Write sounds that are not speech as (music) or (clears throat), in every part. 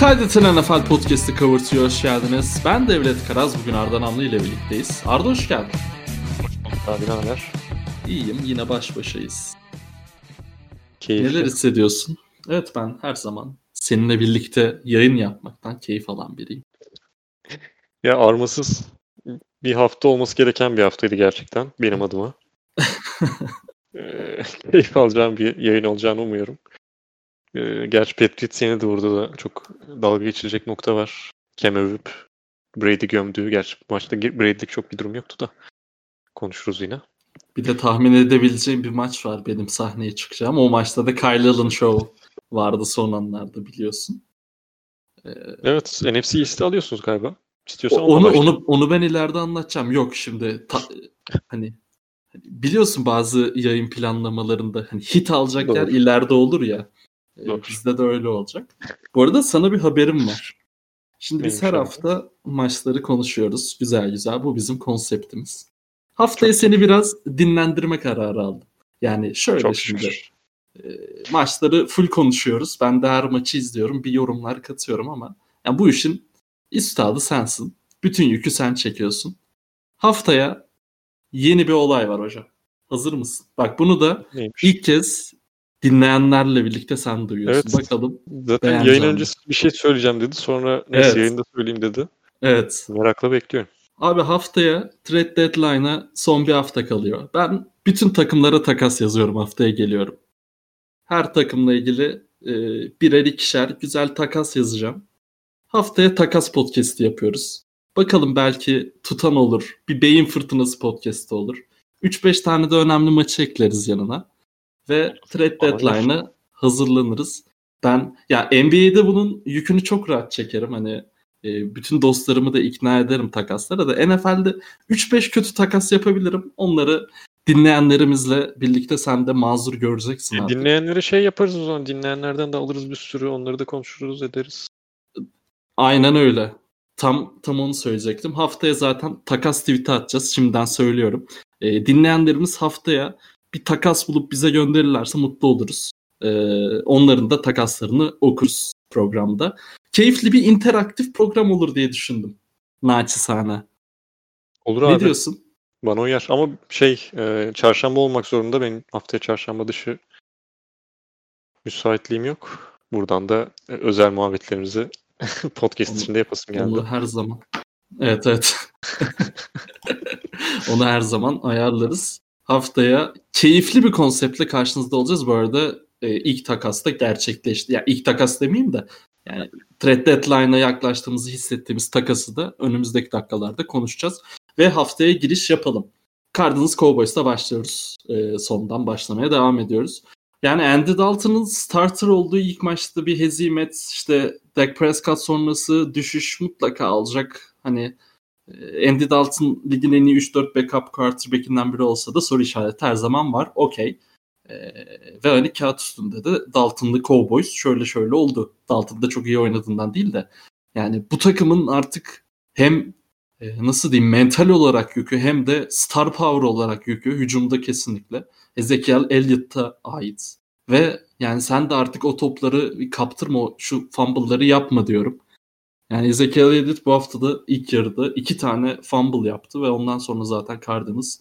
kaydeten NFL Podcast'ı Covert'ya hoş geldiniz. Ben Devlet Karaz, bugün Arda Namlı ile birlikteyiz. Arda hoş geldin. Abi ne haber? İyiyim, yine baş başayız. Keyifli. Neler hissediyorsun? Evet ben her zaman seninle birlikte yayın yapmaktan keyif alan biriyim. Ya armasız bir hafta olması gereken bir haftaydı gerçekten benim adıma. (laughs) Ee, (laughs) keyif alacağım bir yayın olacağını umuyorum. Ee, gerçi Patriots de burada da çok dalga geçilecek nokta var. Cam övüp Brady gömdüğü. Gerçi bu maçta Brady'lik çok bir durum yoktu da. Konuşuruz yine. Bir de tahmin edebileceğim bir maç var benim sahneye çıkacağım. O maçta da Kyle Allen Show vardı son anlarda biliyorsun. Ee, evet NFC East'i alıyorsunuz galiba. İstiyorsan onu onu onu ben ileride anlatacağım. Yok şimdi ta, hani biliyorsun bazı yayın planlamalarında hani hit alacak Doğru. yer ileride olur ya. Ee, Doğru. Bizde de öyle olacak. Bu arada sana bir haberim var. Şimdi biz her hafta maçları konuşuyoruz. Güzel güzel. Bu bizim konseptimiz. Haftaya Çok seni biraz dinlendirme kararı aldım. Yani şöyle Çok şimdi. E, maçları full konuşuyoruz. Ben de her maçı izliyorum. Bir yorumlar katıyorum ama yani bu işin üstadı sensin. Bütün yükü sen çekiyorsun. Haftaya yeni bir olay var hocam. Hazır mısın? Bak bunu da Neymiş? ilk kez dinleyenlerle birlikte sen duyuyorsun. Evet. Bakalım. Zaten yayın öncesi bir şey söyleyeceğim dedi. Sonra neyse evet. yayında söyleyeyim dedi. Evet. Merakla bekliyorum. Abi haftaya trade deadline'a son bir hafta kalıyor. Ben bütün takımlara takas yazıyorum haftaya geliyorum. Her takımla ilgili e, birer ikişer güzel takas yazacağım. Haftaya takas podcast'i yapıyoruz. Bakalım belki tutan olur. Bir beyin fırtınası podcast'i olur. 3-5 tane de önemli maçı ekleriz yanına. Ve trade deadline'a hazırlanırız. Ben ya NBA'de bunun yükünü çok rahat çekerim. Hani e, bütün dostlarımı da ikna ederim takaslara da NFL'de 3-5 kötü takas yapabilirim. Onları dinleyenlerimizle birlikte sen de mazur göreceksin e, artık. Dinleyenlere şey yaparız o zaman. Dinleyenlerden de alırız bir sürü. Onları da konuşuruz ederiz. Aynen öyle. Tam tam onu söyleyecektim. Haftaya zaten takas tweet'i atacağız. Şimdiden söylüyorum. E, dinleyenlerimiz haftaya bir takas bulup bize gönderirlerse mutlu oluruz. E, onların da takaslarını okuruz programda. Keyifli bir interaktif program olur diye düşündüm. Naçizane. Olur ne abi. Ne diyorsun? Bana uyar. Ama şey e, çarşamba olmak zorunda. Benim haftaya çarşamba dışı müsaitliğim yok. Buradan da e, özel muhabbetlerimizi (laughs) podcast onu, içinde yapasım geldi. Onu her zaman. Evet evet. (laughs) onu her zaman ayarlarız. Haftaya keyifli bir konseptle karşınızda olacağız. Bu arada e, ilk takas da gerçekleşti. Ya ilk takas demeyeyim de yani trade deadline'a yaklaştığımızı hissettiğimiz takası da önümüzdeki dakikalarda konuşacağız. Ve haftaya giriş yapalım. Cardinals Cowboys'ta başlıyoruz. E, sondan başlamaya devam ediyoruz. Yani Andy Dalton'ın starter olduğu ilk maçta bir hezimet, işte Dak Prescott sonrası düşüş mutlaka olacak. Hani Andy Dalton ligin en iyi 3-4 backup quarterback'inden biri olsa da soru işareti her zaman var. Okey. Ee, ve hani kağıt üstünde de Dalton'lı Cowboys şöyle şöyle oldu. Dalton da çok iyi oynadığından değil de. Yani bu takımın artık hem e, nasıl diyeyim mental olarak yükü hem de star power olarak yükü hücumda kesinlikle Ezekiel Elliott'a ait. Ve yani sen de artık o topları kaptırma, şu fumble'ları yapma diyorum. Yani Ezekiel Elliott bu haftada ilk yarıda iki tane fumble yaptı ve ondan sonra zaten Cardinals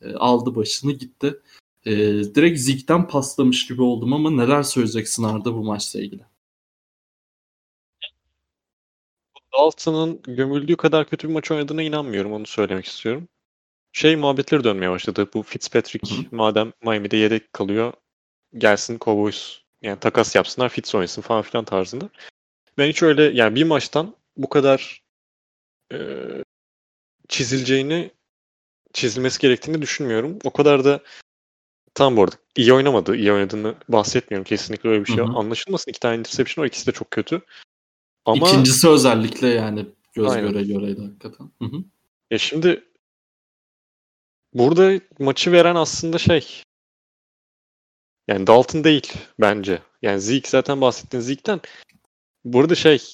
e, aldı başını gitti. E, direkt Zeke'den paslamış gibi oldum ama neler söyleyeceksin Arda bu maçla ilgili? Dalton'ın gömüldüğü kadar kötü bir maç oynadığına inanmıyorum. Onu söylemek istiyorum. Şey muhabbetleri dönmeye başladı. Bu Fitzpatrick madem Miami'de yedek kalıyor gelsin Cowboys yani takas yapsınlar Fitz oynasın falan filan tarzında. Ben hiç öyle yani bir maçtan bu kadar e, çizileceğini çizilmesi gerektiğini düşünmüyorum. O kadar da tam bu arada iyi oynamadı. iyi oynadığını bahsetmiyorum. Kesinlikle öyle bir şey Hı-hı. anlaşılmasın. İki tane interception var. ikisi de çok kötü. Ama İkincisi özellikle yani göz Aynen. göre göreydi hakikaten. Hı-hı. Ya şimdi burada maçı veren aslında şey yani Dalton değil bence. Yani Zeke zaten bahsettiğin Zeke'den. Burada şey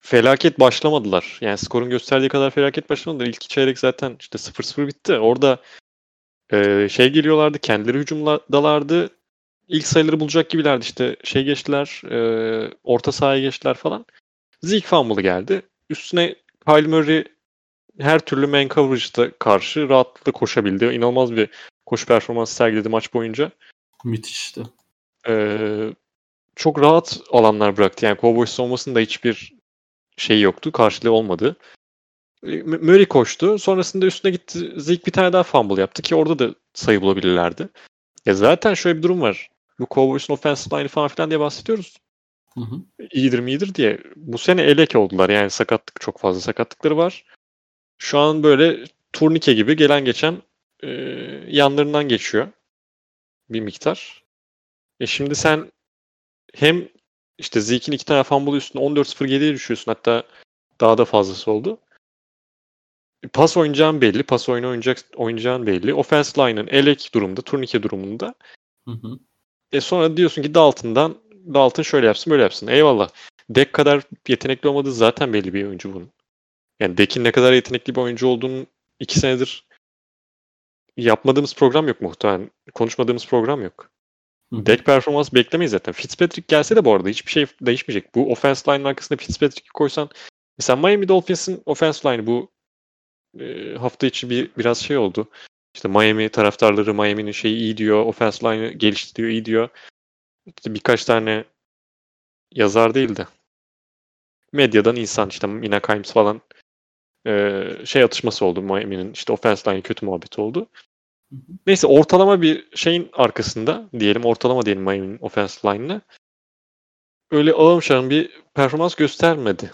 felaket başlamadılar. Yani skorun gösterdiği kadar felaket başlamadılar. İlk çeyrek zaten işte 0-0 bitti. Orada e, şey geliyorlardı. Kendileri hücumdalardı. İlk sayıları bulacak gibilerdi. işte şey geçtiler. E, orta sahaya geçtiler falan. Zeke fumble'ı geldi. Üstüne Kyle Murray her türlü man coverage'da karşı rahatlıkla koşabildi. İnanılmaz bir koşu performansı sergiledi maç boyunca. Müthişti. Ee, çok rahat alanlar bıraktı. Yani Cowboys savunmasında hiçbir şey yoktu. Karşılığı olmadı. Ee, Murray koştu. Sonrasında üstüne gitti. Zeke bir tane daha fumble yaptı ki orada da sayı bulabilirlerdi. Ya zaten şöyle bir durum var. Bu Cowboys'un offensive line'i falan filan diye bahsediyoruz. Hı hı. İyidir mi iyidir diye. Bu sene elek oldular. Yani sakatlık çok fazla sakatlıkları var. Şu an böyle turnike gibi gelen geçen e, yanlarından geçiyor. Bir miktar. E şimdi sen hem işte Zeke'in iki tane fumble üstüne 14-0-7'ye düşüyorsun. Hatta daha da fazlası oldu. Pas oynayacağın belli. Pas oyunu oynayacak, oynayacağın belli. Offense line'ın elek durumda, turnike durumunda. Hı hı. E sonra diyorsun ki Dalton'dan Dalton şöyle yapsın böyle yapsın. Eyvallah. Dek kadar yetenekli olmadığı zaten belli bir oyuncu bunun. Yani Dek'in ne kadar yetenekli bir oyuncu olduğunu iki senedir yapmadığımız program yok muhtemelen. Konuşmadığımız program yok. Hı. Dek performans beklemeyiz zaten. Fitzpatrick gelse de bu arada hiçbir şey değişmeyecek. Bu offense line'ın arkasında Fitzpatrick'i koysan mesela Miami Dolphins'in offense line'ı bu e, hafta içi bir biraz şey oldu. İşte Miami taraftarları Miami'nin şeyi iyi diyor. Offense line'ı geliştiriyor iyi diyor. İşte birkaç tane yazar değil de medyadan insan işte Mina Kimes falan e, şey atışması oldu Miami'nin işte offense line kötü muhabbeti oldu. Neyse ortalama bir şeyin arkasında diyelim ortalama diyelim Miami'nin offense line'ına öyle ağım şahım bir performans göstermedi.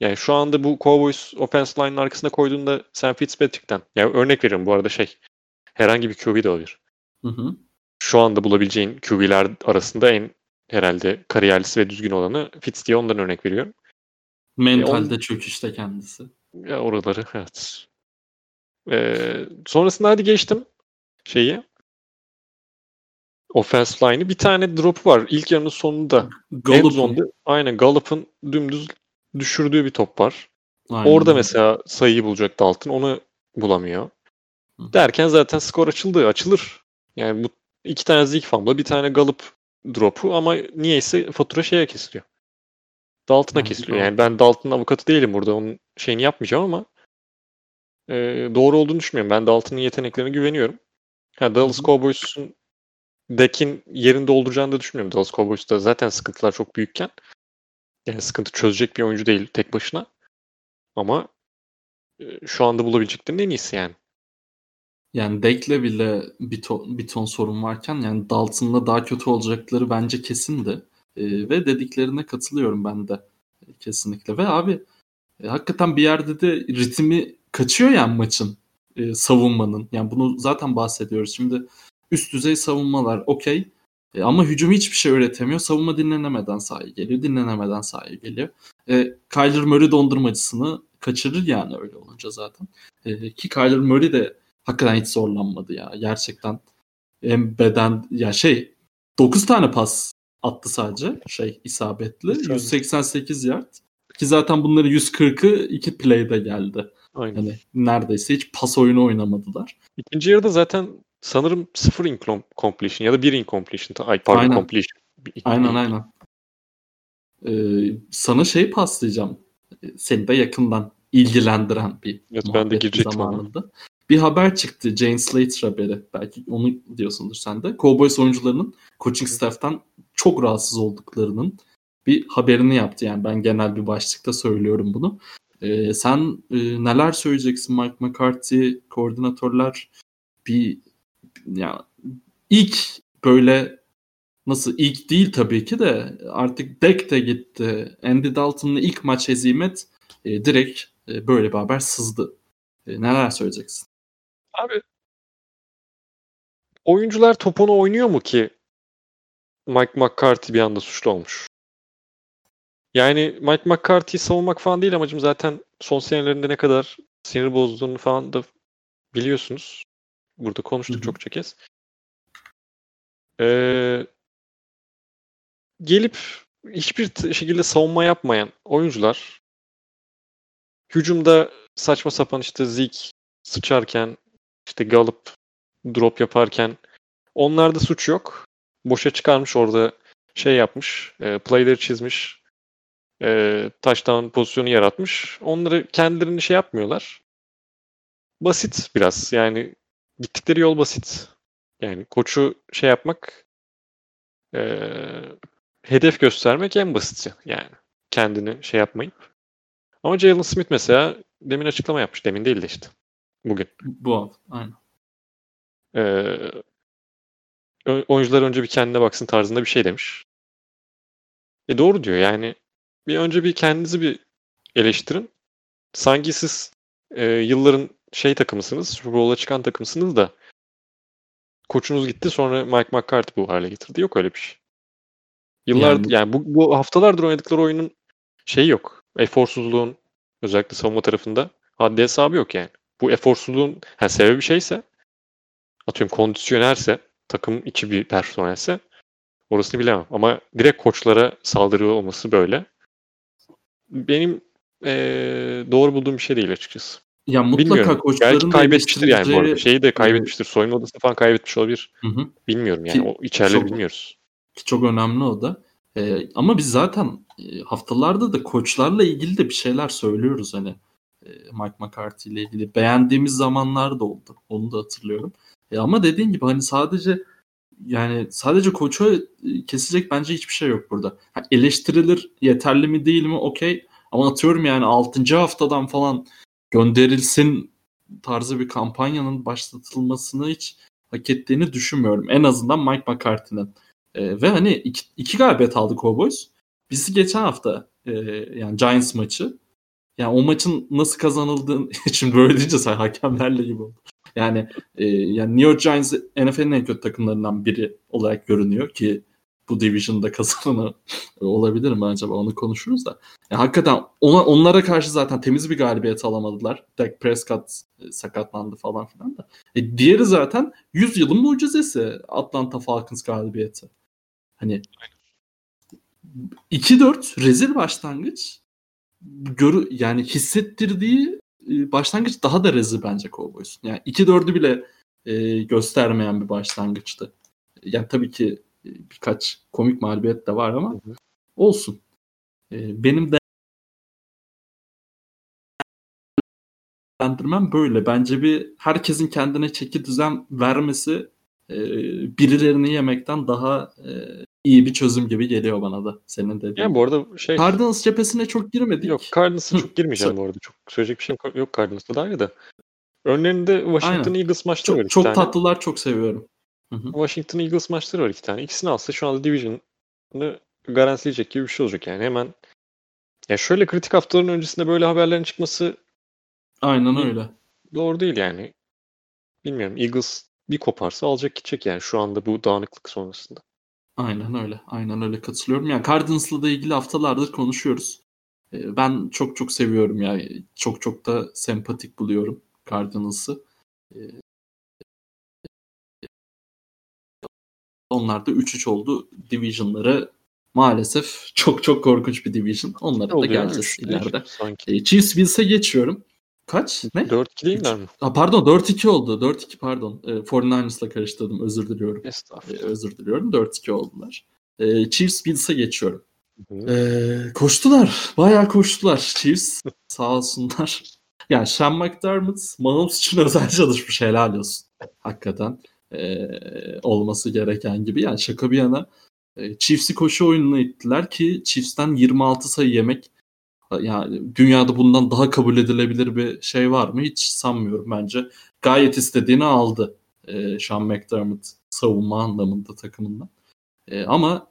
Yani şu anda bu Cowboys offense line'ın arkasına koyduğunda sen Fitzpatrick'ten yani örnek veriyorum bu arada şey herhangi bir QB de olabilir. Hı hı. Şu anda bulabileceğin QB'ler arasında en herhalde kariyerlisi ve düzgün olanı Fitz diye ondan örnek veriyorum. Mentalde on- çöküşte kendisi. Ya oraları evet. Ee, sonrasında hadi geçtim şeyi. Offense line'ı. Bir tane drop var. İlk yarının sonunda. End Gallup. zone'da. Aynen Gallup'ın dümdüz düşürdüğü bir top var. Aynen. Orada mesela sayıyı bulacak Dalton. Onu bulamıyor. Hı. Derken zaten skor açıldı. Açılır. Yani bu iki tane Zeke fumble'la bir tane Gallup drop'u ama niyeyse fatura şeye kesiliyor. Dalton'a kesiliyor. Yani ben Dalton'ın avukatı değilim burada. Onun şeyini yapmayacağım ama e, doğru olduğunu düşünmüyorum. Ben Dalton'ın yeteneklerine güveniyorum. Ha, Dallas. Cowboys'un Dek'in yerini dolduracağını da düşünmüyorum. Dallas Cowboys'ta zaten sıkıntılar çok büyükken yani sıkıntı çözecek bir oyuncu değil tek başına. Ama e, şu anda bulabileceklerin en iyisi yani. Yani Dek'le bile bir ton, bir ton sorun varken yani Dalton'la daha kötü olacakları bence kesindi. Ee, ve dediklerine katılıyorum ben de e, kesinlikle. Ve abi e, hakikaten bir yerde de ritmi kaçıyor yani maçın e, savunmanın. Yani bunu zaten bahsediyoruz. Şimdi üst düzey savunmalar okey. E, ama hücum hiçbir şey öğretemiyor. Savunma dinlenemeden sahaya geliyor. Dinlenemeden sahaya geliyor. E, Kyler Murray dondurmacısını kaçırır yani öyle olunca zaten. E, ki Kyler Murray de hakikaten hiç zorlanmadı ya. Gerçekten hem beden ya şey 9 tane pas attı sadece şey isabetli. İsabet. 188 yard. Ki zaten bunların 140'ı iki play'de geldi. Aynen. Hani neredeyse hiç pas oyunu oynamadılar. İkinci yarıda zaten sanırım sıfır incompletion ya da bir incompletion. Ay pardon Aynen. completion. Aynen aynen. Ee, sana şey paslayacağım. Ee, Seni de yakından ilgilendiren bir Evet, ben de girecektim ona. zamanında. Bir haber çıktı. Jane Slater haberi. Belki onu diyorsundur sen de. Cowboys oyuncularının coaching staff'tan çok rahatsız olduklarının bir haberini yaptı. Yani ben genel bir başlıkta söylüyorum bunu. Ee, sen e, neler söyleyeceksin Mike McCarthy, koordinatörler bir ya ilk böyle nasıl ilk değil tabii ki de artık Beck de gitti. Andy Dalton'la ilk maç hezimet e, direkt e, böyle bir haber sızdı. E, neler söyleyeceksin? Abi oyuncular topunu oynuyor mu ki Mike McCarthy bir anda suçlu olmuş? Yani Mike McCarthy'yi savunmak falan değil amacım zaten son senelerinde ne kadar sinir bozduğunu falan da biliyorsunuz. Burada konuştuk Hı hı. çokça kez. Ee, gelip hiçbir şekilde savunma yapmayan oyuncular hücumda saçma sapan işte Zeke sıçarken işte Gallup drop yaparken onlarda suç yok. Boşa çıkarmış orada şey yapmış. E, playleri çizmiş. E, touchdown pozisyonu yaratmış. Onları kendilerini şey yapmıyorlar. Basit biraz. Yani gittikleri yol basit. Yani koçu şey yapmak e, hedef göstermek en basiti. Yani kendini şey yapmayıp. Ama Jalen Smith mesela demin açıklama yapmış. Demin değil de işte. Bugün. Bu hafta. Aynen. Ee, oyuncular önce bir kendine baksın tarzında bir şey demiş. E doğru diyor yani. Bir önce bir kendinizi bir eleştirin. Sanki siz e, yılların şey takımısınız, Bowl'a çıkan takımısınız da koçunuz gitti sonra Mike McCarthy bu hale getirdi. Yok öyle bir şey. Yıllar yani, yani bu, bu haftalardır oynadıkları oyunun şeyi yok. Eforsuzluğun özellikle savunma tarafında haddi hesabı yok yani. Bu eforsuzluğun yani sebebi şeyse atıyorum kondisyonerse takım içi bir personelse orasını bilemem. Ama direkt koçlara saldırı olması böyle. Benim ee, doğru bulduğum bir şey değil açıkçası. Ya mutlaka Bilmiyorum. koçların Belki kaybetmiştir yani bu arada. Şeyi de kaybetmiştir. Soyunma odasını falan kaybetmiş olabilir. Hı hı. Bilmiyorum yani. Ki, o içerileri çok, bilmiyoruz. Ki çok önemli o da. Ee, ama biz zaten e, haftalarda da koçlarla ilgili de bir şeyler söylüyoruz hani. E, Mike McCarthy ile ilgili. Beğendiğimiz zamanlar da oldu. Onu da hatırlıyorum. E, ama dediğin gibi hani sadece yani sadece koça e, kesecek bence hiçbir şey yok burada. Ha, eleştirilir yeterli mi değil mi okey. Ama atıyorum yani 6. haftadan falan gönderilsin tarzı bir kampanyanın başlatılmasını hiç hak ettiğini düşünmüyorum. En azından Mike McCarthy'nin. E, ve hani iki, iki galibiyet aldı Cowboys. Bizi geçen hafta e, yani Giants maçı yani o maçın nasıl kazanıldığını (laughs) şimdi böyle deyince say hakemlerle gibi oldu. Yani e, yani New York Giants NFL'in en kötü takımlarından biri olarak görünüyor ki bu division'da kazananı (laughs) olabilir mi acaba onu konuşuruz da. Yani hakikaten ona, onlara karşı zaten temiz bir galibiyet alamadılar. Dak Prescott e, sakatlandı falan filan da. E, diğeri zaten 100 yılın mucizesi Atlanta Falcons galibiyeti. Hani 2-4 rezil başlangıç görü yani hissettirdiği başlangıç daha da rezil bence Cowboys'un. Yani 2-4'ü bile e, göstermeyen bir başlangıçtı. Yani tabii ki e, birkaç komik mağlubiyet de var ama hı hı. olsun. E, benim de değerlendirmem böyle. Bence bir herkesin kendine çeki düzen vermesi e, birilerini yemekten daha e, iyi bir çözüm gibi geliyor bana da senin dediğin. Yani bu arada şey... Cardinals cephesine çok girmedik. Yok Cardinals'a çok girmeyeceğim bu arada. Çok söyleyecek bir şey yok Cardinals'ta dair de. Örneğinde Washington Aynen. Eagles maçları çok, var. Çok tane. tatlılar çok seviyorum. Hı-hı. Washington Eagles maçları var iki tane. İkisini alsa şu anda Division'ı garantileyecek gibi bir şey olacak yani. Hemen ya şöyle kritik haftaların öncesinde böyle haberlerin çıkması Aynen öyle. Doğru değil yani. Bilmiyorum. Eagles bir koparsa alacak gidecek yani şu anda bu dağınıklık sonrasında. Aynen öyle. Aynen öyle katılıyorum. Yani Cardinals'la da ilgili haftalardır konuşuyoruz. Ee, ben çok çok seviyorum ya. Yani. Çok çok da sempatik buluyorum Cardinals'ı. Ee, onlar da 3-3 oldu. Division'ları maalesef çok çok korkunç bir division. Onlara da geleceğiz ileride. Sanki. Ee, Chiefs Bills'e geçiyorum. Kaç? Ne? 4-2 değiller mi? Ha, pardon 4-2 oldu. 4-2 pardon. E, 49ers'la karıştırdım. Özür diliyorum. Estağfurullah. E, özür diliyorum. 4-2 oldular. E, Chiefs Bills'e geçiyorum. E, koştular. Bayağı koştular Chiefs. (laughs) Sağ olsunlar. (laughs) Yani Sean McDermott Mahomes için (laughs) özel çalışmış. Helal olsun. Hakikaten e, olması gereken gibi. Yani şaka bir yana e, Chiefs'i koşu oyununa ittiler ki Chiefs'ten 26 sayı yemek yani dünyada bundan daha kabul edilebilir bir şey var mı? Hiç sanmıyorum bence. Gayet istediğini aldı e, Sean McDermott savunma anlamında takımından. E, ama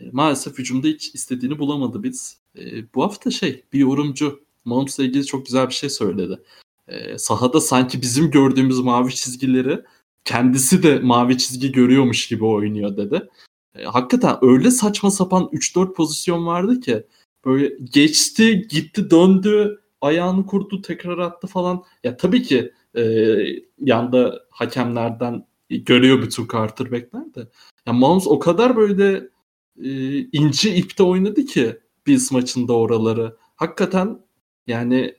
e, maalesef hücumda hiç istediğini bulamadı biz. E, bu hafta şey bir yorumcu Mahomes'la ilgili çok güzel bir şey söyledi. E, sahada sanki bizim gördüğümüz mavi çizgileri kendisi de mavi çizgi görüyormuş gibi oynuyor dedi. E, hakikaten öyle saçma sapan 3-4 pozisyon vardı ki böyle geçti, gitti, döndü, ayağını kurdu, tekrar attı falan. Ya tabii ki e, yanda hakemlerden görüyor bütün quarterbackler de. Ya Mahomes o kadar böyle e, ince ipte oynadı ki Bills maçında oraları. Hakikaten yani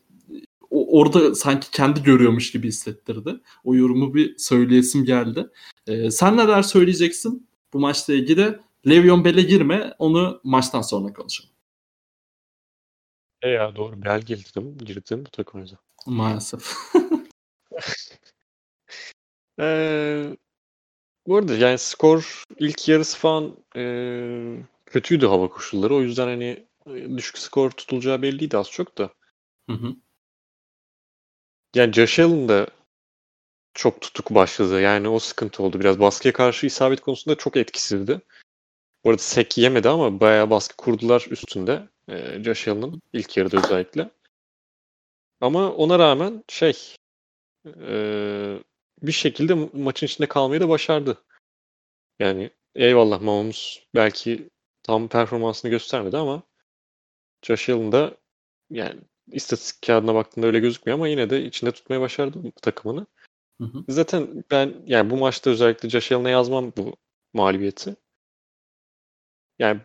orada sanki kendi görüyormuş gibi hissettirdi. O yorumu bir söyleyesim geldi. E, sen neler söyleyeceksin bu maçla ilgili? Le'Veon Bell'e girme onu maçtan sonra konuşalım. E ya doğru. Bel girdim. Girdim bu takım yüzden. Maalesef. (laughs) Ee, bu arada yani skor ilk yarısı falan ee, kötüydü hava koşulları. O yüzden hani e, düşük skor tutulacağı belliydi az çok da. Hı hı. Yani Josh Allen da çok tutuk başladı. Yani o sıkıntı oldu. Biraz baskıya karşı isabet konusunda çok etkisizdi. Bu arada sek yemedi ama bayağı baskı kurdular üstünde. E, Josh Allen'ın ilk yarıda özellikle. Ama ona rağmen şey e, bir şekilde maçın içinde kalmayı da başardı. Yani eyvallah Mahomes belki tam performansını göstermedi ama Josh Allen da yani istatistik kağıdına baktığında öyle gözükmüyor ama yine de içinde tutmaya başardı takımını. Hı hı. Zaten ben yani bu maçta özellikle Josh Allen'a yazmam bu mağlubiyeti. Yani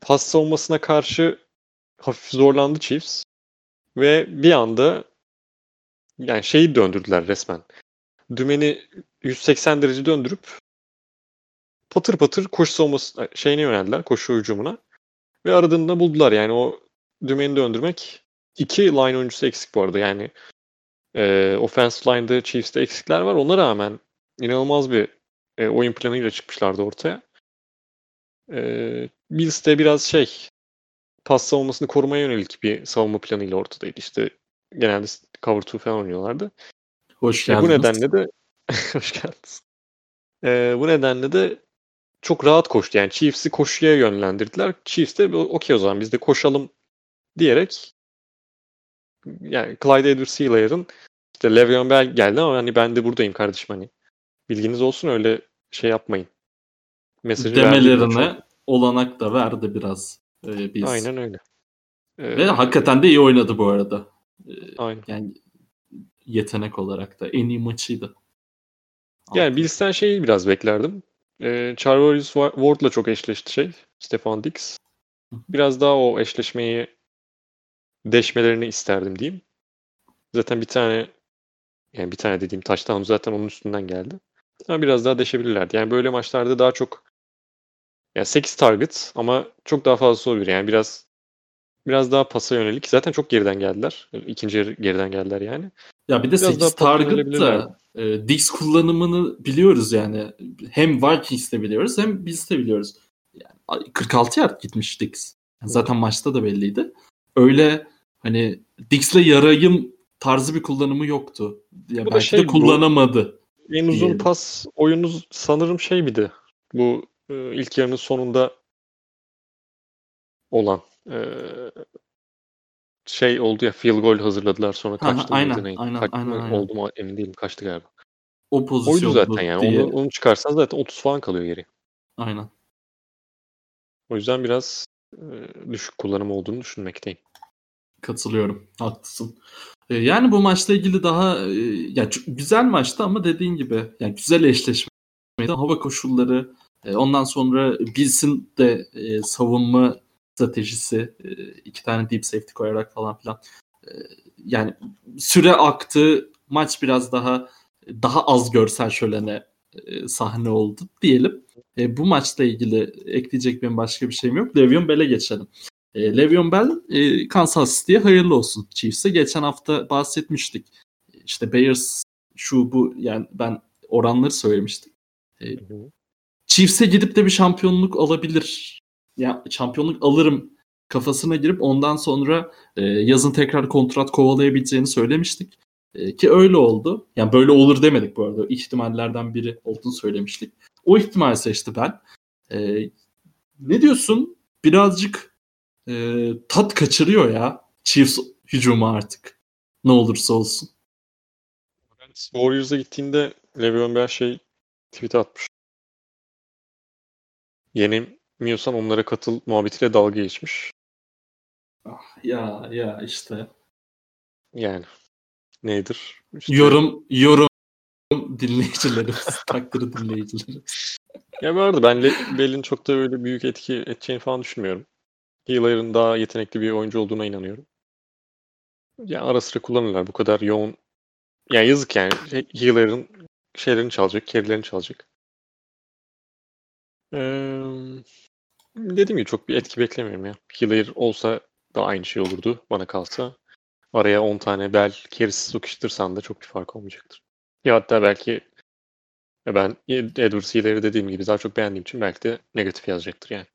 pas savunmasına karşı hafif zorlandı Chiefs. Ve bir anda yani şeyi döndürdüler resmen. Dümeni 180 derece döndürüp patır patır koşu savunması şeyine yöneldiler. Koşu hücumuna. Ve aradığında buldular. Yani o dümeni döndürmek iki line oyuncusu eksik bu arada. Yani e, offensive line'da Chiefs'te eksikler var. Ona rağmen inanılmaz bir e, oyun planıyla çıkmışlardı ortaya. E, Bills de biraz şey pas savunmasını korumaya yönelik bir savunma planıyla ortadaydı. İşte genelde cover 2 falan oynuyorlardı. Hoş E, geldiniz. bu nedenle de (laughs) hoş geldiniz. E, bu nedenle de çok rahat koştu. Yani Chiefs'i koşuya yönlendirdiler. Chiefs de okey o zaman biz de koşalım diyerek yani Clyde Edwards-Hilaire'ın işte Le'Veon Bell geldi ama hani ben de buradayım kardeşim hani. Bilginiz olsun öyle şey yapmayın. Mesajı Demelerine olanak da verdi biraz e, biz. Aynen öyle. Ee, Ve hakikaten de iyi oynadı bu arada. E, Aynen. Yani yetenek olarak da en iyi maçıydı. Yani Bills'ten şeyi biraz beklerdim. Ee, Charvarius Ward'la çok eşleşti şey. Stefan Dix. Biraz daha o eşleşmeyi deşmelerini isterdim diyeyim. Zaten bir tane yani bir tane dediğim touchdown zaten onun üstünden geldi. Ama biraz daha deşebilirlerdi. Yani böyle maçlarda daha çok yani 8 target ama çok daha fazla olabilir. Yani biraz biraz daha pasa yönelik. Zaten çok geriden geldiler. İkinci yarı geriden geldiler yani. Ya bir de Biraz 8 daha target da e, Dix kullanımını biliyoruz yani. Hem Vikings'te biliyoruz hem biz de biliyoruz. Yani 46 yard gitmiş Dix. Yani zaten maçta da belliydi. Öyle hani Dix'le yarayım tarzı bir kullanımı yoktu. Ya Bu da belki şey, de bu- kullanamadı. En uzun pas oyunu sanırım şey miydi? Bu e, ilk yarının sonunda olan e, şey oldu ya field goal hazırladılar sonra kaçtı aynen, neydi? aynen, Kaç- aynen, aynen. Oldu mu emin değilim kaçtı galiba. O pozisyon Oydu zaten yani. diye. Onu, onu çıkarsan zaten 30 falan kalıyor geri. Aynen. O yüzden biraz e, düşük kullanım olduğunu düşünmekteyim. Katılıyorum. Haklısın. Ee, Yani bu maçla ilgili daha e, ya güzel maçtı ama dediğin gibi yani güzel eşleşmeydi. Hava koşulları e, ondan sonra Bills'in de e, savunma stratejisi e, iki tane deep safety koyarak falan filan e, yani süre aktı. Maç biraz daha daha az görsel şölene e, sahne oldu diyelim. E, bu maçla ilgili ekleyecek benim başka bir şeyim yok. Le'Veon Bell'e geçelim. E, Le'Veon Bell e, Kansas City'ye hayırlı olsun Chiefs'e. Geçen hafta bahsetmiştik. İşte Bears şu bu yani ben oranları söylemiştim. E, Chiefs'e gidip de bir şampiyonluk alabilir. Ya şampiyonluk alırım kafasına girip ondan sonra e, yazın tekrar kontrat kovalayabileceğini söylemiştik. E, ki öyle oldu. Yani böyle olur demedik bu arada. İhtimallerden biri olduğunu söylemiştik. O ihtimali seçti ben. E, ne diyorsun? Birazcık e, tat kaçırıyor ya Chiefs hücumu artık. Ne olursa olsun. Ben Warriors'a gittiğinde Le'Veon Bell şey tweet atmış. Yenilmiyorsan onlara katıl muhabbetiyle dalga geçmiş. Ah, ya ya işte. Yani nedir? İşte- Yorum yorum dinleyicilerimiz, (laughs) takdiri dinleyicilerimiz. Ya bu arada ben Le- Bell'in çok da öyle büyük etki edeceğini falan düşünmüyorum. Hilaire'ın daha yetenekli bir oyuncu olduğuna inanıyorum. Ya ara sıra kullanırlar bu kadar yoğun. Ya yazık yani. Hilaire'ın şeylerini çalacak, carry'lerini çalacak. Ee, dediğim gibi çok bir etki beklemiyorum ya. Hilaire olsa da aynı şey olurdu bana kalsa. Araya 10 tane bel kerisi sokuştursan da çok bir fark olmayacaktır. Ya hatta belki ben Edwards Hiller'i dediğim gibi daha çok beğendiğim için belki de negatif yazacaktır yani.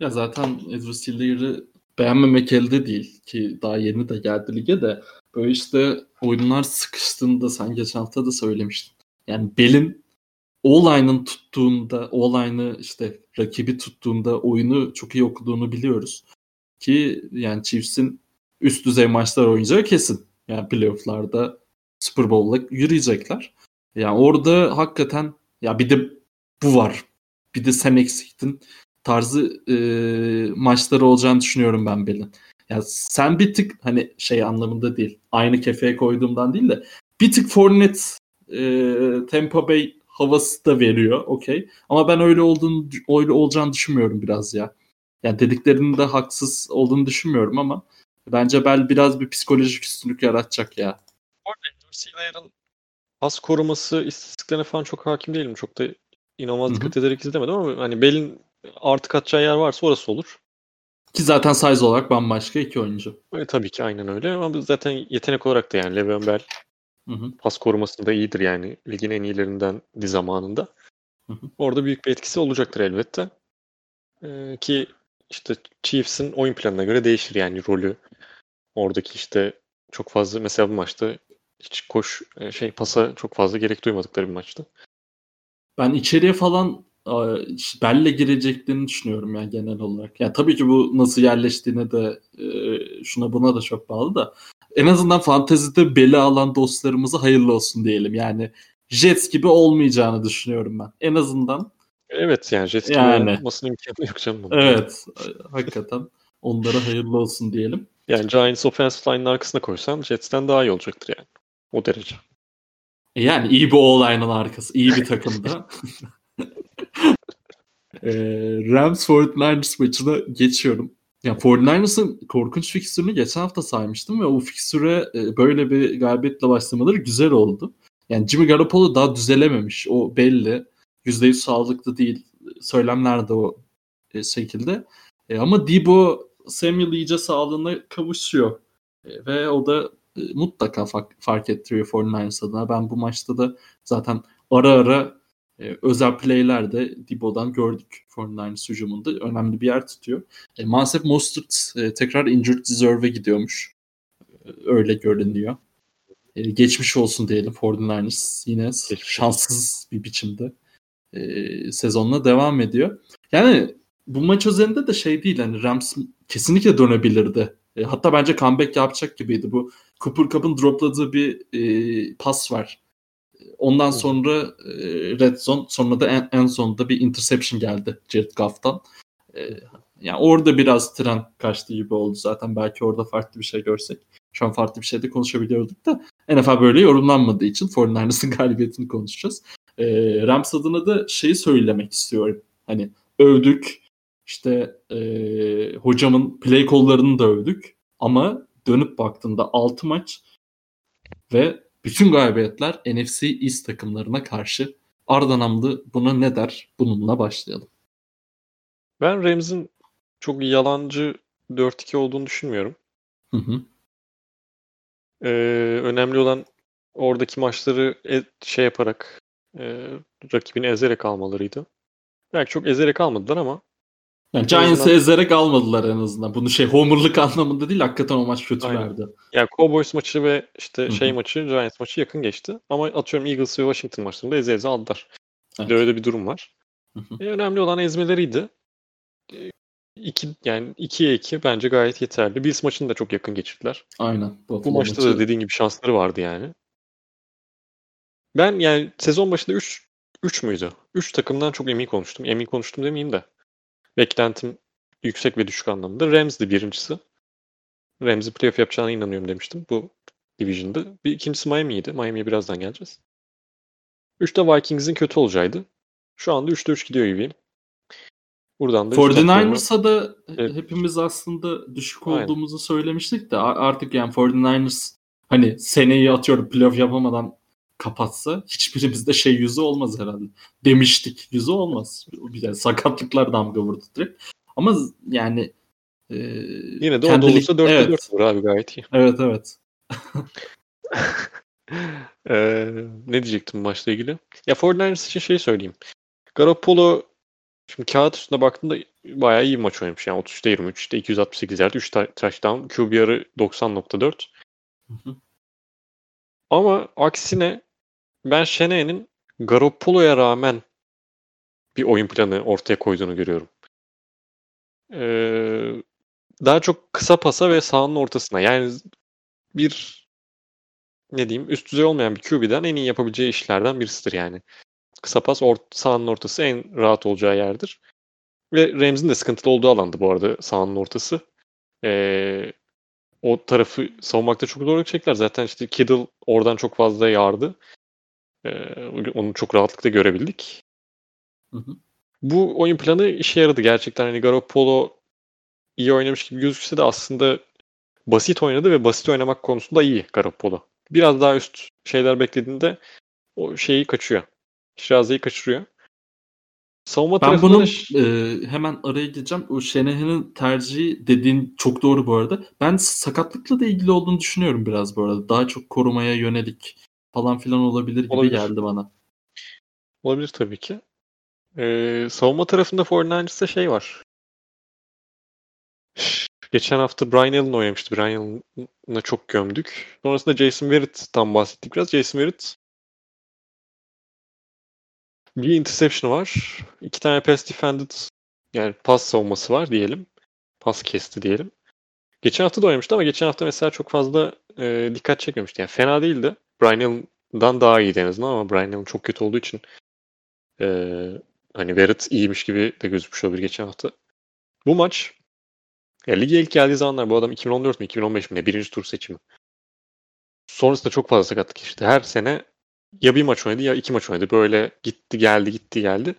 Ya zaten Edwards Hiller'i beğenmemek elde değil ki daha yeni de geldi lige de böyle işte oyunlar sıkıştığında sen geçen hafta da söylemiştin. Yani belin O-line'ın tuttuğunda, O-line'ı işte rakibi tuttuğunda oyunu çok iyi okuduğunu biliyoruz. Ki yani Chiefs'in üst düzey maçlar oynayacağı kesin. Yani playoff'larda Super Bowl'la yürüyecekler. Yani orada hakikaten ya bir de bu var. Bir de sen eksiktin tarzı e, maçları olacağını düşünüyorum ben Bell'in. Yani sen bir tık hani şey anlamında değil. Aynı kefeye koyduğumdan değil de bir tık Fournette e, Tampa Bay havası da veriyor. Okey. Ama ben öyle olduğunu öyle olacağını düşünmüyorum biraz ya. Yani dediklerinin de haksız olduğunu düşünmüyorum ama bence Bell biraz bir psikolojik üstünlük yaratacak ya. Orada pas koruması istatistiklerine falan çok hakim değilim. Çok da inanılmaz dikkat ederek izlemedim ama hani Bell'in artık atacağı yer varsa orası olur. Ki zaten size olarak bambaşka iki oyuncu. E, tabii ki aynen öyle ama zaten yetenek olarak da yani Le'Veon Bell hı hı. pas korumasında iyidir yani. Ligin en iyilerinden di zamanında. Hı hı. Orada büyük bir etkisi olacaktır elbette. Ee, ki işte Chiefs'in oyun planına göre değişir yani rolü. Oradaki işte çok fazla mesela bu maçta hiç koş e, şey pasa çok fazla gerek duymadıkları bir maçtı. Ben içeriye falan Bell'le gireceklerini düşünüyorum yani genel olarak. Yani tabii ki bu nasıl yerleştiğine de e, şuna buna da çok bağlı da en azından fantezide beli alan dostlarımıza hayırlı olsun diyelim. Yani Jets gibi olmayacağını düşünüyorum ben. En azından. Evet yani Jets gibi yani, olmasının imkanı yok canım. Bunun. Evet. hakikaten onlara hayırlı olsun diyelim. Yani Giants offensive line'ın arkasına koysan Jets'ten daha iyi olacaktır yani. O derece. E yani iyi bir O-line'ın arkası. iyi bir takımda. (laughs) (laughs) e, Rams 49ers maçına geçiyorum. Yani 49ers'ın korkunç fikstürünü geçen hafta saymıştım ve o fikstüre e, böyle bir galibiyetle başlamaları güzel oldu. Yani Jimmy Garoppolo daha düzelememiş. O belli. %100 sağlıklı değil. Söylemler de o e, şekilde. E, ama Debo Samuel iyice sağlığına kavuşuyor. E, ve o da e, mutlaka fark, fark ettiriyor 49ers adına. Ben bu maçta da zaten ara ara e, özel play'ler de Debo'dan gördük 49ers hücumunda. Önemli bir yer tutuyor. E, maalesef Mostert e, tekrar injured reserve'e gidiyormuş. E, öyle görünüyor. E, geçmiş olsun diyelim 49ers. Yine şanssız bir biçimde e, sezonuna devam ediyor. Yani bu maç üzerinde de şey değil hani Rams kesinlikle dönebilirdi. E, hatta bence comeback yapacak gibiydi. Bu Cooper Cup'ın dropladığı bir e, pas var. Ondan sonra e, red zone sonra da en, en sonunda bir interception geldi Jared Goff'tan. E, yani orada biraz tren kaçtı gibi oldu zaten. Belki orada farklı bir şey görsek. Şu an farklı bir şeyde konuşabiliyorduk da NFL böyle yorumlanmadığı için 49ers'ın (laughs) galibiyetini konuşacağız. E, Rams adına da şeyi söylemek istiyorum. Hani övdük işte e, hocamın play kollarını da övdük ama dönüp baktığında 6 maç ve bütün galibiyetler NFC East takımlarına karşı. Arda Namlı buna ne der? Bununla başlayalım. Ben Rams'in çok yalancı 4-2 olduğunu düşünmüyorum. Hı hı. Ee, önemli olan oradaki maçları e- şey yaparak e- rakibini ezerek almalarıydı. Belki çok ezerek almadılar ama yani Giants'ı ezerek almadılar en azından. Bunu şey homerlık (laughs) anlamında değil hakikaten o maç kötü Aynen. verdi. Yani Cowboys maçı ve işte Hı-hı. şey maçı Giants maçı yakın geçti. Ama atıyorum Eagles ve Washington maçlarında eze eze aldılar. Evet. Öyle bir durum var. E, önemli olan ezmeleriydi. E, iki, yani 2'ye 2 bence gayet yeterli. Bills maçını da çok yakın geçirdiler. Aynen. Bu, Bu maçta maçı... da dediğin gibi şansları vardı yani. Ben yani sezon başında 3 3 müydü? 3 takımdan çok emin konuştum. Emin konuştum demeyeyim de. Beklentim yüksek ve düşük anlamında. Rams'di birincisi. Rams'i playoff yapacağına inanıyorum demiştim bu Division'da. Bir ikincisi Miami'ydi. Miami'ye birazdan geleceğiz. Üçte Vikings'in kötü olacağıydı. Şu anda 3'te 3 gidiyor gibiyim. Buradan da 49ers'a da evet. hepimiz aslında düşük olduğumuzu Aynen. söylemiştik de artık yani 49ers hani seneyi atıyorum playoff yapamadan kapatsa hiçbirimizde şey yüzü olmaz herhalde. Demiştik. Yüzü olmaz. Bir de sakatlıklar damga vurdu direkt. Ama yani e, Yine de da olursa 4'te evet. 4 olur abi gayet iyi. Evet evet. (laughs) ee, ne diyecektim maçla ilgili? Ya 49ers için şey söyleyeyim. Garoppolo şimdi kağıt üstünde baktığımda bayağı iyi maç oynamış. Yani 33'te 23, işte 268 yard, 3 touchdown, QBR'ı 90.4. Ama aksine ben Şene'nin Garoppolo'ya rağmen bir oyun planı ortaya koyduğunu görüyorum. Ee, daha çok kısa pasa ve sahanın ortasına. Yani bir ne diyeyim üst düzey olmayan bir QB'den en iyi yapabileceği işlerden birisidir yani. Kısa pas or sahanın ortası en rahat olacağı yerdir. Ve Rams'in de sıkıntılı olduğu alandı bu arada sahanın ortası. Ee, o tarafı savunmakta çok zorluk çektiler. Zaten işte Kittle oradan çok fazla yardı. Ee, onu çok rahatlıkla görebildik. Hı hı. Bu oyun planı işe yaradı gerçekten. Hani Garoppolo iyi oynamış gibi gözükse de aslında basit oynadı ve basit oynamak konusunda iyi Garoppolo. Biraz daha üst şeyler beklediğinde o şeyi kaçıyor. Şiraze'yi kaçırıyor. Savunma ben bunun da... e, hemen araya gireceğim. O Şenehe'nin tercihi dediğin çok doğru bu arada. Ben sakatlıkla da ilgili olduğunu düşünüyorum biraz bu arada. Daha çok korumaya yönelik falan filan olabilir gibi olabilir. geldi bana. Olabilir tabii ki. Ee, savunma tarafında 49ers'ta şey var. Geçen hafta Brian Allen oynamıştı. Brian Allen'a çok gömdük. Sonrasında Jason Verrett'tan bahsettik biraz. Jason Verrett bir interception var. İki tane pass defended yani pas savunması var diyelim. Pas kesti diyelim. Geçen hafta da oynamıştı ama geçen hafta mesela çok fazla e, dikkat çekmemişti. Yani fena değildi. Brian Allen'dan daha iyiydi en azından ama Brian Allen çok kötü olduğu için e, hani Verrett iyiymiş gibi de gözükmüş olabilir geçen hafta. Bu maç ya lige ilk geldiği zamanlar bu adam 2014 mi 2015 mi ne birinci tur seçimi. Sonrasında çok fazla sakatlık işte. Her sene ya bir maç oynadı ya iki maç oynadı. Böyle gitti geldi gitti geldi.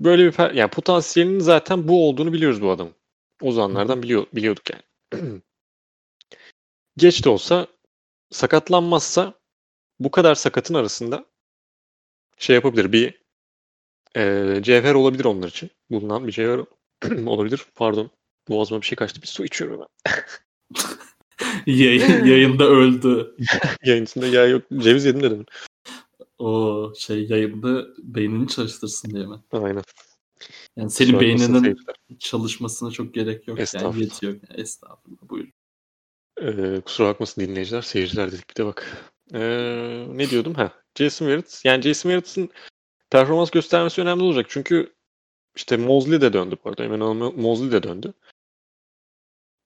Böyle bir yani potansiyelinin zaten bu olduğunu biliyoruz bu adamın. O zamanlardan biliyor, biliyorduk yani. (clears throat) Geç de olsa sakatlanmazsa bu kadar sakatın arasında şey yapabilir. Bir e, cevher olabilir onlar için. Bulunan bir cevher (clears throat) olabilir. Pardon. Boğazıma bir şey kaçtı. Bir su içiyorum ben. (laughs) Yayın, yayında öldü. (laughs) Yayın içinde yağ yok. Ceviz yedim dedim. O şey yayında beynini çalıştırsın diye mi? Aynen. Yani senin Şöyle beyninin çalışmasına çok gerek yok. Yani yetiyor. Estağfurullah. Buyurun. Ee, kusura bakmasın dinleyiciler. Seyirciler dedik bir de bak. Ee, ne diyordum? Ha, Jason Verrett. Yani Jason Verrett'in performans göstermesi önemli olacak. Çünkü işte Mosley de döndü bu arada. Emmanuel Mosley de döndü.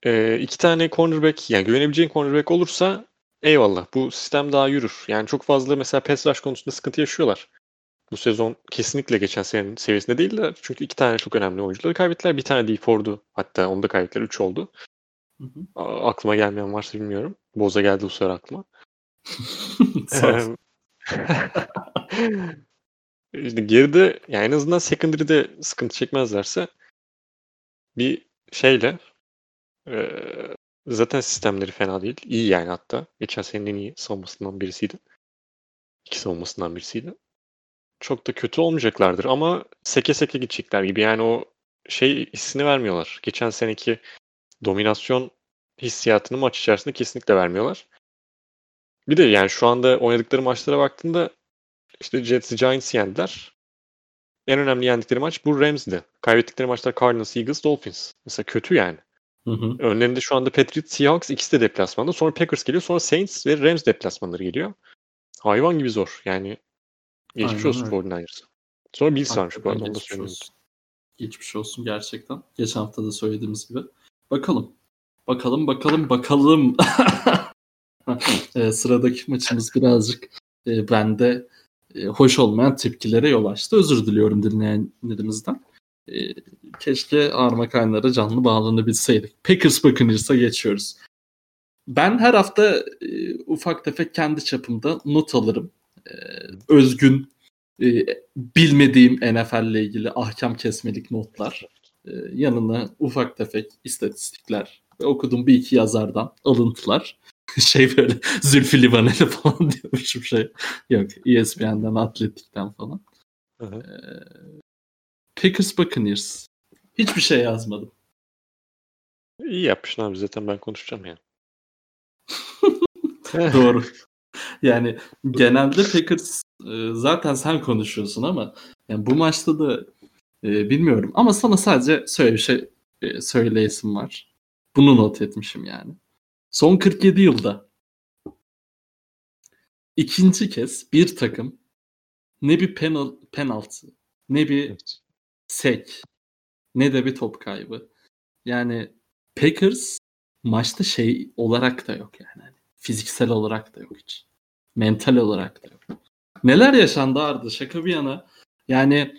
Ee, iki tane cornerback yani güvenebileceğin cornerback olursa eyvallah bu sistem daha yürür. Yani çok fazla mesela pass rush konusunda sıkıntı yaşıyorlar. Bu sezon kesinlikle geçen senenin seviyesinde değiller. Çünkü iki tane çok önemli oyuncuları kaybettiler. Bir tane D Ford'u hatta onu da kaybettiler. Üç oldu. Hı hı. Aklıma gelmeyen varsa bilmiyorum. Boza geldi bu sefer aklıma. (laughs) (laughs) işte geride yani en azından secondary'de sıkıntı çekmezlerse bir şeyle e, zaten sistemleri fena değil. İyi yani hatta. Geçen senenin en iyi savunmasından birisiydi. İki savunmasından birisiydi. Çok da kötü olmayacaklardır ama seke seke gidecekler gibi. Yani o şey hissini vermiyorlar. Geçen seneki dominasyon hissiyatını maç içerisinde kesinlikle vermiyorlar. Bir de yani şu anda oynadıkları maçlara baktığında işte Jets Giants yendiler. En önemli yendikleri maç bu Rams'di. Kaybettikleri maçlar Cardinals, Eagles, Dolphins. Mesela kötü yani. Hı hı. Önlerinde şu anda Patriots, Seahawks ikisi de deplasmanda. Sonra Packers geliyor. Sonra Saints ve Rams deplasmanları geliyor. Hayvan gibi zor. Yani geçmiş olsun 49ers'a. Sonra Bills varmış bu arada. Onu da söyleyeyim. Geçmiş olsun gerçekten. Geçen hafta da söylediğimiz gibi. Bakalım. Bakalım bakalım bakalım. (laughs) (laughs) e, sıradaki maçımız birazcık e, bende e, hoş olmayan tepkilere yol açtı. Özür diliyorum dinleyenlerimizden. E, keşke Arma Kaynar'a canlı bağlanabilseydik. Packers Buccaneers'a geçiyoruz. Ben her hafta e, ufak tefek kendi çapımda not alırım. E, özgün, e, bilmediğim NFL ile ilgili ahkam kesmelik notlar. E, yanına ufak tefek istatistikler ve okuduğum bir iki yazardan alıntılar. (laughs) şey böyle Zülfü Livaneli falan (laughs) diyormuşum şey. Yok ESPN'den, Atletik'ten falan. Hı hı. Ee, Packers Buccaneers. Hiçbir şey yazmadım. İyi yapmışsın abi zaten ben konuşacağım yani. (laughs) Doğru. Yani genelde Packers e, zaten sen konuşuyorsun ama yani bu maçta da e, bilmiyorum ama sana sadece şöyle bir şey e, söyleyesim var. Bunu not etmişim yani. Son 47 yılda ikinci kez bir takım ne bir penal, penaltı ne bir Evet. sek ne de bir top kaybı. Yani Packers maçta şey olarak da yok yani. Hani Fiziksel olarak da yok hiç. Mental olarak da yok. Neler yaşandı Arda şaka bir yana. Yani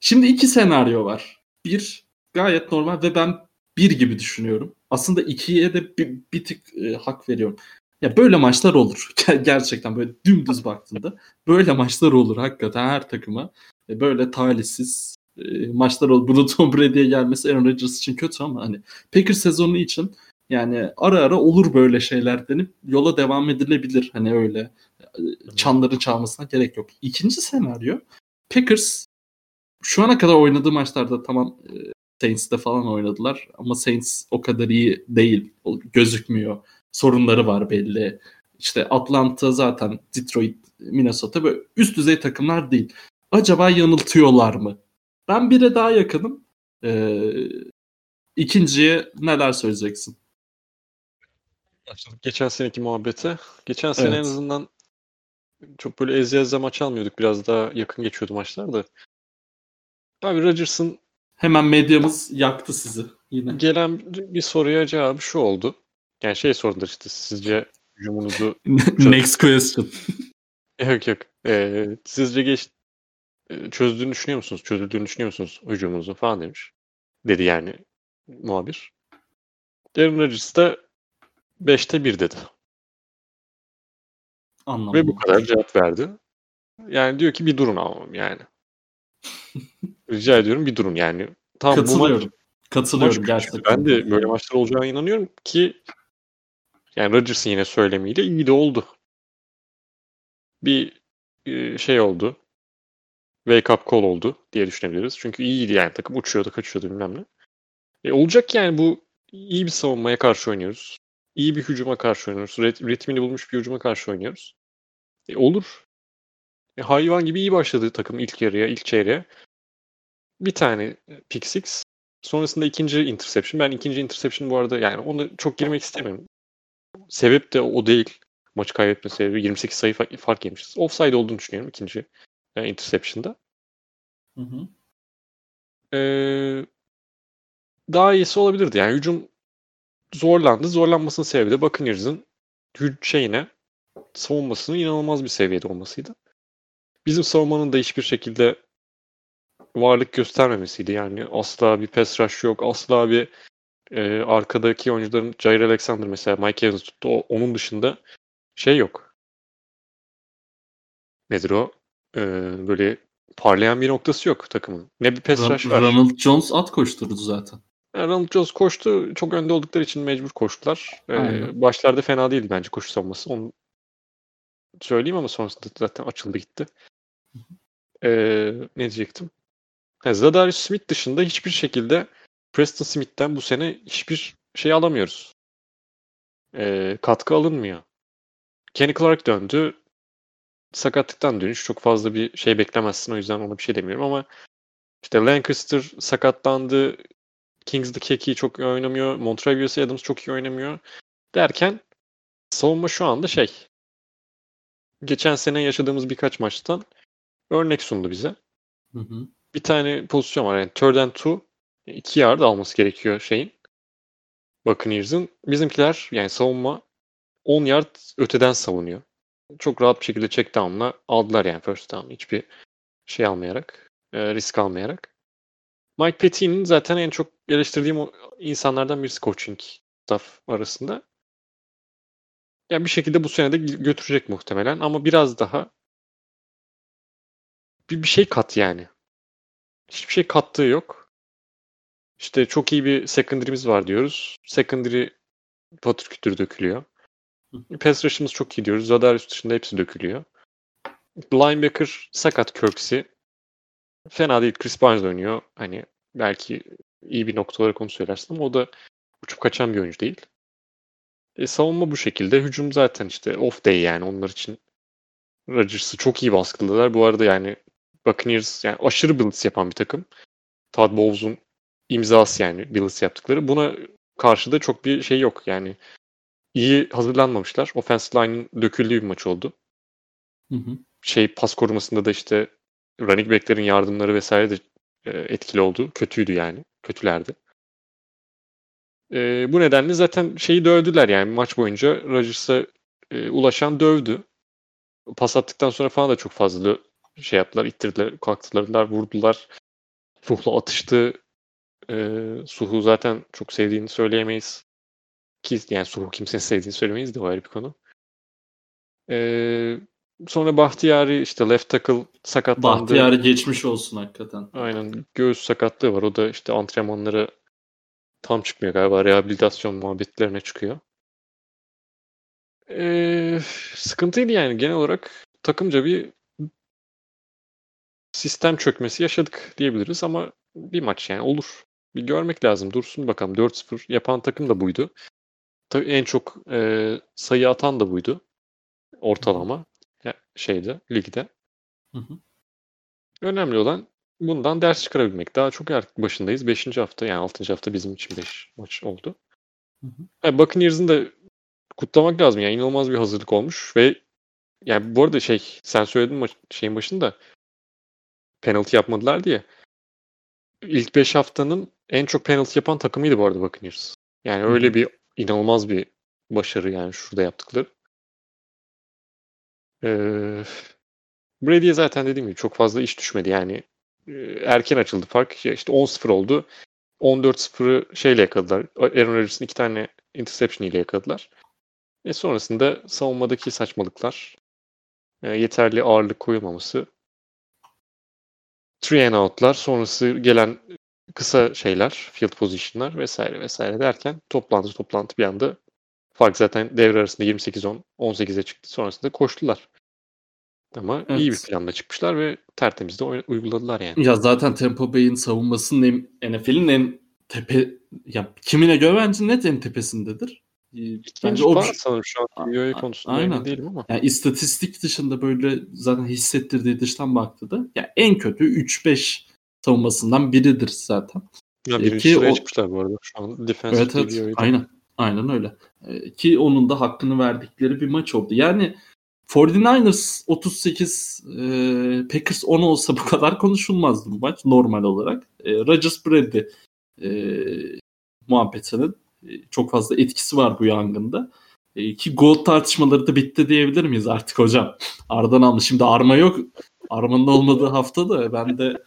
şimdi iki senaryo var. Bir gayet normal ve ben bir gibi düşünüyorum. Aslında ikiye de bir, bir tık e, hak veriyorum. Ya böyle maçlar olur. (laughs) Ger- Gerçekten böyle dümdüz baktığında böyle maçlar olur hakikaten her takıma. E, böyle talihsiz e, maçlar olur. Bunu (laughs) Tom Brady'ye gelmesi Aaron Rodgers için kötü ama hani Packers sezonu için yani ara ara olur böyle şeyler denip yola devam edilebilir. Hani öyle e, çanları çalmasına gerek yok. İkinci senaryo Packers şu ana kadar oynadığı maçlarda tamam e, Saints'te falan oynadılar ama Saints o kadar iyi değil. Gözükmüyor. Sorunları var belli. İşte Atlanta zaten Detroit, Minnesota böyle üst düzey takımlar değil. Acaba yanıltıyorlar mı? Ben bire daha yakınım. Ee, ikinciye neler söyleyeceksin? Geçen seneki muhabbete. Geçen sene en Evet. azından çok böyle eze eze maç almıyorduk. Biraz daha yakın geçiyordu maçlar da. Abi Rodgers'ın Hemen medyamız yaktı sizi yine. gelen bir soruya cevabı şu oldu. Yani şey sordular işte sizce hücumunuzu (laughs) Next question. (laughs) yok yok. Ee, sizce geç e, çözdüğünü düşünüyor musunuz? Çözüldüğünü düşünüyor musunuz hücumunuzu falan demiş. Dedi yani muhabir. Aaron Rodgers da 5'te 1 dedi. Anlamadım. Ve bu kadar cevap verdi. Yani diyor ki bir durun ama yani. (laughs) Rica ediyorum bir durun yani. Tamam bu maç, Katılıyorum. maç Katılıyorum gerçekten. Ben de böyle maçlar olacağına inanıyorum ki yani Rodgers'ın yine söylemiyle iyi de oldu. Bir e, şey oldu. Wake up call oldu diye düşünebiliriz. Çünkü iyiydi yani takım uçuyordu, kaçıyordu bilmem ne. E, olacak yani bu iyi bir savunmaya karşı oynuyoruz. İyi bir hücuma karşı oynuyoruz. Rit- ritmini bulmuş bir hücuma karşı oynuyoruz. E, olur. E, hayvan gibi iyi başladı takım ilk yarıya, ilk çeyreğe. Bir tane pick six. Sonrasında ikinci interception. Ben ikinci interception bu arada yani onu çok girmek istemiyorum. Sebep de o değil. Maçı kaybetme sebebi 28 sayı fa- fark yemişiz. Offside olduğunu düşünüyorum ikinci e, interception'da. Hı hı. Ee, daha iyisi olabilirdi. Yani hücum zorlandı. Zorlanmasının sebebi de Buccaneers'ın şeyine savunmasının inanılmaz bir seviyede olmasıydı. Bizim savunmanın da hiçbir şekilde varlık göstermemesiydi. Yani asla bir pass rush yok. Asla bir e, arkadaki oyuncuların Jair Alexander mesela Mike Evans tuttu. O, onun dışında şey yok. Nedir o? Ee, böyle parlayan bir noktası yok takımın. Ne bir pass rush var. Ronald Jones at koşturdu zaten. Yani Ronald Jones koştu. Çok önde oldukları için mecbur koştular. Ee, başlarda fena değildi bence koşu savunması. Onu söyleyeyim ama sonrasında zaten açıldı gitti. Ee, ne diyecektim? Ha, Zadarius Smith dışında hiçbir şekilde Preston Smith'ten bu sene hiçbir şey alamıyoruz. Ee, katkı alınmıyor. Kenny Clark döndü. Sakatlıktan dönüş. Çok fazla bir şey beklemezsin. O yüzden ona bir şey demiyorum ama işte Lancaster sakatlandı. Kingsley Keki çok iyi oynamıyor. Montrevious Adams çok iyi oynamıyor. Derken savunma şu anda şey geçen sene yaşadığımız birkaç maçtan örnek sundu bize. Hı hı. Bir tane pozisyon var. Yani third and two. iki yard alması gerekiyor şeyin. Buccaneers'ın. Bizimkiler yani savunma 10 yard öteden savunuyor. Çok rahat bir şekilde check down'la aldılar yani first down. Hiçbir şey almayarak, e, risk almayarak. Mike Pettine'in zaten en çok eleştirdiğim o insanlardan birisi coaching staff arasında. Yani bir şekilde bu sene de götürecek muhtemelen ama biraz daha bir, bir şey kat yani. Hiçbir şey kattığı yok. İşte çok iyi bir secondary'miz var diyoruz. Secondary patır kütür dökülüyor. Pass rush'ımız çok iyi diyoruz. Zadarius dışında hepsi dökülüyor. Linebacker sakat Kirksey. Fena değil. Chris Barnes oynuyor. Hani belki iyi bir nokta olarak onu söylersin ama o da uçup kaçan bir oyuncu değil. E, savunma bu şekilde. Hücum zaten işte off day yani onlar için. Rodgers'ı çok iyi baskıladılar. Bu arada yani Buccaneers yani aşırı blitz yapan bir takım. Todd Bowles'un imzası yani blitz yaptıkları. Buna karşı da çok bir şey yok yani. iyi hazırlanmamışlar. Offensive line'ın döküldüğü bir maç oldu. Hı hı. Şey pas korumasında da işte running back'lerin yardımları vesaire de e, etkili oldu. Kötüydü yani. Kötülerdi. E, bu nedenle zaten şeyi dövdüler yani maç boyunca Rodgers'a e, ulaşan dövdü. Pas attıktan sonra falan da çok fazla şey yaptılar, ittirdiler, kalktılar, vurdular. Ruhla atıştı. E, Suhu zaten çok sevdiğini söyleyemeyiz. Ki yani Suhu kimsenin sevdiğini söylemeyiz de o ayrı bir konu. E, sonra Bahtiyari işte left tackle sakatlandı. Bahtiyari geçmiş olsun hakikaten. Aynen göğüs sakatlığı var. O da işte antrenmanlara tam çıkmıyor galiba. Rehabilitasyon muhabbetlerine çıkıyor. Ee, sıkıntıydı yani genel olarak takımca bir sistem çökmesi yaşadık diyebiliriz ama bir maç yani olur. Bir görmek lazım. Dursun bakalım. 4-0 yapan takım da buydu. Tabii en çok e, sayı atan da buydu. Ortalama şeyde, ligde. Hı hı. Önemli olan bundan ders çıkarabilmek. Daha çok artık başındayız. 5. hafta yani 6. hafta bizim için 5 maç oldu. Hı hı. Yani Buccaneers'ın da kutlamak lazım. Yani inanılmaz bir hazırlık olmuş ve yani bu arada şey sen söyledin maç, şeyin başında penaltı yapmadılar diye. İlk 5 haftanın en çok penaltı yapan takımıydı bu arada Buccaneers. Yani öyle Hı hı. bir inanılmaz bir başarı yani şurada yaptıkları. Ee, Brady'ye zaten dediğim gibi çok fazla iş düşmedi. Yani e, erken açıldı fark. İşte 10-0 oldu. 14-0'ı şeyle yakaladılar. Aaron Rodgers'ın iki tane interception ile yakaladılar. Ve sonrasında savunmadaki saçmalıklar, e, yeterli ağırlık koyulmaması, three and out'lar, sonrası gelen kısa şeyler, field position'lar vesaire vesaire derken toplantı toplantı bir anda fark zaten devre arasında 28-10, 18'e çıktı. Sonrasında koştular. Ama Evet. iyi bir planla çıkmışlar ve tertemiz de uyguladılar yani. Ya zaten Tampa Bay'in savunmasının NFL'in en tepe ya kimine göre bence net en tepesindedir. Ee, İkinci Bence o falan sanırım şu an VOA A- konusunda aynen. emin değilim ama. yani istatistik dışında böyle zaten hissettirdiği dıştan baktı da ya en kötü 3-5 savunmasından biridir zaten. Ya Ee, birinci ki sıraya o- çıkmışlar bu arada. Şu an defensive Evet evet DVOA'da. aynen. Aynen öyle. Ee, ki onun da hakkını verdikleri bir maç oldu. Yani 49ers 38 e, Packers 10 olsa bu kadar konuşulmazdı bu maç normal olarak. E, Rodgers Brady e, muhabbetinin çok fazla etkisi var bu yangında. E, ki GOAT tartışmaları da bitti diyebilir miyiz artık hocam? Ardan almış. Şimdi arma yok. Armanın olmadığı haftada ben de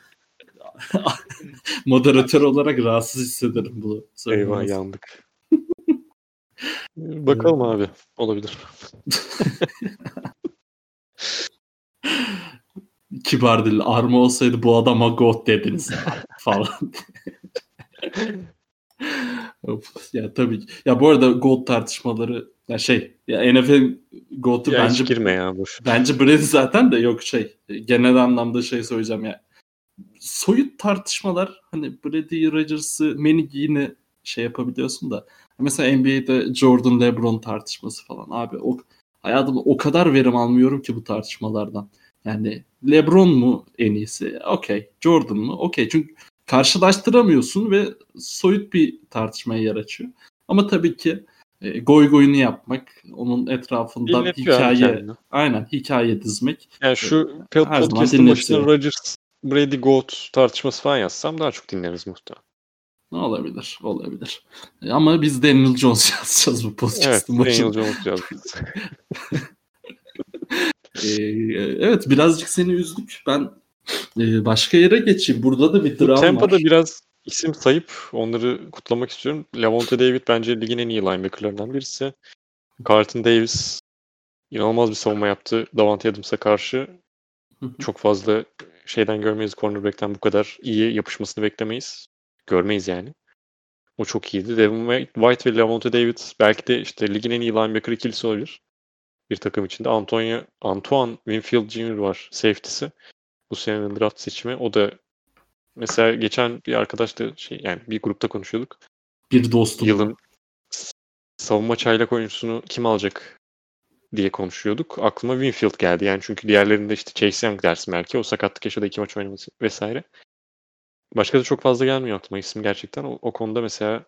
(laughs) moderatör olarak rahatsız hissederim bunu. Eyvah yandık. Bakalım abi. Olabilir. (laughs) kibar dil. Arma olsaydı bu adama God dediniz falan. (laughs) Ya tabii ki. Ya bu arada God tartışmaları ya şey ya NFL'in GOAT'u Ya bence girme ya boş. bence Brady zaten de yok şey. Genel anlamda şey söyleyeceğim ya. Soyut tartışmalar hani Brady, Rodgers'ı, Manning'i yine şey yapabiliyorsun da mesela NBA'de Jordan LeBron tartışması falan abi o hayatımda o kadar verim almıyorum ki bu tartışmalardan. Yani LeBron mu en iyisi? Okey. Jordan mu? Okey. Çünkü karşılaştıramıyorsun ve soyut bir tartışmaya yer açıyor. Ama tabii ki e, goy goyunu yapmak, onun etrafında Dinletiyor abi hikaye, kendini. aynen hikaye dizmek. Yani şu Her zaman podcast'ın dinletiyor. Rodgers Brady Goat tartışması falan yazsam daha çok dinleriz muhtemelen. Ne olabilir? Olabilir. E, Ama biz Daniel Jones (laughs) yazacağız bu Evet, podcast'ın Daniel. Jones yazdı. Ee, (laughs) evet birazcık seni üzdük. Ben e, başka yere geçeyim. Burada da bir dram Tampa'da var. biraz isim sayıp onları kutlamak istiyorum. Lavonte David bence ligin en iyi linebackerlarından birisi. Carlton Davis inanılmaz bir savunma yaptı Davante Adams'a karşı. Çok fazla şeyden görmeyiz. Cornerback'ten bu kadar iyi yapışmasını beklemeyiz. Görmeyiz yani. O çok iyiydi. Devin White ve Lavonte David belki de işte ligin en iyi linebacker ikilisi olabilir. Bir takım içinde. Antonio, Antoine Winfield Jr. var safety'si. Bu senenin draft seçimi. O da mesela geçen bir arkadaşla şey yani bir grupta konuşuyorduk. Bir dostum. Yılın savunma çaylak oyuncusunu kim alacak diye konuşuyorduk. Aklıma Winfield geldi. Yani çünkü diğerlerinde işte Chase Young dersin belki. O sakatlık yaşadı iki maç oynaması vesaire. Başka da çok fazla gelmiyor aklıma isim gerçekten. O, o konuda mesela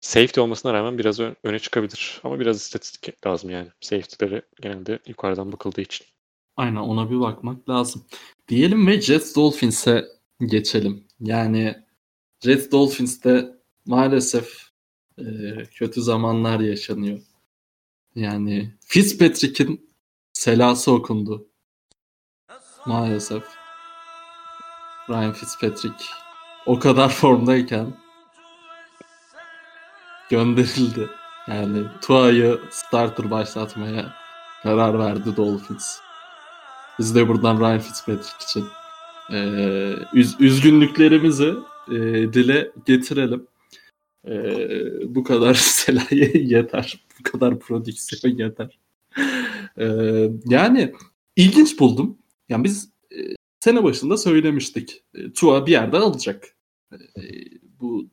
safety olmasına rağmen biraz öne çıkabilir. Ama biraz istatistik lazım yani. Safety'lere genelde yukarıdan bakıldığı için. Aynen ona bir bakmak lazım. Diyelim ve Jets Dolphins'e geçelim. Yani Jets Dolphins'te maalesef e, kötü zamanlar yaşanıyor. Yani Fitzpatrick'in selası okundu. Maalesef. Ryan Fitzpatrick o kadar formdayken gönderildi. Yani Tua'yı starter başlatmaya karar verdi Dolphins. Biz de buradan Ryan Fitzpatrick için e, üz, üzgünlüklerimizi e, dile getirelim. E, bu kadar (laughs) Sela'ya yeter. Bu kadar prodüksiyon yeter. E, yani ilginç buldum. Yani biz e, sene başında söylemiştik. E, Tua bir yerde alacak. E, bu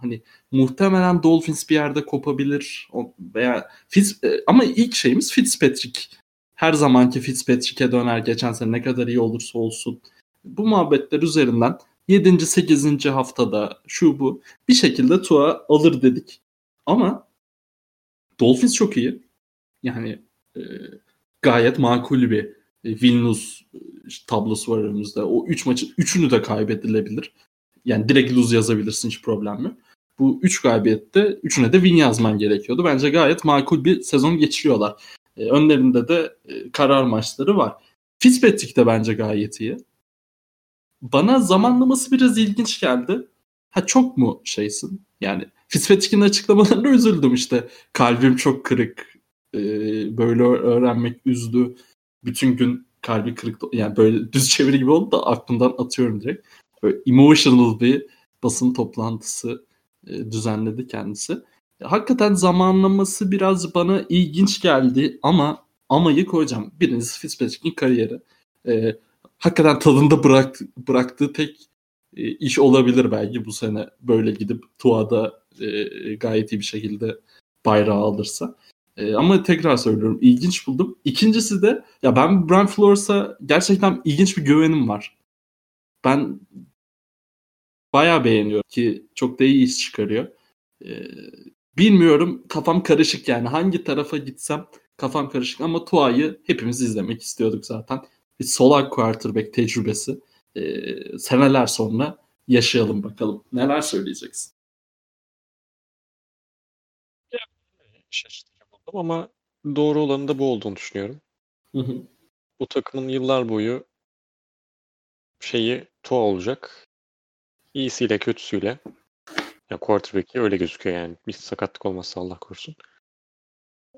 hani muhtemelen Dolphins bir yerde kopabilir veya Fitz, e, ama ilk şeyimiz Fitzpatrick. Her zamanki Fitzpatrick'e döner geçen sene ne kadar iyi olursa olsun. Bu muhabbetler üzerinden 7. 8. haftada şu bu bir şekilde Tua alır dedik. Ama Dolphins çok iyi. Yani e, gayet makul bir e, Vilnius e, tablosu var önümüzde. O 3 üç maçın 3'ünü de kaybedilebilir. Yani direkt lose yazabilirsin hiç problem yok. Bu 3 üç galibiyette 3'üne de win yazman gerekiyordu. Bence gayet makul bir sezon geçiriyorlar. E, önlerinde de e, karar maçları var. Fitzpatrick de bence gayet iyi. Bana zamanlaması biraz ilginç geldi. Ha çok mu şeysin? Yani Fitzpatrick'in açıklamalarına (laughs) üzüldüm işte. Kalbim çok kırık. E, böyle öğrenmek üzdü. Bütün gün kalbi kırık. Yani böyle düz çeviri gibi oldu da aklımdan atıyorum direkt. Böyle emotional bir basın toplantısı düzenledi kendisi. Hakikaten zamanlaması biraz bana ilginç geldi ama amayı koyacağım. Birincisi Fitzpatrick'in kariyeri. E, hakikaten tadında bırak, bıraktığı tek e, iş olabilir belki bu sene böyle gidip Tua'da e, gayet iyi bir şekilde bayrağı alırsa. E, ama tekrar söylüyorum ilginç buldum. İkincisi de ya ben Brian Flores'a gerçekten ilginç bir güvenim var. Ben bayağı beğeniyorum ki çok da iyi iş çıkarıyor. E, bilmiyorum kafam karışık yani hangi tarafa gitsem kafam karışık ama Tua'yı hepimiz izlemek istiyorduk zaten. Bir solak quarterback tecrübesi e, seneler sonra yaşayalım bakalım. Neler söyleyeceksin? Şaşırtıcı buldum ama doğru olanı da bu olduğunu düşünüyorum. Hı hı. Bu takımın yıllar boyu şeyi Tua olacak. İyisiyle kötüsüyle. Ya quarterback'i öyle gözüküyor yani. Bir sakatlık olmazsa Allah korusun.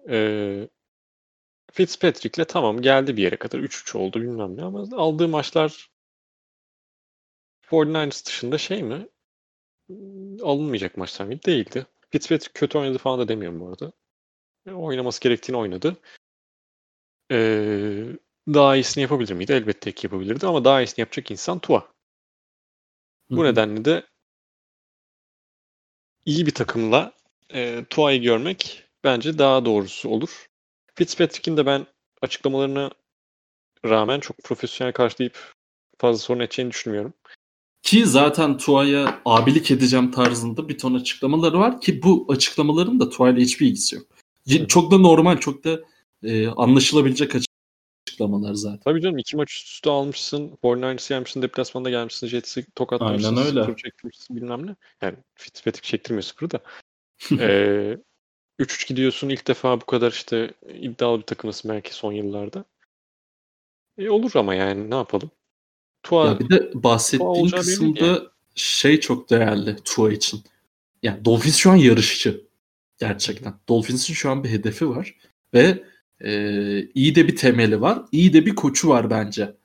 Ee, Fitzpatrick'le tamam geldi bir yere kadar 3-3 oldu bilmem ne ama aldığı maçlar 49ers dışında şey mi? Alınmayacak maçlar mıydı? Değildi. Fitzpatrick kötü oynadı falan da demiyorum bu arada. Oynaması gerektiğini oynadı. Ee, daha iyisini yapabilir miydi? Elbette ki yapabilirdi ama daha iyisini yapacak insan Tua. Bu Hı-hı. nedenle de iyi bir takımla e, Tua'yı görmek bence daha doğrusu olur. Fitzpatrick'in de ben açıklamalarına rağmen çok profesyonel karşılayıp fazla sorun edeceğini düşünmüyorum. Ki zaten Tua'ya abilik edeceğim tarzında bir ton açıklamaları var ki bu açıklamaların da Tua'yla hiçbir ilgisi yok. Çok da normal, çok da e, anlaşılabilecek açıklamalar zaten. Tabii canım iki maç üst üste almışsın. 49ers'ı yenmişsin. Deplasmanda gelmişsin. Jets'i tokatlamışsın. Aynen öyle. Sıfır çektirmişsin bilmem ne. Yani Fitzpatrick çektirmiyor sıfırı da. (laughs) ee, 3-3 gidiyorsun. ilk defa bu kadar işte iddialı bir takımısın belki son yıllarda. E, olur ama yani ne yapalım. Tua, ya bir de bahsettiğin kısımda yani. şey çok değerli Tua için. Yani Dolphins şu an yarışçı. Gerçekten. Dolphins'in şu an bir hedefi var. Ve e, iyi de bir temeli var. İyi de bir koçu var bence.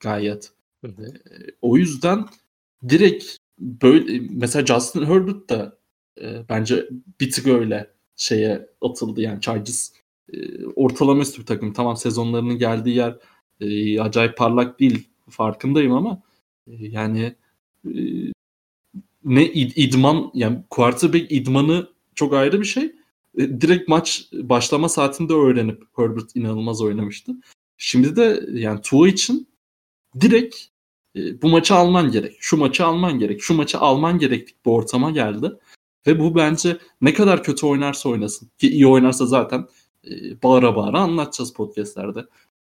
Gayet. Hı hı. E, o yüzden direkt böyle mesela Justin Herbert da e, bence bir tık öyle şeye atıldı yani Chargers e, ortalama üstü bir takım. Tamam sezonlarının geldiği yer e, acayip parlak değil farkındayım ama e, yani e, ne id, idman yani quarterback idmanı çok ayrı bir şey. E, direkt maç başlama saatinde öğrenip Herbert inanılmaz oynamıştı. Şimdi de yani Tua için direkt e, bu maçı alman gerek, şu maçı alman gerek, şu maçı alman gerektik bir ortama geldi. Ve bu bence ne kadar kötü oynarsa oynasın ki iyi oynarsa zaten e, bağıra bağıra anlatacağız podcastlerde.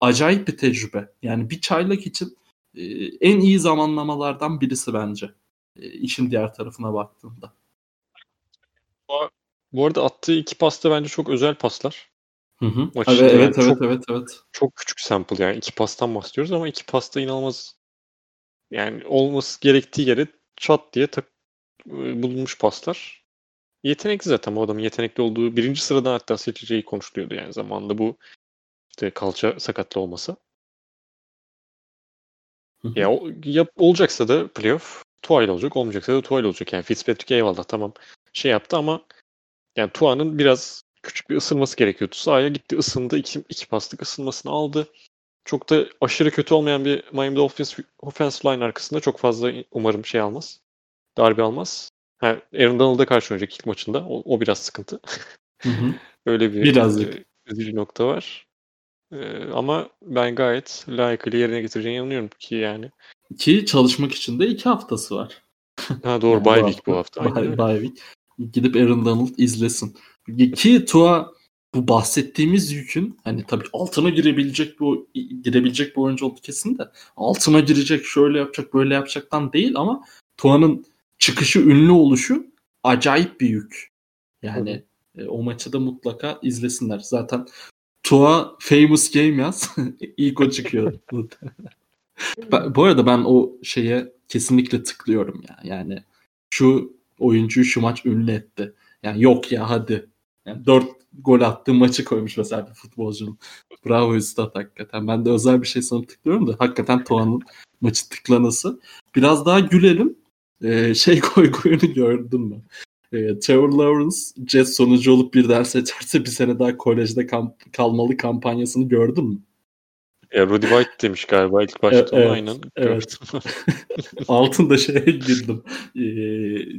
Acayip bir tecrübe. Yani bir çaylak için e, en iyi zamanlamalardan birisi bence. E, işin diğer tarafına baktığında. Bu arada attığı iki pasta bence çok özel paslar. Hı hı. Evet, yani evet, çok, evet, evet. Çok küçük sample yani iki pastan bahsediyoruz ama iki pasta inanılmaz yani olması gerektiği yere çat diye tak, e, bulunmuş paslar. Yetenekli zaten bu adamın yetenekli olduğu birinci sıradan hatta seçileceği konuşuluyordu yani zamanında bu işte kalça sakatlı olmasa. ya, yap, olacaksa da playoff Tuayl olacak, olmayacaksa da Tuayl olacak. Yani Fitzpatrick eyvallah tamam şey yaptı ama yani Tua'nın biraz küçük bir ısınması gerekiyordu. Sahaya gitti ısındı. iki, iki paslık ısınmasını aldı. Çok da aşırı kötü olmayan bir Miami Dolphins offensive line arkasında çok fazla umarım şey almaz. Darbe almaz. Ha, Aaron Donald'a karşı oynayacak ilk maçında. O, o biraz sıkıntı. Hı hı. (laughs) Öyle bir Birazcık. E, üzücü nokta var. E, ama ben gayet layıkıyla yerine getireceğine inanıyorum ki yani. Ki çalışmak için de iki haftası var. Ha doğru yani bye week bu hafta. Bye, bye week. Gidip Aaron Donald izlesin. Ki Tua bu bahsettiğimiz yükün hani tabii altına girebilecek bu girebilecek bir oyuncu oldu kesin de altına girecek şöyle yapacak böyle yapacaktan değil ama Tua'nın çıkışı ünlü oluşu acayip bir yük. Yani e, o maçı da mutlaka izlesinler. Zaten Tua famous game yaz. (laughs) İlk o çıkıyor. (laughs) ben, bu arada ben o şeye kesinlikle tıklıyorum ya. Yani şu oyuncuyu şu maç ünlü etti. Yani yok ya hadi. Yani 4 gol attığı maçı koymuş mesela bir futbolcunun. Bravo Üstad hakikaten. Ben de özel bir şey sana tıklıyorum da hakikaten Tuan'ın (laughs) maçı tıklanası. Biraz daha gülelim. Ee, şey (laughs) koy koyunu gördün mü? Ee, Trevor Lawrence Jets sonucu olup birden seçerse bir sene daha kolejde kamp- kalmalı kampanyasını gördün mü? Ya Rudy White demiş galiba ilk başta evet, aynen. Evet. (laughs) (laughs) Altında şeye girdim. Ee,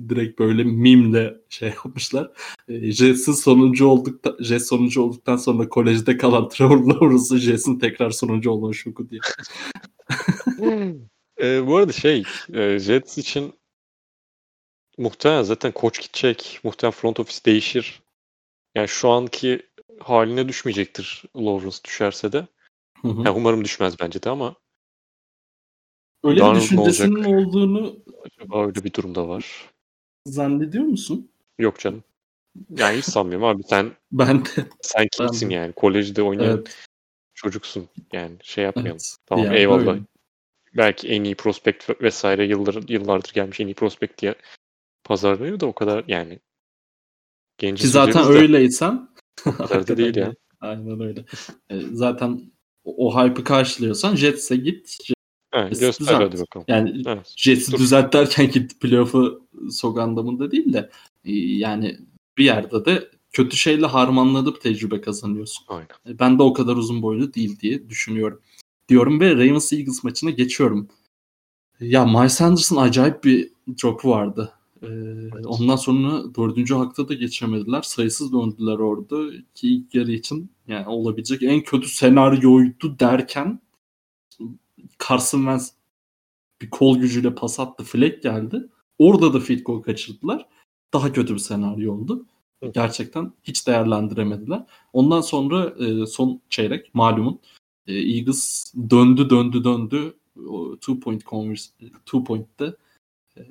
direkt böyle mimle şey yapmışlar. Ee, Jets'in sonuncu olduktan Jets sonuncu olduktan sonra kolejde kalan (laughs) Trevor Lawrence'ın Jets'in tekrar sonuncu olduğunu şoku diye. ee, bu arada şey e, Jets için muhtemelen zaten koç gidecek. Muhtemelen front office değişir. Yani şu anki haline düşmeyecektir Lawrence düşerse de. Hı hı. Yani umarım düşmez bence de ama öyle bir düşüncesinin olduğunu acaba öyle bir durumda var. Zannediyor musun? Yok canım. Yani hiç sanmıyorum abi sen (laughs) ben de sen kimsin yani kolejde oynayan evet. çocuksun yani şey yapmayalım. Evet. Tamam yani eyvallah. Öyle. Belki en iyi prospekt vesaire yıllar, yıllardır gelmiş en iyi prospekt diye pazarlıyor da o kadar yani genç Ki zaten öyleysen o kadar da değil ya. (laughs) Aynen öyle. E, zaten o, hype'ı karşılıyorsan Jets'e git. Evet, göster düzelt. hadi bakalım. Yani evet. Jets'i düzelt derken git playoff'u sok anlamında değil de e, yani bir yerde de kötü şeyle harmanlanıp tecrübe kazanıyorsun. Aynen. E, ben de o kadar uzun boylu değil diye düşünüyorum. Diyorum ve Ravens Eagles maçına geçiyorum. Ya Miles Sanders'ın acayip bir drop'u vardı. Ee, ondan sonra dördüncü hakta da geçemediler. Sayısız döndüler orada ki ilk yarı için yani olabilecek en kötü senaryoydu derken Carson Wentz bir kol gücüyle pas attı. Fleck geldi. Orada da field goal kaçırdılar. Daha kötü bir senaryo oldu. Gerçekten hiç değerlendiremediler. Ondan sonra e, son çeyrek malumun e, Eagles döndü döndü döndü. O two point converse, two point'te e,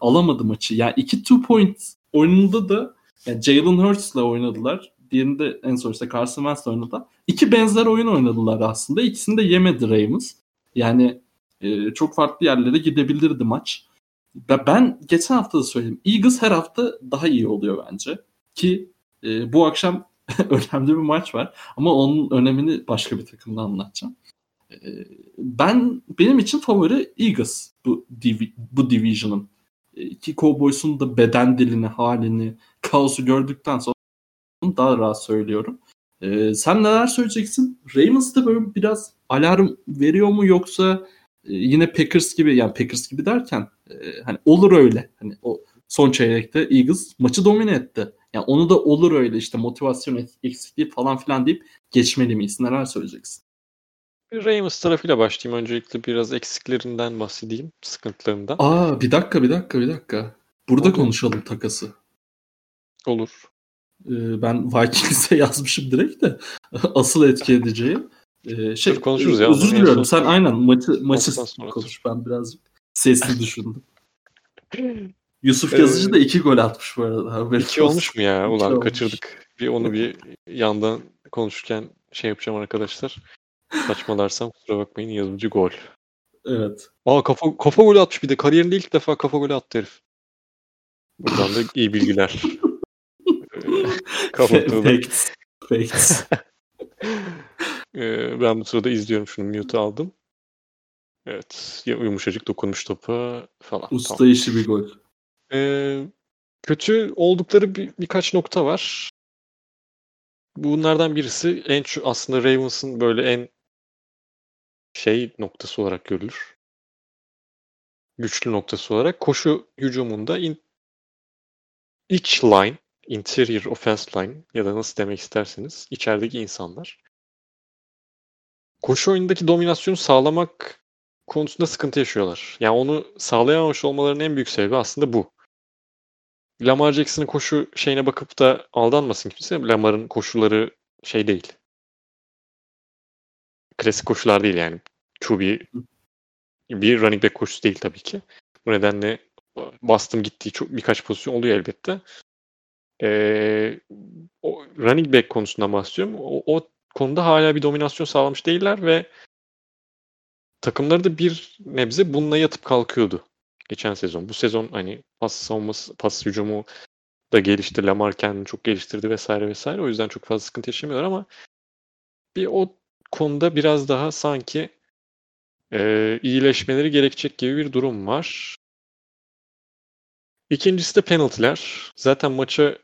alamadı maçı. Yani iki two point oyununda da yani Jalen Hurts'la oynadılar. Diğerinde en son işte Carson Wentz oynadı. İki benzer oyun oynadılar aslında. İkisini de yemedi Ravens. Yani e, çok farklı yerlere gidebilirdi maç. Ben geçen hafta da söyledim. Eagles her hafta daha iyi oluyor bence. Ki e, bu akşam (laughs) önemli bir maç var. Ama onun önemini başka bir takımda anlatacağım. E, ben benim için favori Eagles bu divi, bu division'ın. E, ki Cowboys'un da beden dilini, halini, kaosu gördükten sonra daha rahat söylüyorum. Ee, sen neler söyleyeceksin? Ravens da böyle biraz alarm veriyor mu yoksa e, yine Packers gibi yani Packers gibi derken e, hani olur öyle. Hani o son çeyrekte Eagles maçı domine etti. Yani onu da olur öyle işte motivasyon eksikliği falan filan deyip geçmeli miyiz? Neler söyleyeceksin? Ravens tarafıyla başlayayım. Öncelikle biraz eksiklerinden bahsedeyim. Sıkıntılarından. Aa bir dakika bir dakika bir dakika. Burada Olur. konuşalım takası. Olur. Ee, ben Vikings'e (laughs) yazmışım direkt de (laughs) asıl etki edeceği. Ee, şey, Dur, konuşuruz ya. Özür diliyorum. Sen aynen maçı maçı konuş. Ben birazcık sesli (laughs) düşündüm. Yusuf Ee, Yazıcı da iki gol atmış bu arada. Haberin İki olsun. olmuş mu ya? İki Ulan olmuş. kaçırdık. Bir onu bir yandan konuşurken şey yapacağım arkadaşlar. Saçmalarsam kusura bakmayın yazıcı gol. Evet. Aa kafa kafa golü atmış bir de. Kariyerinde ilk defa kafa golü attı herif. Buradan da iyi bilgiler. (laughs) Ee, Kapatıldı. Facts. Facts. (laughs) Ee, ben bu sırada izliyorum şunu mute aldım. Evet. Yumuşacık dokunmuş topa falan. Usta Tamam. işi bir gol. Ee, kötü oldukları bir, birkaç nokta var. Bunlardan birisi en şu aslında Ravens'ın böyle en şey noktası olarak görülür. Güçlü noktası olarak koşu hücumunda in, iç line, interior offense line ya da nasıl demek isterseniz içerideki insanlar koşu oyundaki dominasyonu sağlamak konusunda sıkıntı yaşıyorlar. Yani onu sağlayamamış olmalarının en büyük sebebi aslında bu. Lamar Jackson'ın koşu şeyine bakıp da aldanmasın kimse. Lamar'ın koşuları şey değil. Klasik koşular değil yani. QB bir running back koşusu değil tabii ki. Bu nedenle bastım gittiği çok birkaç pozisyon oluyor elbette. Ee, o running back konusundan bahsediyorum. O, o konuda hala bir dominasyon sağlamış değiller ve takımları da bir nebze bununla yatıp kalkıyordu geçen sezon. Bu sezon hani pas savunması, pas hücumu da gelişti. Lamar kendini çok geliştirdi vesaire vesaire. O yüzden çok fazla sıkıntı yaşamıyorlar ama bir o konuda biraz daha sanki e, iyileşmeleri gerekecek gibi bir durum var. İkincisi de penaltılar. Zaten maça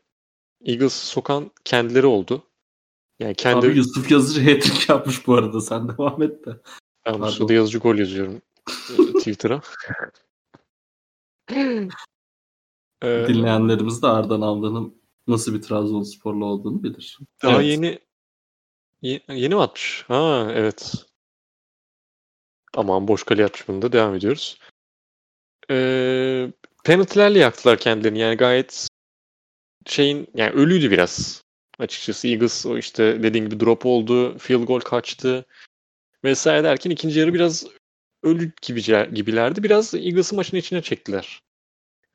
Eagles sokan kendileri oldu. Yani kendi Abi Yusuf Yazıcı hat-trick yapmış bu arada. Sen (laughs) devam et de. Ben bu sırada yazıcı gol yazıyorum e, (laughs) Twitter'a. (laughs) Ee, Dinleyenlerimiz de Ardan Avlan'ın nasıl bir Trabzonsporlu olduğunu bilir. daha Evet. yeni ye- yeni mi atmış? Ha evet. Aman boş kale atmış bunu da devam ediyoruz. Ee, penaltılarla yaktılar kendilerini. Yani gayet şeyin yani ölüydü biraz. Açıkçası Eagles o işte dediğin gibi drop oldu. Field goal kaçtı. Vesaire derken ikinci yarı biraz ölü gibi, gibilerdi. Biraz Eagles'ı maçın içine çektiler.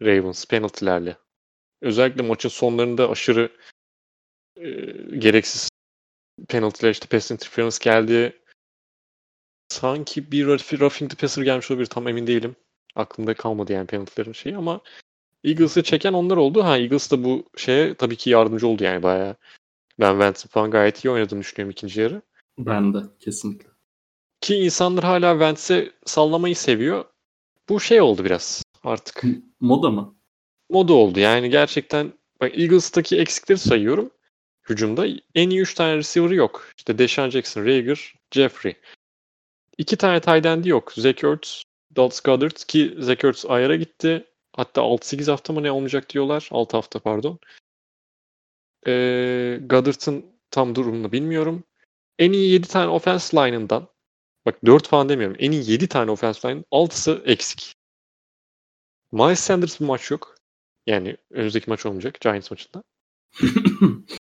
Ravens penaltılarla. Özellikle maçın sonlarında aşırı e, gereksiz penaltılar işte pass interference geldi. Sanki bir rough- roughing the passer gelmiş olabilir tam emin değilim. Aklımda kalmadı yani penaltıların şeyi ama Eagles'ı çeken onlar oldu. Ha Eagles da bu şeye tabii ki yardımcı oldu yani bayağı. Ben Vance'ın falan gayet iyi oynadığını düşünüyorum ikinci yarı. Ben de kesinlikle. Ki insanlar hala Vance'e sallamayı seviyor. Bu şey oldu biraz artık. Moda mı? moda oldu. Yani gerçekten bak Eagles'taki eksikleri sayıyorum. Hücumda en iyi 3 tane receiver yok. İşte Deshaun Jackson, Rager, Jeffrey. İki tane tight end'i yok. Zach Ertz, Dallas Goddard ki Zach Ertz ayara gitti. Hatta 6-8 hafta mı ne olmayacak diyorlar. 6 hafta pardon. Ee, Goddard'ın tam durumunu bilmiyorum. En iyi 7 tane offense line'ından bak 4 falan demiyorum. En iyi 7 tane offense line'ın 6'sı eksik. Miles Sanders bu maç yok. Yani önümüzdeki maç olmayacak Giants maçında. (laughs)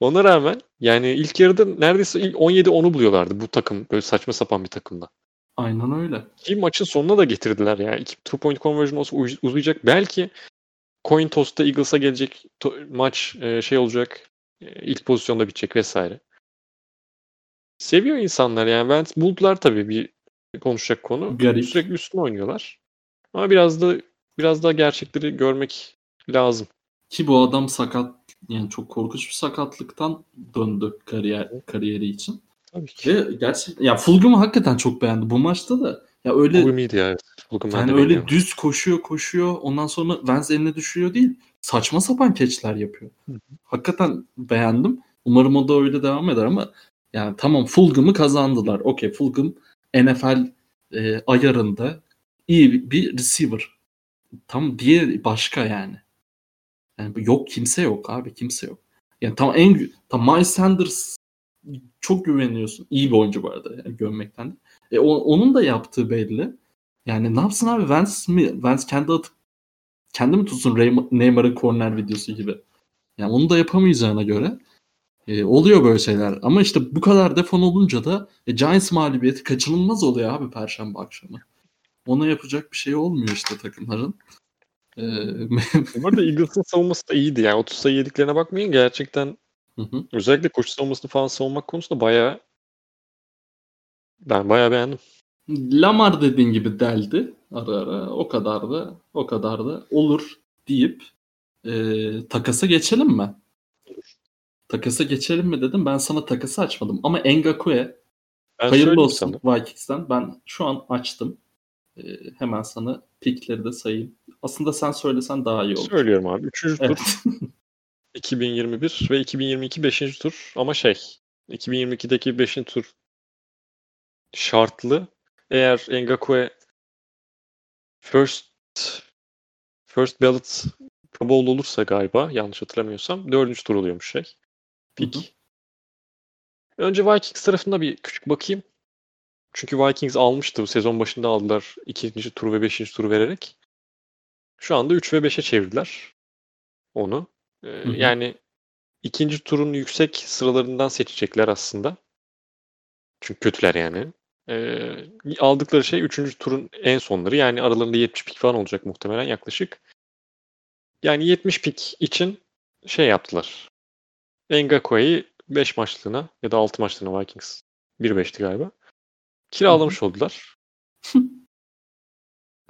Ona rağmen yani ilk yarıda neredeyse ilk 17-10'u buluyorlardı bu takım. Böyle saçma sapan bir takımda. Aynen öyle. Ki maçın sonuna da getirdiler ya. İki two point conversion olsa uz- uzayacak. Belki coin toss'ta Eagles'a gelecek maç e, şey olacak. e, ilk pozisyonda bitecek vesaire. Seviyor insanlar yani. Ben buldular tabii bir konuşacak konu. Garip. Sürekli üstüne oynuyorlar. Ama biraz da biraz daha gerçekleri görmek lazım. Ki bu adam sakat yani çok korkunç bir sakatlıktan döndü kariyer kariyeri için. Tabii ki. Ve gerçekten ya Fulgum'u hakikaten çok beğendi bu maçta da. Ya öyle Fulgham iyiydi ya. Ben yani öyle beğeniyorum. düz koşuyor koşuyor ondan sonra Vance eline düşüyor değil. Saçma sapan keçler yapıyor. Hı hı. Hakikaten beğendim. Umarım o da öyle devam eder ama yani tamam Fulgum'u kazandılar. Okey Fulgum NFL e, ayarında iyi bir- bir receiver. Tam diye başka yani. Yani yok kimse yok abi kimse yok. Yani tam en tam Miles Sanders çok güveniyorsun. İyi bir oyuncu bu arada yani gömmekten. E, o, onun da yaptığı belli. Yani ne yapsın abi Vance mi? Vance kendi atıp kendi mi tutsun Neymar'ın corner videosu gibi. Yani onu da yapamayacağına göre e, oluyor böyle şeyler. Ama işte bu kadar defon olunca da e, Giants mağlubiyeti kaçınılmaz oluyor abi Perşembe akşamı. Ona yapacak bir şey olmuyor işte takımların. Ee, (laughs) Bu arada Eagles'ın savunması da iyiydi. Yani 30 sayı yediklerine bakmayın. Gerçekten hı hı. özellikle koşu savunmasını falan savunmak konusunda bayağı ben bayağı beğendim. Lamar dediğin gibi deldi ara ara. O kadar da o kadar da olur deyip e, takasa geçelim mi? Takasa geçelim mi dedim. Ben sana takası açmadım. Ama Engakue hayırlı olsun sana. Vikings'ten. Ben şu an açtım. E, hemen sana pickleri de sayayım. Aslında sen söylesen daha iyi olur. Söylüyorum abi. Üçüncü evet. tur (laughs) 2021 ve 2022 beşinci tur. Ama şey 2022'deki beşinci tur şartlı. Eğer Engakue first first ballot Pro Bowl olursa galiba yanlış hatırlamıyorsam dördüncü tur oluyormuş şey. Pick. Hı hı. Önce Vikings tarafında bir küçük bakayım. Çünkü Vikings almıştı. Bu sezon başında aldılar. ikinci tur ve beşinci tur vererek. Şu anda 3 ve 5'e çevirdiler onu. Ee, hı hı. Yani ikinci turun yüksek sıralarından seçecekler aslında. Çünkü kötüler yani. Ee, aldıkları şey üçüncü turun en sonları. Yani aralarında 70 pik falan olacak muhtemelen yaklaşık. Yani 70 pik için şey yaptılar. Engakue'yi 5 maçlığına ya da 6 maçlığına Vikings 1-5'ti galiba. Kiralamış oldular. (laughs)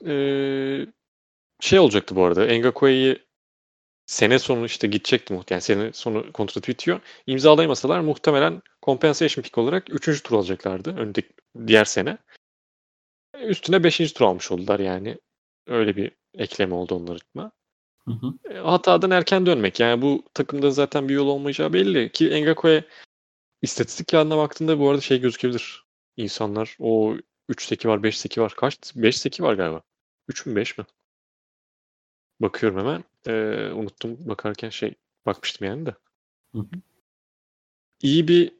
ee, şey olacaktı bu arada. Engakue'yi sene sonu işte gidecekti muhtemelen. Yani sene sonu kontratı bitiyor. İmzalayamasalar muhtemelen compensation pick olarak 3. tur alacaklardı. Öndeki diğer sene. Üstüne 5. tur almış oldular yani. Öyle bir ekleme oldu onlar için. Hı hı. E, hatadan erken dönmek. Yani bu takımda zaten bir yol olmayacağı belli. Ki Engakue istatistik kağıdına baktığında bu arada şey gözükebilir. İnsanlar o 3 seki var, 5 seki var. Kaç? 5 seki var galiba. 3 mü 5 mi? Bakıyorum hemen. Ee, unuttum bakarken şey bakmıştım yani de. Hı hı. İyi bir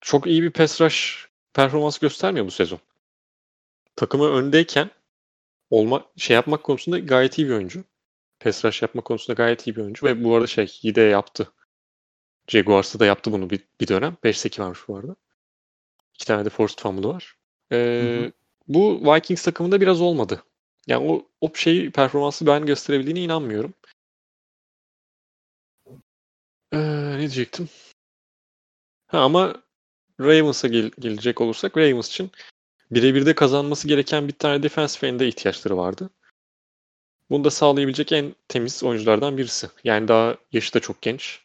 çok iyi bir pass rush performans göstermiyor bu sezon. Takımı öndeyken olma şey yapmak konusunda gayet iyi bir oyuncu. Pass rush yapma konusunda gayet iyi bir oyuncu ve bu arada şey iyi de yaptı. Jaguars'ta da yaptı bunu bir, bir dönem. 5 seki varmış bu arada. İki tane de forced fumble'ı var. Ee, hı hı. Bu Vikings takımında biraz olmadı. Yani o, o şeyi performansı ben gösterebildiğine inanmıyorum. Ee, ne diyecektim? Ha, ama Ravens'a gel- gelecek olursak Ravens için birebir de kazanması gereken bir tane defensive end'e ihtiyaçları vardı. Bunu da sağlayabilecek en temiz oyunculardan birisi. Yani daha yaşı da çok genç.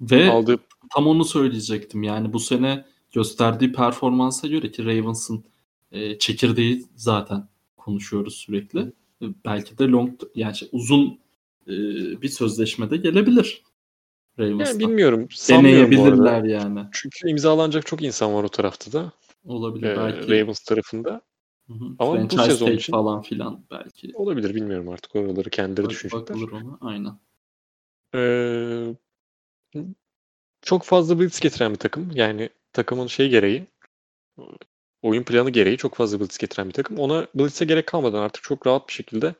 Ve Aldığı... tam onu söyleyecektim. Yani bu sene gösterdiği performansa göre ki Ravens'ın e, çekirdeği zaten konuşuyoruz sürekli. E, belki de long yani şey, uzun e, bir sözleşmede gelebilir. Ravens'tan. Yani bilmiyorum. Deneyebilirler yani. Çünkü imzalanacak çok insan var o tarafta da. Olabilir ee, belki. Ravens tarafında. Hı hı. Ama Franchise bu sezon için falan filan belki. Olabilir bilmiyorum artık oraları kendileri Bak, düşünecekler. Bakılır ona aynen. Ee, çok fazla blitz getiren bir takım. Yani takımın şey gereği oyun planı gereği çok fazla blitz getiren bir takım. Ona blitz'e gerek kalmadan artık çok rahat bir şekilde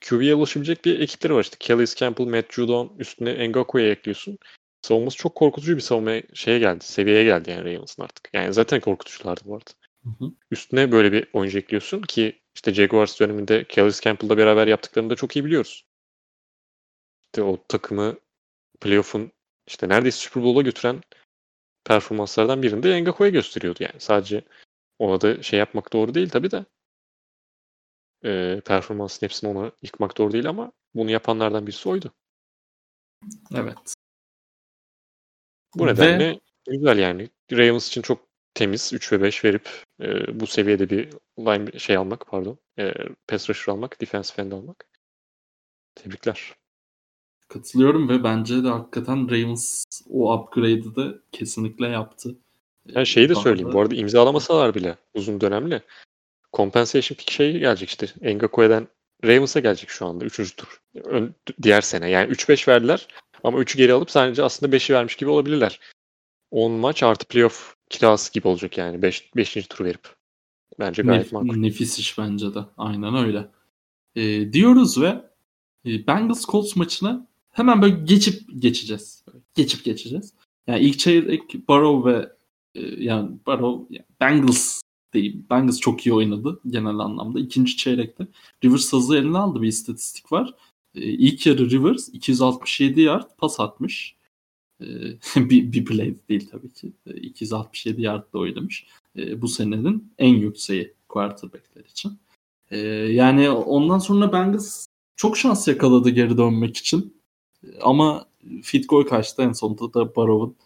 QB'ye ulaşabilecek bir ekipleri var işte. Kelly Campbell, Matt Judon, üstüne Ngako'ya ekliyorsun. Savunması çok korkutucu bir savunma şeye geldi. Seviyeye geldi yani Ravens'ın artık. Yani zaten korkutuculardı bu arada. Hı hı. Üstüne böyle bir oyuncu ekliyorsun ki işte Jaguars döneminde Kelly Campbell'la beraber yaptıklarını da çok iyi biliyoruz. İşte o takımı playoff'un işte neredeyse Super Bowl'a götüren performanslardan birinde Ngako'ya gösteriyordu yani. Sadece ona da şey yapmak doğru değil tabii de. E, performansın hepsini ona yıkmak doğru değil ama bunu yapanlardan birisi oydu. Evet. Bu nedenle Ve... güzel yani. Ravens için çok temiz 3 ve 5 verip e, bu seviyede bir line şey almak pardon. E, pass rusher almak, defensive end almak. Tebrikler. Katılıyorum ve bence de hakikaten Ravens o upgrade'ı da kesinlikle yaptı. Yani şeyi de söyleyeyim. Bu arada imzalamasalar bile uzun dönemli compensation pick şey gelecek işte. Engakue'den Ravens'a gelecek şu anda 3. tur. Ön, diğer sene. Yani 3-5 verdiler ama 3'ü geri alıp sadece aslında 5'i vermiş gibi olabilirler. 10 maç artı playoff kirası gibi olacak yani 5. Beş, tur verip. Bence gayet Nef- makul. Nefis iş bence de. Aynen öyle. Ee, diyoruz ve e, Bengals Colts maçına hemen böyle geçip geçeceğiz. Geçip geçeceğiz. Yani ilk çeyrek Burrow ve e, yani Burrow yani Bengals değil. Bengals çok iyi oynadı genel anlamda. İkinci çeyrekte Rivers hızlı eline aldı bir istatistik var. E, ilk yarı Rivers 267 yard pas atmış. E, (laughs) bir, bir play değil tabii ki. E, 267 yard da oynamış. E, bu senenin en yükseği quarterbackler için. E, yani ondan sonra Bengals çok şans yakaladı geri dönmek için. E, ama field goal kaçtı en sonunda da Barrow'un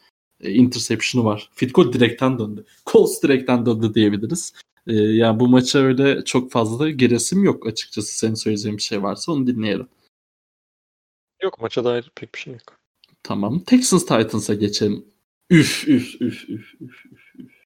e, interception'ı var. Goal direkten döndü. Colts direkten döndü diyebiliriz. E, yani bu maça öyle çok fazla geresim yok açıkçası. Senin söyleyeceğin bir şey varsa onu dinleyelim. Yok maça dair pek bir şey yok. Tamam. Texans Titans'a geçelim. Üf üf üf üf üf üf. üf.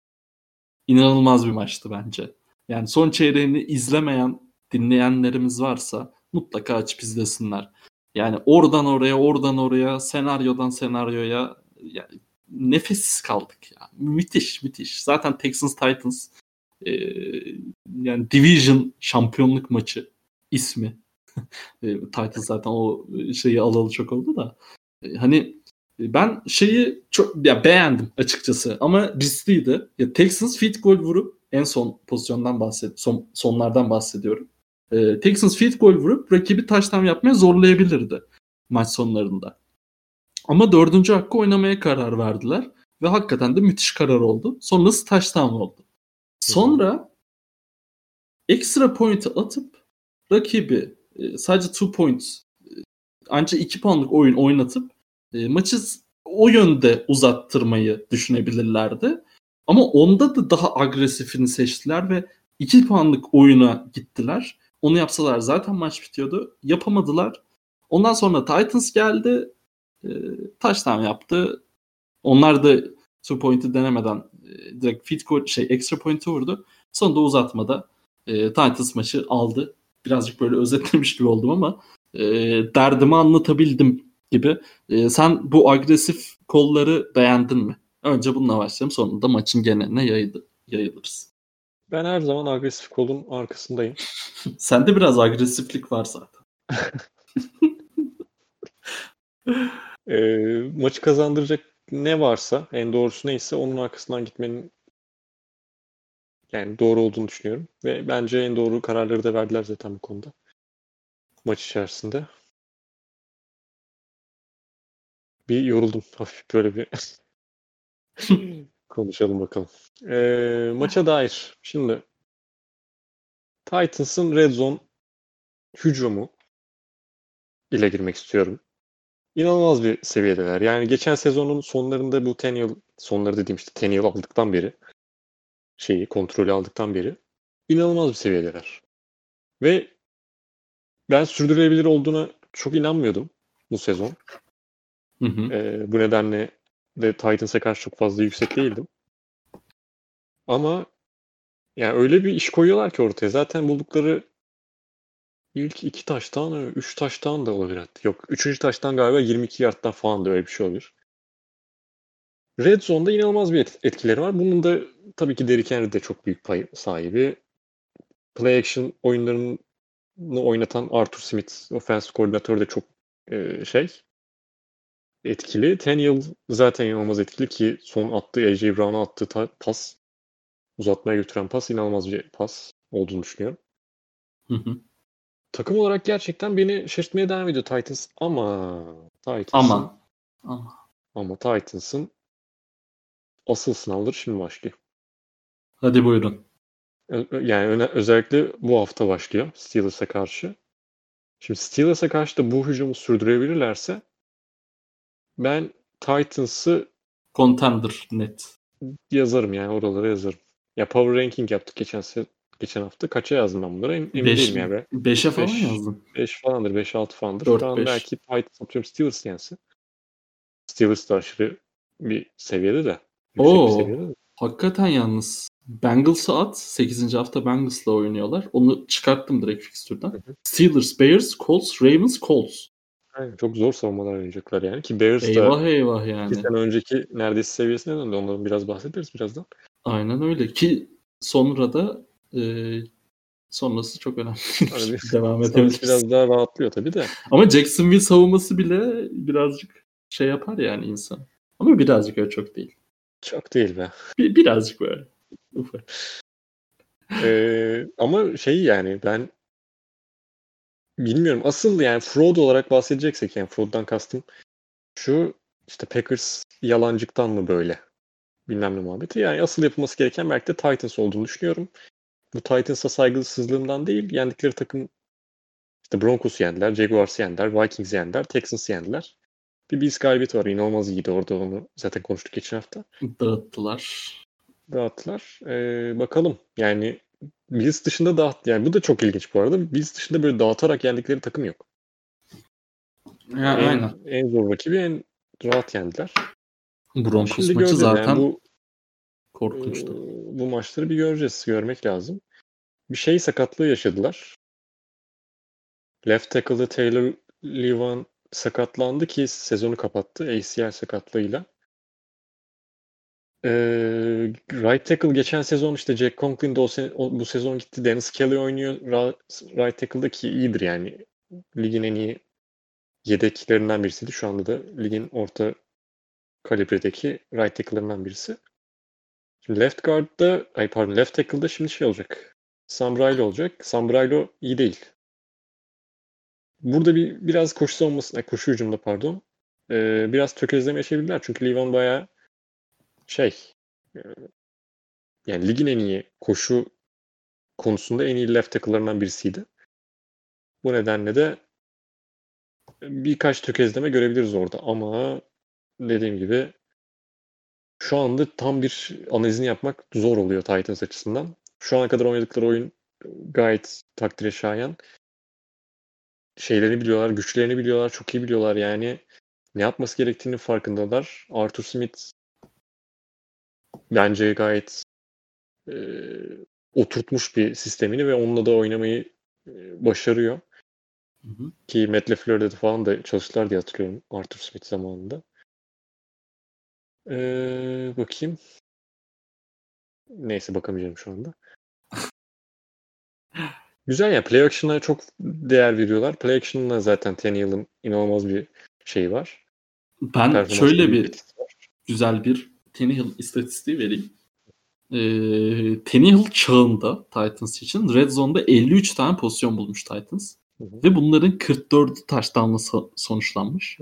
İnanılmaz bir maçtı bence. Yani son çeyreğini izlemeyen dinleyenlerimiz varsa mutlaka açıp izlesinler. Yani oradan oraya, oradan oraya, senaryodan senaryoya yani nefessiz kaldık ya. Müthiş, müthiş. Zaten Texans Titans e, yani Division şampiyonluk maçı ismi. (laughs) e, Titans zaten o şeyi alalı çok oldu da. E, hani ben şeyi çok ya beğendim açıkçası ama riskliydi. Ya Texans field goal vurup en son pozisyondan bahsed son, sonlardan bahsediyorum. Ee, Texans field goal vurup rakibi taştan yapmaya zorlayabilirdi maç sonlarında. Ama dördüncü hakkı oynamaya karar verdiler ve hakikaten de müthiş karar oldu. Sonrası taştan oldu. Sonra ekstra point'i atıp rakibi e, sadece two points e, ancak iki puanlık oyun oynatıp e, maçı o yönde uzattırmayı düşünebilirlerdi. Ama onda da daha agresifini seçtiler ve 2 puanlık oyuna gittiler. Onu yapsalar zaten maç bitiyordu. Yapamadılar. Ondan sonra Titans geldi. E, touchdown yaptı. Onlar da two point'i denemeden e, direkt fit goal, şey extra point'i vurdu. Sonunda uzatmada e, Titans maçı aldı. Birazcık böyle (laughs) özetlemiş gibi oldum ama e, derdimi anlatabildim gibi. E, sen bu agresif kolları beğendin mi? Önce bununla başlayalım sonra da maçın geneline yayılır, yayılırız. Ben her zaman agresif kolun arkasındayım. (laughs) Sende biraz agresiflik var zaten. (laughs) e, maçı kazandıracak ne varsa, en doğrusu neyse onun arkasından gitmenin yani doğru olduğunu düşünüyorum. Ve bence en doğru kararları da verdiler zaten bu konuda. Maç içerisinde. Bir yoruldum hafif böyle bir (laughs) konuşalım bakalım. Ee, maça dair. Şimdi Titans'ın Red Zone hücumu ile girmek istiyorum. İnanılmaz bir seviyedeler. Yani geçen sezonun sonlarında bu ten yıl sonları dediğim işte ten yıl aldıktan beri şeyi kontrolü aldıktan beri inanılmaz bir seviyedeler. Ve ben sürdürülebilir olduğuna çok inanmıyordum bu sezon. Hı hı. Ee, bu nedenle de Titans'a karşı çok fazla yüksek değildim. Ama yani öyle bir iş koyuyorlar ki ortaya. Zaten buldukları ilk iki taştan, üç taştan da olabilir. Yok, üçüncü taştan galiba 22 yardtan falan da öyle bir şey olabilir. Red Zone'da inanılmaz bir etkileri var. Bunun da tabii ki Derrick Henry de çok büyük pay sahibi. Play action oyunlarını oynatan Arthur Smith, offense koordinatör de çok e, şey etkili. Ten yıl zaten inanılmaz etkili ki son attığı AJ Brown'a attığı pas uzatmaya götüren pas inanılmaz bir pas olduğunu düşünüyorum. Hı hı. Takım olarak gerçekten beni şaşırtmaya devam ediyor Titans ama Titans'ın Ama ama ama Titans'ın asıl sınavları şimdi başlıyor. hadi buyurun. Yani öne, özellikle bu hafta başlıyor Steelers'a karşı. Şimdi Steelers'a karşı da bu hücumu sürdürebilirlerse ben Titans'ı Contender net. yazarım yani oralara yazarım. Ya power ranking yaptık geçen geçen hafta. Kaça yazdım ben bunları? Emin Beş, değilim yani. 5'e falan Beş. yazdım. 5 falandır, 5-6 falandır. Dört, Şu an beş. belki Titans atıyorum Steelers yense. Steelers da aşırı bir seviyede de. Oo. bir seviyede de. Hakikaten yalnız Bengals'ı at. 8. hafta Bengals'la oynuyorlar. Onu çıkarttım direkt fikstürden. Steelers, Bears, Colts, Ravens, Colts. Aynen, çok zor savunmalar oynayacaklar yani. Ki Bears Eyvah da eyvah yani. sene önceki neredeyse seviyesine döndü. Ondan biraz bahsederiz birazdan. Aynen öyle ki sonra da e, sonrası çok önemli. Hani (laughs) Devam edebiliriz. biraz daha rahatlıyor tabii de. Ama Jacksonville savunması bile birazcık şey yapar yani insan. Ama birazcık öyle çok değil. Çok değil be. Bir, birazcık böyle. Ufak. Ee, ama şey yani ben bilmiyorum. Asıl yani fraud olarak bahsedeceksek yani fraud'dan kastım şu işte Packers yalancıktan mı böyle bilmem ne muhabbeti. Yani asıl yapılması gereken belki de Titans olduğunu düşünüyorum. Bu Titans'a saygısızlığımdan değil. Yendikleri takım işte Broncos yendiler, Jaguars yendiler, Vikings yendiler, Texans yendiler. Bir Bills galibiyeti var. İnanılmaz iyiydi orada onu zaten konuştuk geçen hafta. Dağıttılar. Dağıttılar. Ee, bakalım. Yani Bills dışında dağıt. Yani bu da çok ilginç bu arada. Bills dışında böyle dağıtarak yendikleri takım yok. Ya, en, aynen. en zor rakibi en rahat yendiler. Broncos Şimdi maçı zaten yani bu korkunçtu. bu maçları bir göreceğiz. Görmek lazım. Bir şey sakatlığı yaşadılar. Left tackle'da Taylor Lewan sakatlandı ki sezonu kapattı ACL sakatlığıyla. Ee, right tackle geçen sezon işte Jack Conklin de o sene- o- bu sezon gitti. Dennis Kelly oynuyor ra- right tackle'da ki iyidir yani. Ligin en iyi yedeklerinden birisiydi. Şu anda da ligin orta kalibredeki right tackle'larından birisi. Şimdi left guard'da, ay pardon left tackle'da şimdi şey olacak. Sam olacak. Sam Riley iyi değil. Burada bir biraz koşu savunması, ay, koşu hücumda pardon. Ee, biraz tökezleme yaşayabilirler. Çünkü Levan bayağı şey e, yani ligin en iyi koşu konusunda en iyi left tackle'larından birisiydi. Bu nedenle de birkaç tökezleme görebiliriz orada ama dediğim gibi şu anda tam bir analizini yapmak zor oluyor Titans açısından. Şu ana kadar oynadıkları oyun gayet takdire şayan. Şeylerini biliyorlar, güçlerini biliyorlar, çok iyi biliyorlar yani. Ne yapması gerektiğini farkındalar. Arthur Smith bence gayet e, oturtmuş bir sistemini ve onunla da oynamayı e, başarıyor. Hı hı. Ki Matt LaFleur'de de falan da çalıştılar diye hatırlıyorum Arthur Smith zamanında. Ee, bakayım. Neyse bakamayacağım şu anda. (laughs) Güzel ya. Play action'a çok değer veriyorlar. Play action'la zaten Tannehill'in inanılmaz bir şeyi var. Ben Performans şöyle bir bir güzel bir Tannehill istatistiği vereyim. Ee, Tannehill çağında Titans için Red Zone'da 53 tane pozisyon bulmuş Titans. Hı hı. Ve bunların 44'ü touchdown'la so- sonuçlanmış.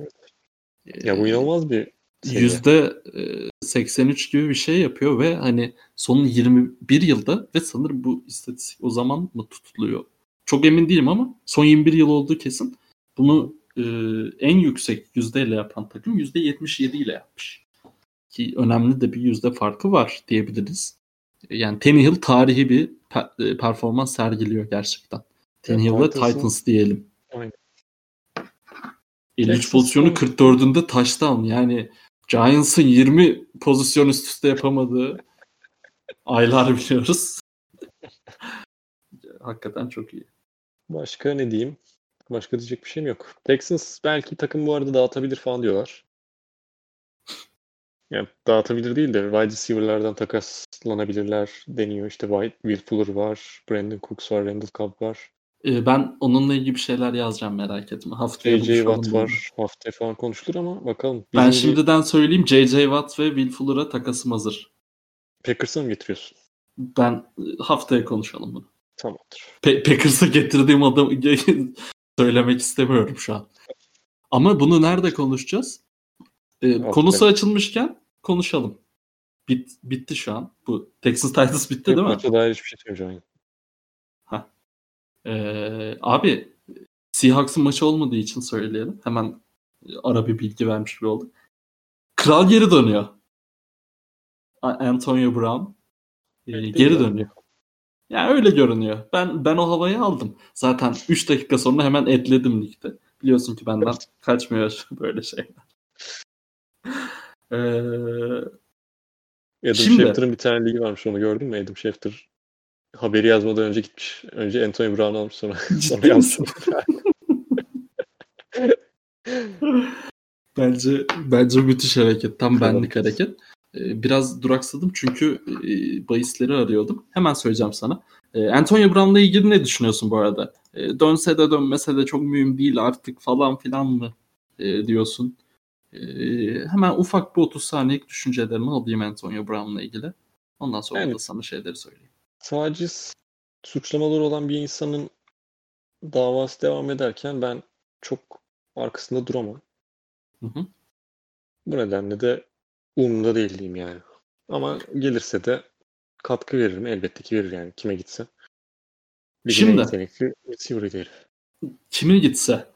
Ya bu inanılmaz bir. Yüzde e, 83 gibi bir şey yapıyor ve hani son 21 yılda ve sanırım bu istatistik o zaman mı tutuluyor? Çok emin değilim ama son 21 yıl olduğu kesin. Bunu e, en yüksek yüzdeyle yapan takım yüzde 77 ile yapmış. Ki önemli de bir yüzde farkı var diyebiliriz. Yani Tannehill tarihi bir e, performans sergiliyor gerçekten. Tannehill ve Titans diyelim. Aynen. 53 Texas pozisyonu son- 44'ünde touchdown. Yani Giants'ın 20 pozisyon üst üste yapamadığı aylar biliyoruz. (laughs) Hakikaten çok iyi. Başka ne diyeyim? Başka diyecek bir şeyim yok. Texans belki takım bu arada dağıtabilir falan diyorlar. Yani dağıtabilir değil de wide receiver'lardan takaslanabilirler deniyor. İşte White, Will Fuller var, Brandon Cooks var, Randall Cobb var. Ee, ben onunla ilgili bir şeyler yazacağım merak etme. Haftaya J.J. Watt var. Haftaya falan konuşulur ama bakalım. Ben Bizim bir şimdiden söyleyeyim J.J. Watt ve Will Fuller'a takasım hazır. Packers'a mı getiriyorsun? Ben e, haftaya konuşalım bunu. Tamamdır. Pe- Packers'a getirdiğim adamı (laughs) söylemek istemiyorum şu an. Ama bunu nerede konuşacağız? Ee, Haftaya. konusu açılmışken konuşalım. Bit, bitti şu an. Bu Texas Titans bitti değil mi? Maça dair hiçbir şey söyleyeceğim. Ee, abi Seahawks'ın maçı olmadığı için söyleyelim. Hemen ara bir bilgi vermiş gibi olduk. Kral geri dönüyor. Antonio Brown e, Evet, geri dönüyor. Yani öyle görünüyor. Ben ben o havayı aldım. Zaten 3 dakika sonra hemen ekledim ligde. Biliyorsun ki benden kaçmıyor (laughs) böyle şeyler. Ee, Adam Şimdi- Schefter'ın bir tane ligi varmış onu gördün mü? Adam Schefter haberi yazmadan önce gitmiş. Önce Anthony Brown almış sonra, (laughs) sonra misin? bence bence müthiş hareket. Tam benlik hareket. Ee, Biraz duraksadım çünkü e, bahisleri arıyordum. Hemen söyleyeceğim sana. Ee, Antonio Brown'la ilgili ne düşünüyorsun bu arada? Ee, Dönse de dönmese de çok mühim değil artık falan filan mı e, diyorsun? Hemen ufak bir 30 saniyelik düşüncelerimi alayım Antonio Brown'la ilgili. Ondan sonra Evet. da sana şeyleri söyleyeyim. Taciz suçlamaları olan bir insanın davası devam ederken ben çok arkasında duramam. Hı hı. Bu nedenle de umurumda değil diyeyim yani. Ama gelirse de katkı veririm. Elbette ki verir yani kime gitse. Ligin Şimdi- en yetenekli receiver'ı değil. Kime gitse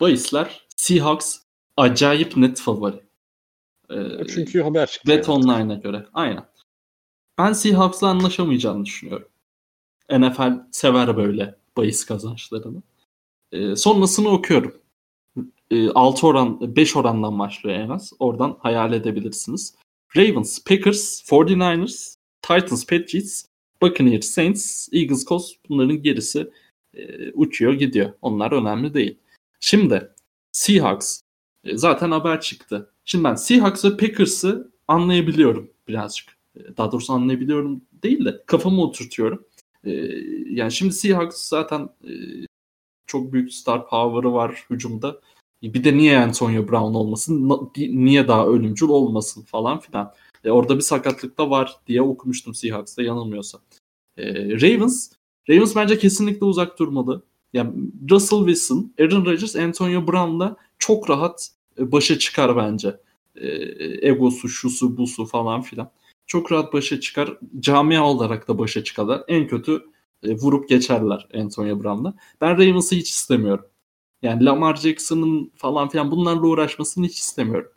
bahisler Seahawks acayip net favori. Ee, Çünkü haber çıktı. Bet yani. Online'a göre. Aynen. Ben Seahawks'la anlaşamayacağını düşünüyorum. NFL sever böyle bahis kazançlarını. Ee, sonrasını okuyorum. Ee, 6 oran, 5 orandan başlıyor en az. Oradan hayal edebilirsiniz. Ravens, Packers, 49ers, Titans, Patriots, Buccaneers, Saints, Eagles, Colts bunların gerisi e, uçuyor gidiyor. Onlar önemli değil. Şimdi Seahawks e, zaten haber çıktı. Şimdi ben Seahawks ve Packers'ı anlayabiliyorum birazcık. Daha doğrusu anlayabiliyorum değil de kafamı oturtuyorum. E, Yani şimdi Seahawks zaten e, çok büyük star power'ı var hücumda. Bir de niye Antonio Brown olmasın? Niye daha ölümcül olmasın falan filan. E, orada bir sakatlık da var diye okumuştum Seahawks'ta yanılmıyorsa. E, Ravens Ravens bence kesinlikle uzak durmalı. Yani Russell Wilson, Aaron Rodgers, Antonio Brown'la çok rahat e, başa çıkar bence. E, egosu, şusu, busu falan filan. Çok rahat başa çıkar. Camia olarak da başa çıkarlar. En kötü e, vurup geçerler Antonio Brown'la. Ben Ravens'ı hiç istemiyorum. Yani Lamar Jackson'ın falan filan bunlarla uğraşmasını hiç istemiyorum.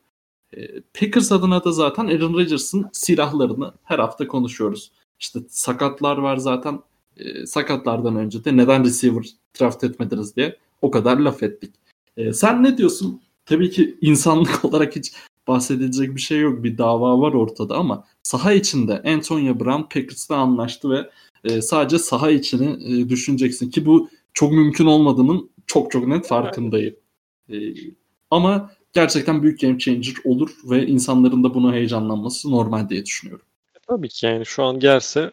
E, Packers adına da zaten Aaron Rodgers'ın silahlarını her hafta konuşuyoruz. İşte sakatlar var zaten. E, sakatlardan önce de neden receiver draft etmediniz diye o kadar laf ettik. E, sen ne diyorsun? Tabii ki insanlık (laughs) olarak hiç bahsedilecek bir şey yok. Bir dava var ortada ama saha içinde Antonio Brown Packers'la anlaştı ve e, sadece saha içini e, düşüneceksin ki bu çok mümkün olmadığının çok çok net farkındayım. E, ama gerçekten büyük game changer olur ve insanların da buna heyecanlanması normal diye düşünüyorum. Tabii ki yani şu an gelse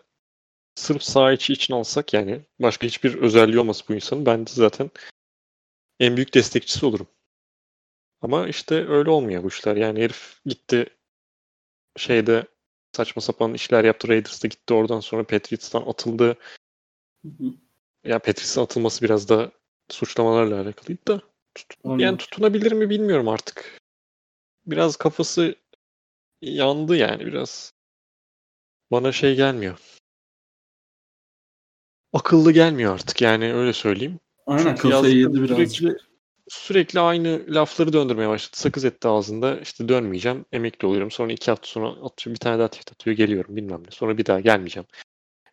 sırf saha içi için alsak yani başka hiçbir özelliği olması bu insanın ben de zaten en büyük destekçisi olurum. Ama işte öyle olmuyor bu işler. Yani herif gitti şeyde saçma sapan işler yaptı. Raiders'ta gitti oradan sonra Patriots'tan atıldı. Ya Patriots'tan atılması biraz da suçlamalarla alakalıydı da. Tut- yani tutunabilir mi bilmiyorum artık. Biraz kafası yandı yani biraz. Bana şey gelmiyor. Akıllı gelmiyor artık yani öyle söyleyeyim. Aynen Çünkü kafayı yedi birazcık. Sürekli, sürekli aynı lafları döndürmeye başladı. Sakız etti ağzında. İşte dönmeyeceğim. Emekli oluyorum. Sonra iki hafta sonra atıyor, bir tane daha tweet atıyor. Geliyorum bilmem ne. Sonra bir daha gelmeyeceğim.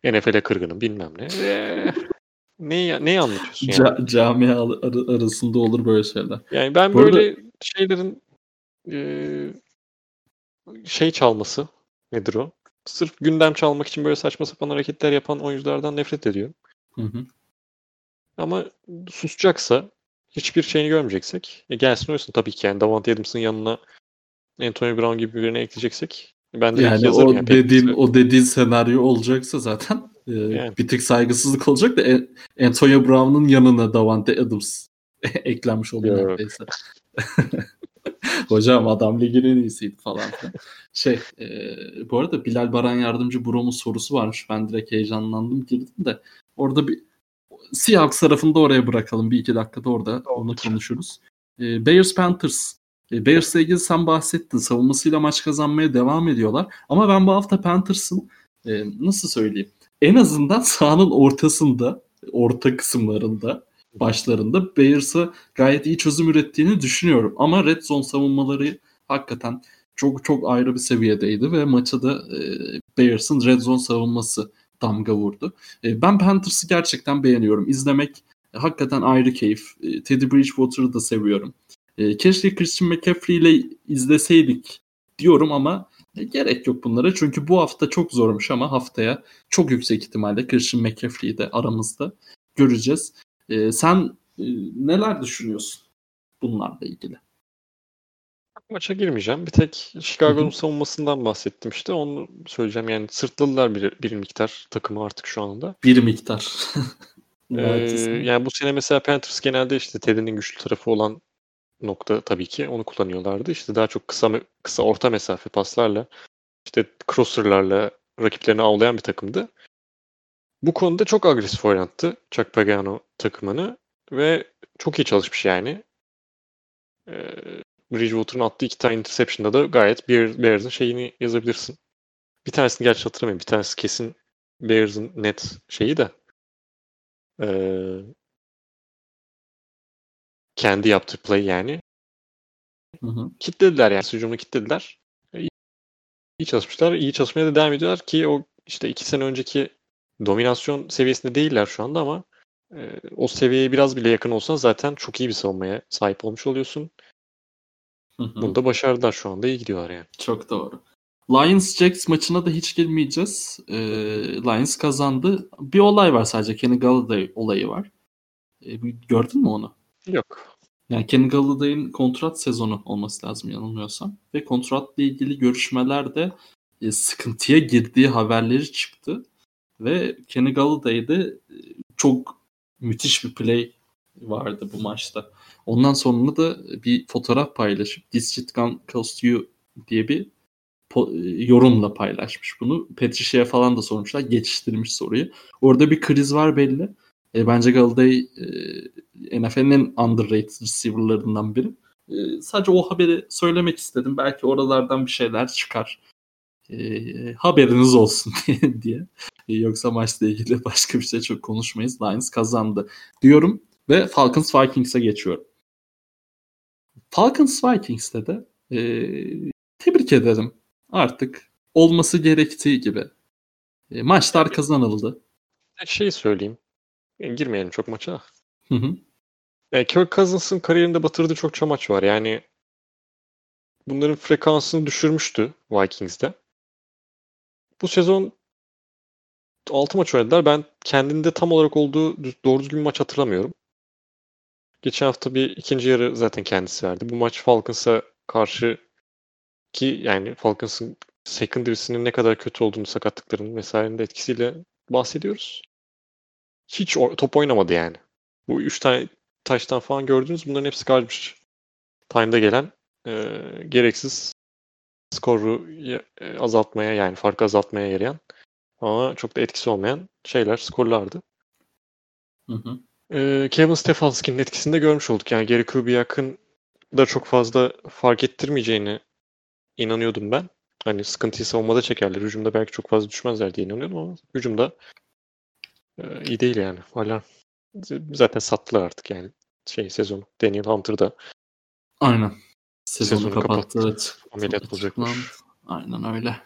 NFL'e kırgınım bilmem ne. Eee, (laughs) neyi, neyi anlatıyorsun yani? Ca- camia ar- arasında olur böyle şeyler. Yani ben Bu arada- böyle şeylerin eee, şey çalması nedir o? Sırf gündem çalmak için böyle saçma sapan hareketler yapan oyunculardan nefret ediyorum. Hı hı. Ama susacaksa hiçbir şeyini görmeyeceksek e gelsin oysun tabii ki yani Davante Adams'ın yanına Antonio Brown gibi birini ekleyeceksek ben de Yani o yani. dediğin Pek- o dediğin senaryo olacaksa zaten e, Yani. bir tık saygısızlık olacak da e, Antonio Brown'un yanına Davante Adams (laughs) eklenmiş oluyor Yok. neredeyse. (laughs) Hocam adam ligin en iyisiydi falan. Şey, e, bu arada Bilal Baran Yardımcı Brom'un sorusu varmış. Ben direkt heyecanlandım girdim de. Orada bir Seahawks tarafını da oraya bırakalım. Bir iki dakikada orada onu konuşuruz. E, Bears Panthers. E, Bears'la ilgili sen bahsettin. Savunmasıyla maç kazanmaya devam ediyorlar. Ama ben bu hafta Panthers'ın e, nasıl söyleyeyim? En azından sahanın ortasında, orta kısımlarında, başlarında Bears'a gayet iyi çözüm ürettiğini düşünüyorum. Ama red zone savunmaları hakikaten çok çok ayrı bir seviyedeydi ve maça da e, Bears'ın red zone savunması damga vurdu. E, ben Panthers'ı gerçekten beğeniyorum. İzlemek hakikaten ayrı keyif. E, Teddy Bridgewater'ı da seviyorum. E, keşke Christian McCaffrey ile izleseydik diyorum ama gerek yok bunlara çünkü bu hafta çok zormuş ama haftaya çok yüksek ihtimalle Christian McCaffrey'i de aramızda göreceğiz. Sen neler düşünüyorsun bunlarla ilgili? Maça girmeyeceğim. Bir tek Chicago'nun savunmasından bahsettim işte. Onu söyleyeceğim. Yani sırtladılar bir, bir miktar takımı artık şu anda. Bir miktar. (laughs) ee, yani bu sene mesela Panthers genelde işte Teddy'nin güçlü tarafı olan nokta tabii ki onu kullanıyorlardı. İşte daha çok kısa kısa orta mesafe paslarla işte crosser'larla rakiplerini avlayan bir takımdı. Bu konuda çok agresif oynattı Chuck Pagano takımını ve çok iyi çalışmış yani. Ee, Bridgewater'ın attığı iki tane interception'da da gayet Bears'ın şeyini yazabilirsin. Bir tanesini gerçi hatırlamıyorum. Bir tanesi kesin Bears'ın net şeyi de ee, kendi yaptığı play yani. Hı hı. Kitlediler yani. Hücumunu kitlediler. İyi, iyi çalışmışlar. İyi çalışmaya da devam ediyorlar ki o işte iki sene önceki dominasyon seviyesinde değiller şu anda ama e, o seviyeye biraz bile yakın olsan zaten çok iyi bir savunmaya sahip olmuş oluyorsun. Hı hı. Bunu da başardılar şu anda. iyi gidiyorlar yani. Çok doğru. Lions Jacks maçına da hiç girmeyeceğiz. Ee, Lions kazandı. Bir olay var sadece. Kenny Galladay olayı var. Ee, gördün mü onu? Yok. Yani Kenny Galladay'ın kontrat sezonu olması lazım yanılmıyorsam. Ve kontratla ilgili görüşmelerde e, sıkıntıya girdiği haberleri çıktı. Ve Kenny Galladay'da e, çok müthiş bir play vardı bu maçta. Ondan sonra da bir fotoğraf paylaşıp This shit gun cost you diye bir yorumla paylaşmış bunu. Patricia'ya falan da sormuşlar. Geçiştirmiş soruyu. Orada bir kriz var belli. E, bence Galladay e, NFL'in en underrated receiver'larından biri. E, sadece o haberi söylemek istedim. Belki oralardan bir şeyler çıkar. E, haberiniz olsun (laughs) diye. E, yoksa maçla ilgili başka bir şey çok konuşmayız. Lions kazandı diyorum ve Falcons Vikings'e geçiyorum. Falcons Vikings'te de e, tebrik ederim. Artık olması gerektiği gibi. E, maçlar kazanıldı. Şey söyleyeyim. Girmeyelim çok maça. Hı hı. Yani Kirk Cousins'ın kariyerinde batırdığı çok maç var. Yani bunların frekansını düşürmüştü Vikings'de. Bu sezon 6 maç oynadılar. Ben kendinde tam olarak olduğu doğru düzgün maç hatırlamıyorum. Geçen hafta bir ikinci yarı zaten kendisi verdi. Bu maç Falcons'a karşı ki yani Falcons'ın secondary'sinin ne kadar kötü olduğunu sakatlıkların vesairenin etkisiyle bahsediyoruz. Hiç top oynamadı yani. Bu üç tane taştan falan gördünüz bunların hepsi garbage time'da gelen e, gereksiz skoru e, azaltmaya yani farkı azaltmaya yarayan ama çok da etkisi olmayan şeyler, skorlardı. Hı hı. Ee, Kevin Stefanski'nin etkisini de görmüş olduk. Yani Gary Kubiak'ın da çok fazla fark ettirmeyeceğini inanıyordum ben. Hani sıkıntıyı savunmada çekerler. Hücumda belki çok fazla düşmezler diye inanıyordum ama hücumda e, iyi değil yani. Hala zaten sattılar artık yani şey sezonu. Daniel Hunter da Aynen. Sezonu, sezonu kapattı. kapattı. Evet. Ameliyat olacakmış. Aynen öyle.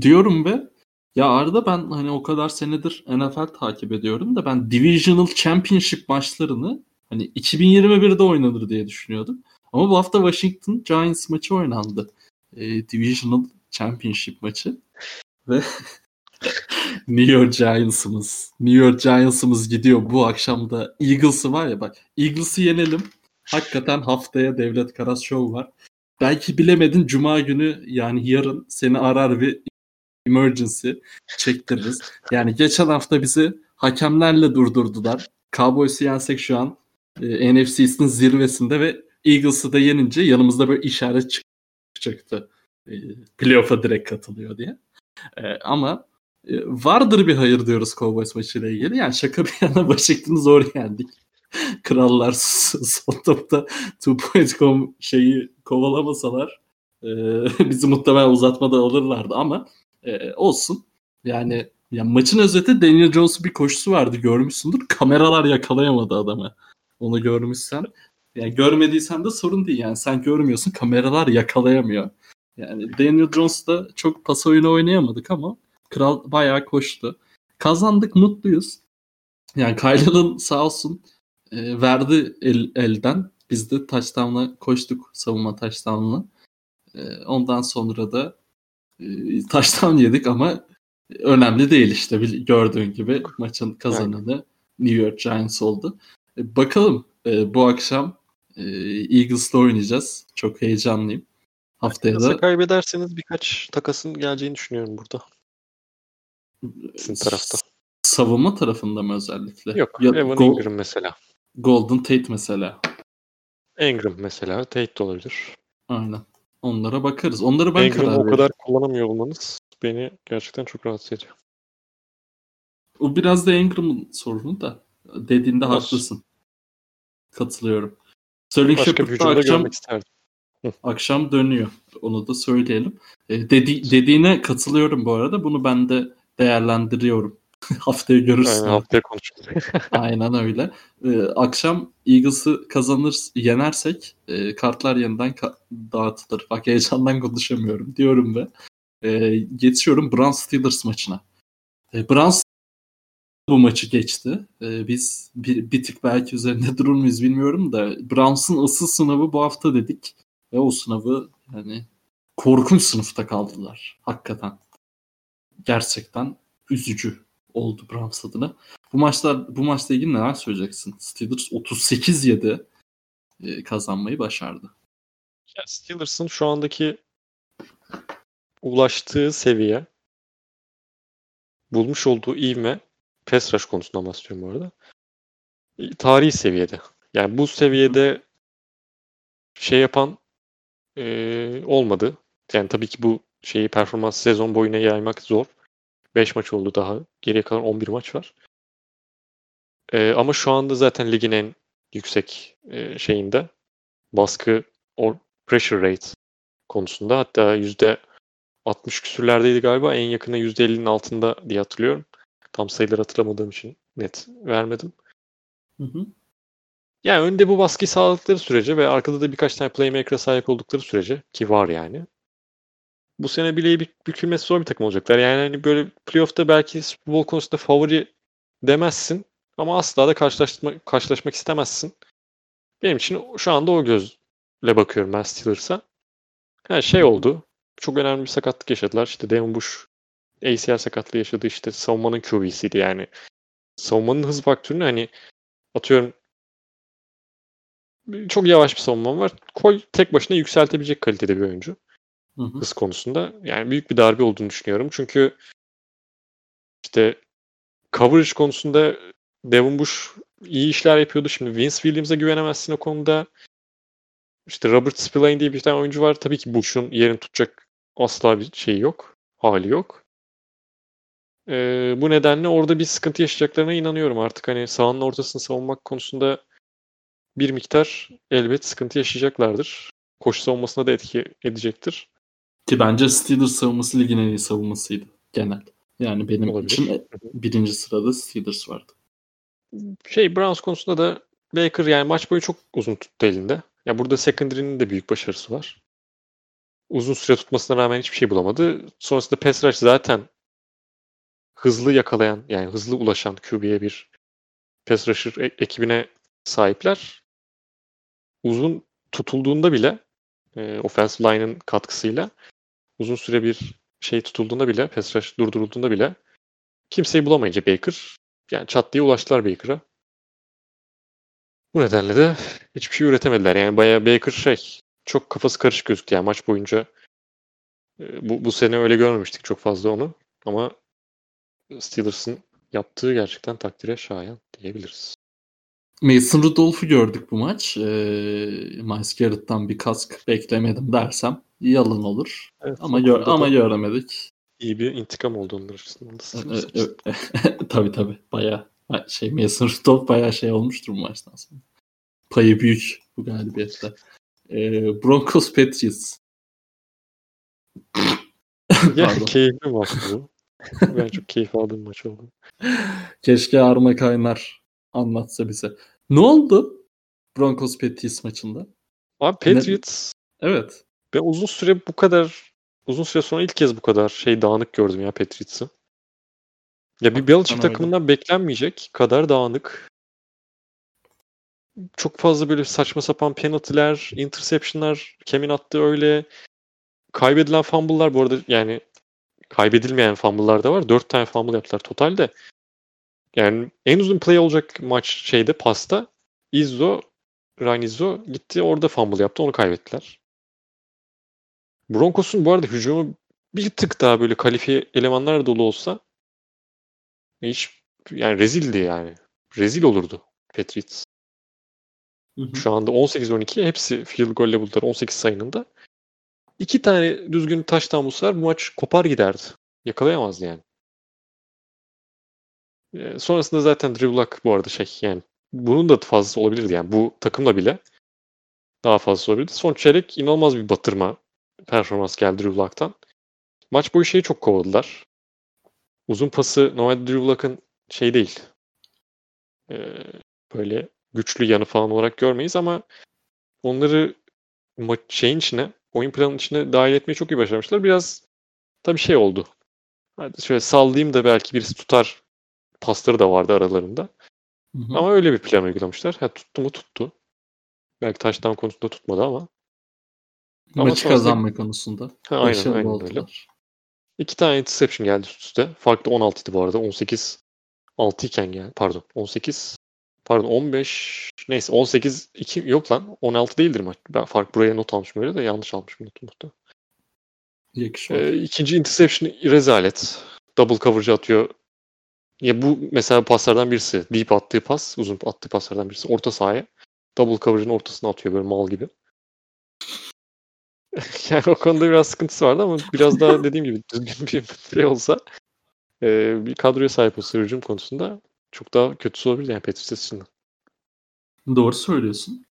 Diyorum ve ya Arda ben hani o kadar senedir NFL takip ediyorum da ben Divisional Championship maçlarını hani 2021'de oynanır diye düşünüyordum. Ama bu hafta Washington Giants maçı oynandı. Ee, Divisional Championship maçı. Ve (laughs) New York Giants'ımız. New York Giants'ımız gidiyor bu akşam da Eagles'ı var ya bak. Eagles'ı yenelim. Hakikaten haftaya Devlet Karas Show var. Belki bilemedin Cuma günü yani yarın seni arar ve emergency çektiririz. Yani geçen hafta bizi hakemlerle durdurdular. Cowboys'u yensek şu an e, NFC zirvesinde ve Eagles'ı da yenince yanımızda böyle işaret çıkacaktı. E, playoff'a direkt katılıyor diye. E, ama e, vardır bir hayır diyoruz Cowboys maçıyla ilgili. Yani şaka bir yana Washington'ı zor yendik. (laughs) Krallar son topta two.com şeyi kovalamasalar e, (laughs) bizi muhtemelen uzatmada alırlardı ama e, olsun. Yani ya maçın özeti Daniel Jones'un bir koşusu vardı görmüşsündür. Kameralar yakalayamadı adamı. Onu görmüşsen. Yani görmediysen de sorun değil. Yani sen görmüyorsun kameralar yakalayamıyor. Yani Daniel Jones da çok pas oyunu oynayamadık ama kral bayağı koştu. Kazandık mutluyuz. Yani Kyle'ın sağ olsun e, verdi el, elden. Biz de touchdown'la koştuk savunma touchdown'la. E, ondan sonra da taştan yedik ama önemli değil işte gördüğün gibi maçın kazananı New York Giants oldu. E, bakalım e, bu akşam e, Eagles'la oynayacağız. Çok heyecanlıyım. Haftaya da kaybederseniz birkaç takasın geleceğini düşünüyorum burada. Sizin tarafta. Savunma tarafında mı özellikle? Yok. Ya, Evan Go- Ingram mesela. Golden Tate mesela. Ingram mesela. Tate de olabilir. Aynen. Onlara bakarız. Onları ben Ingram'ı o kadar kullanamıyor olmanız beni gerçekten çok rahatsız ediyor. O biraz da Ingram'ın sorunu da. Dediğinde Nasıl? haklısın. Katılıyorum. Sterling bir akşam, akşam dönüyor. Onu da söyleyelim. E, dedi, dediğine katılıyorum bu arada. Bunu ben de değerlendiriyorum. (laughs) haftaya görürsün. Aynen haftaya konuşuruz. (laughs) Aynen öyle. Ee, akşam Eagles'ı kazanır, yenersek e, kartlar yeniden ka- dağıtılır. Bak heyecandan konuşamıyorum diyorum ve e, geçiyorum Browns Steelers maçına. E, Browns bu maçı geçti. E, biz bir, bir tık belki üzerinde (laughs) durur muyuz bilmiyorum da Browns'ın asıl sınavı bu hafta dedik. Ve o sınavı yani korkunç sınıfta kaldılar. Hakikaten. Gerçekten üzücü oldu Browns adına. Bu maçlar bu maçla ilgili neler söyleyeceksin? Steelers 38-7 e, kazanmayı başardı. Ya Steelers'ın şu andaki ulaştığı seviye bulmuş olduğu ivme pass rush konusundan bahsediyorum bu arada. Tarihi seviyede. Yani bu seviyede şey yapan e, olmadı. Yani tabii ki bu şeyi performans sezon boyuna yaymak zor. 5 maç oldu daha. Geriye kalan 11 maç var. E, ama şu anda zaten ligin en yüksek e, şeyinde baskı or pressure rate konusunda hatta yüzde 60 küsürlerdeydi galiba. En yakına %50'nin altında diye hatırlıyorum. Tam sayıları hatırlamadığım için net vermedim. Hı hı. Yani önde bu baskıyı sağladıkları sürece ve arkada da birkaç tane playmaker'a sahip oldukları sürece ki var yani bu sene bileği bükülmesi zor bir takım olacaklar. Yani hani böyle playoff'ta belki Super Bowl konusunda favori demezsin ama asla da karşılaşma, karşılaşmak istemezsin. Benim için şu anda o gözle bakıyorum ben Steelers'a. Her şey oldu. Çok önemli bir sakatlık yaşadılar. İşte Devin Bush ACL sakatlığı yaşadı. İşte savunmanın QB'siydi yani. Savunmanın hız faktörünü hani atıyorum çok yavaş bir savunma var. Koy tek başına yükseltebilecek kalitede bir oyuncu. Hı hı. hız konusunda. Yani büyük bir darbe olduğunu düşünüyorum. Çünkü işte coverage konusunda Devin Bush iyi işler yapıyordu. Şimdi Vince Williams'a güvenemezsin o konuda. İşte Robert Spillane diye bir tane oyuncu var. Tabii ki Bush'un yerini tutacak asla bir şey yok. Hali yok. Ee, bu nedenle orada bir sıkıntı yaşayacaklarına inanıyorum artık. Hani sahanın ortasını savunmak konusunda bir miktar elbet sıkıntı yaşayacaklardır. Koşu savunmasına da etki edecektir. Ki bence Steelers savunması ligin en iyi savunmasıydı genel. Yani benim Olabilir. için birinci sırada Steelers vardı. Şey Browns konusunda da Baker yani maç boyu çok uzun tuttu elinde. Ya burada secondary'nin de büyük başarısı var. Uzun süre tutmasına rağmen hiçbir şey bulamadı. Sonrasında pass rush zaten hızlı yakalayan yani hızlı ulaşan QB'ye bir pass rusher e- ekibine sahipler. Uzun tutulduğunda bile e, offensive line'ın katkısıyla uzun süre bir şey tutulduğunda bile, pass rush durdurulduğunda bile kimseyi bulamayınca Baker yani çat diye ulaştılar Baker'a. Bu nedenle de hiçbir şey üretemediler. Yani bayağı Baker şey çok kafası karışık gözüktü yani maç boyunca. E, bu, bu sene öyle görmemiştik çok fazla onu. Ama Steelers'ın yaptığı gerçekten takdire şayan diyebiliriz. Mason Rudolph'u gördük bu maç. Ee, Miles Garrett'tan bir kask beklemedim dersem yalan olur. Evet, ama gör, ama göremedik. İyi bir intikam oldu onlar açısından. (laughs) tabii tabii. Bayağı şey Mason Rudolph bayağı şey olmuştur bu maçtan sonra. Payı büyük bu galibiyette. Ee, Broncos Patriots. (laughs) ya keyifli maç bu. ben çok keyif aldığım maç oldu. Keşke Arma Kaynar anlatsa bize. Ne oldu Broncos Patriots maçında? Abi Patriots ne? evet. Ben uzun süre bu kadar uzun süre sonra ilk kez bu kadar şey dağınık gördüm ya Patriots'ı. Ya bir Belichick takımından öyle. beklenmeyecek kadar dağınık. Çok fazla böyle saçma sapan penaltılar, interceptionlar, Kemin attığı öyle kaybedilen fumble'lar bu arada yani kaybedilmeyen fumble'lar da var. 4 tane fumble yaptılar totalde. Yani en uzun play olacak maç şeyde pasta Izzo Ryan Izzo gitti orada fumble yaptı onu kaybettiler. Broncos'un bu arada hücumu bir tık daha böyle kalifiye elemanlar dolu olsa hiç yani rezildi yani. Rezil olurdu Patriots. Hı hı. Şu anda 18-12 hepsi field golle buldular 18 sayınında. İki tane düzgün taştan bulsalar bu maç kopar giderdi. Yakalayamazdı yani. Ee, sonrasında zaten Drew Luck bu arada şey yani bunun da fazlası olabilirdi yani bu takımla bile daha fazlası olabilirdi. Son çeyrek inanılmaz bir batırma performans geldi Drew Luck'tan. Maç boyu şeyi çok kovaladılar. Uzun pası normalde Drew Luck'ın şey değil. Ee, böyle güçlü yanı falan olarak görmeyiz ama onları maç şeyin içine, oyun planının içine dahil etmeyi çok iyi başarmışlar. Biraz tabii şey oldu. Hadi şöyle sallayayım da belki birisi tutar pasları da vardı aralarında. Hı hı. Ama öyle bir plan uygulamışlar. Ha, tuttu mu tuttu. Belki taştan konusunda tutmadı ama. Ama Maçı sonrasında- kazanma konusunda. Ha, aynen, aynen öyle. oldular. İki tane interception geldi üst üste. Farklı 16 idi bu arada. 18 6 iken geldi. Pardon. 18 pardon 15 neyse 18 2 yok lan 16 değildir maç. Ben fark buraya not almışım öyle de yanlış almışım notu muhtemelen. Ee, ikinci interception rezalet. Double coverage atıyor. Ya bu mesela paslardan birisi. Deep attığı pas, uzun attığı paslardan birisi. Orta sahaya. Double coverage'ın ortasına atıyor böyle mal gibi. (laughs) yani o konuda biraz sıkıntısı vardı ama biraz daha (laughs) dediğim gibi düzgün bir play olsa e, bir kadroya sahip olsa hücum konusunda çok daha kötüsü olabilir yani Patriots açısından. Doğru söylüyorsun.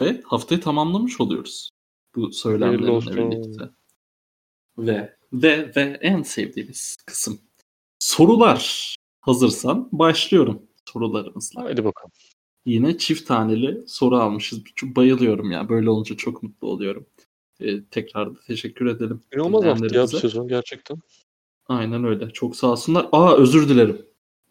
Ve haftayı tamamlamış oluyoruz. Bu olsun. birlikte. Ve ve ve en sevdiğimiz kısım. Sorular. Hazırsan başlıyorum sorularımızla. Hadi bakalım. Yine çift taneli soru almışız. Bayılıyorum ya. Böyle olunca çok mutlu oluyorum. Ee, tekrar da teşekkür edelim. İnanılmaz hafta ya bu sezon gerçekten. Aynen öyle. Çok sağ olsunlar. Aa özür dilerim.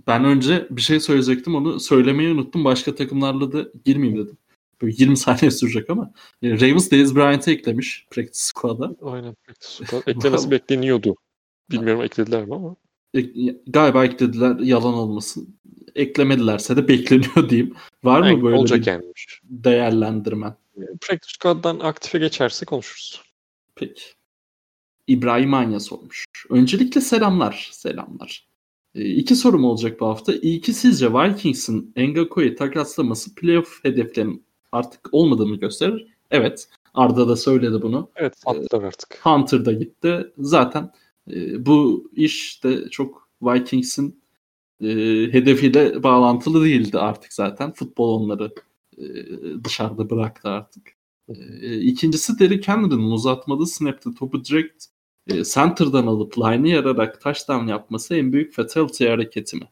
Ben önce bir şey söyleyecektim onu söylemeyi unuttum. Başka takımlarla da girmeyeyim dedim. Böyle 20 saniye sürecek ama. E, Ravens Dez Bryant'ı eklemiş practice squad'a. Aynen. Süper. (laughs) Eklemesi bekleniyordu. Bilmiyorum eklediler mi ama. E, galiba eklediler yalan olmasın. Eklemedilerse de bekleniyor diyeyim. Var Yani mı böyle olacak bir yani. değerlendirmen? Practice squad'dan aktife geçerse konuşuruz. Peki. İbrahim Anya sormuş. Öncelikle selamlar. Selamlar. E, iki sorum olacak bu hafta. İlki sizce Vikings'in Ngako'yu takaslaması playoff hedeflerinin artık olmadığını gösterir. Evet. Arda da söyledi bunu. Evet attılar artık. Hunter da gitti. Zaten e, bu iş de çok Vikings'in e, hedefiyle bağlantılı değildi artık zaten. Futbol onları dışarıda bıraktı artık. E, ikincisi Derrick Henry'nin uzatmalı snap'te topu direkt e, center'dan alıp line'ı yararak touchdown yapması en büyük fatality hareketi mi?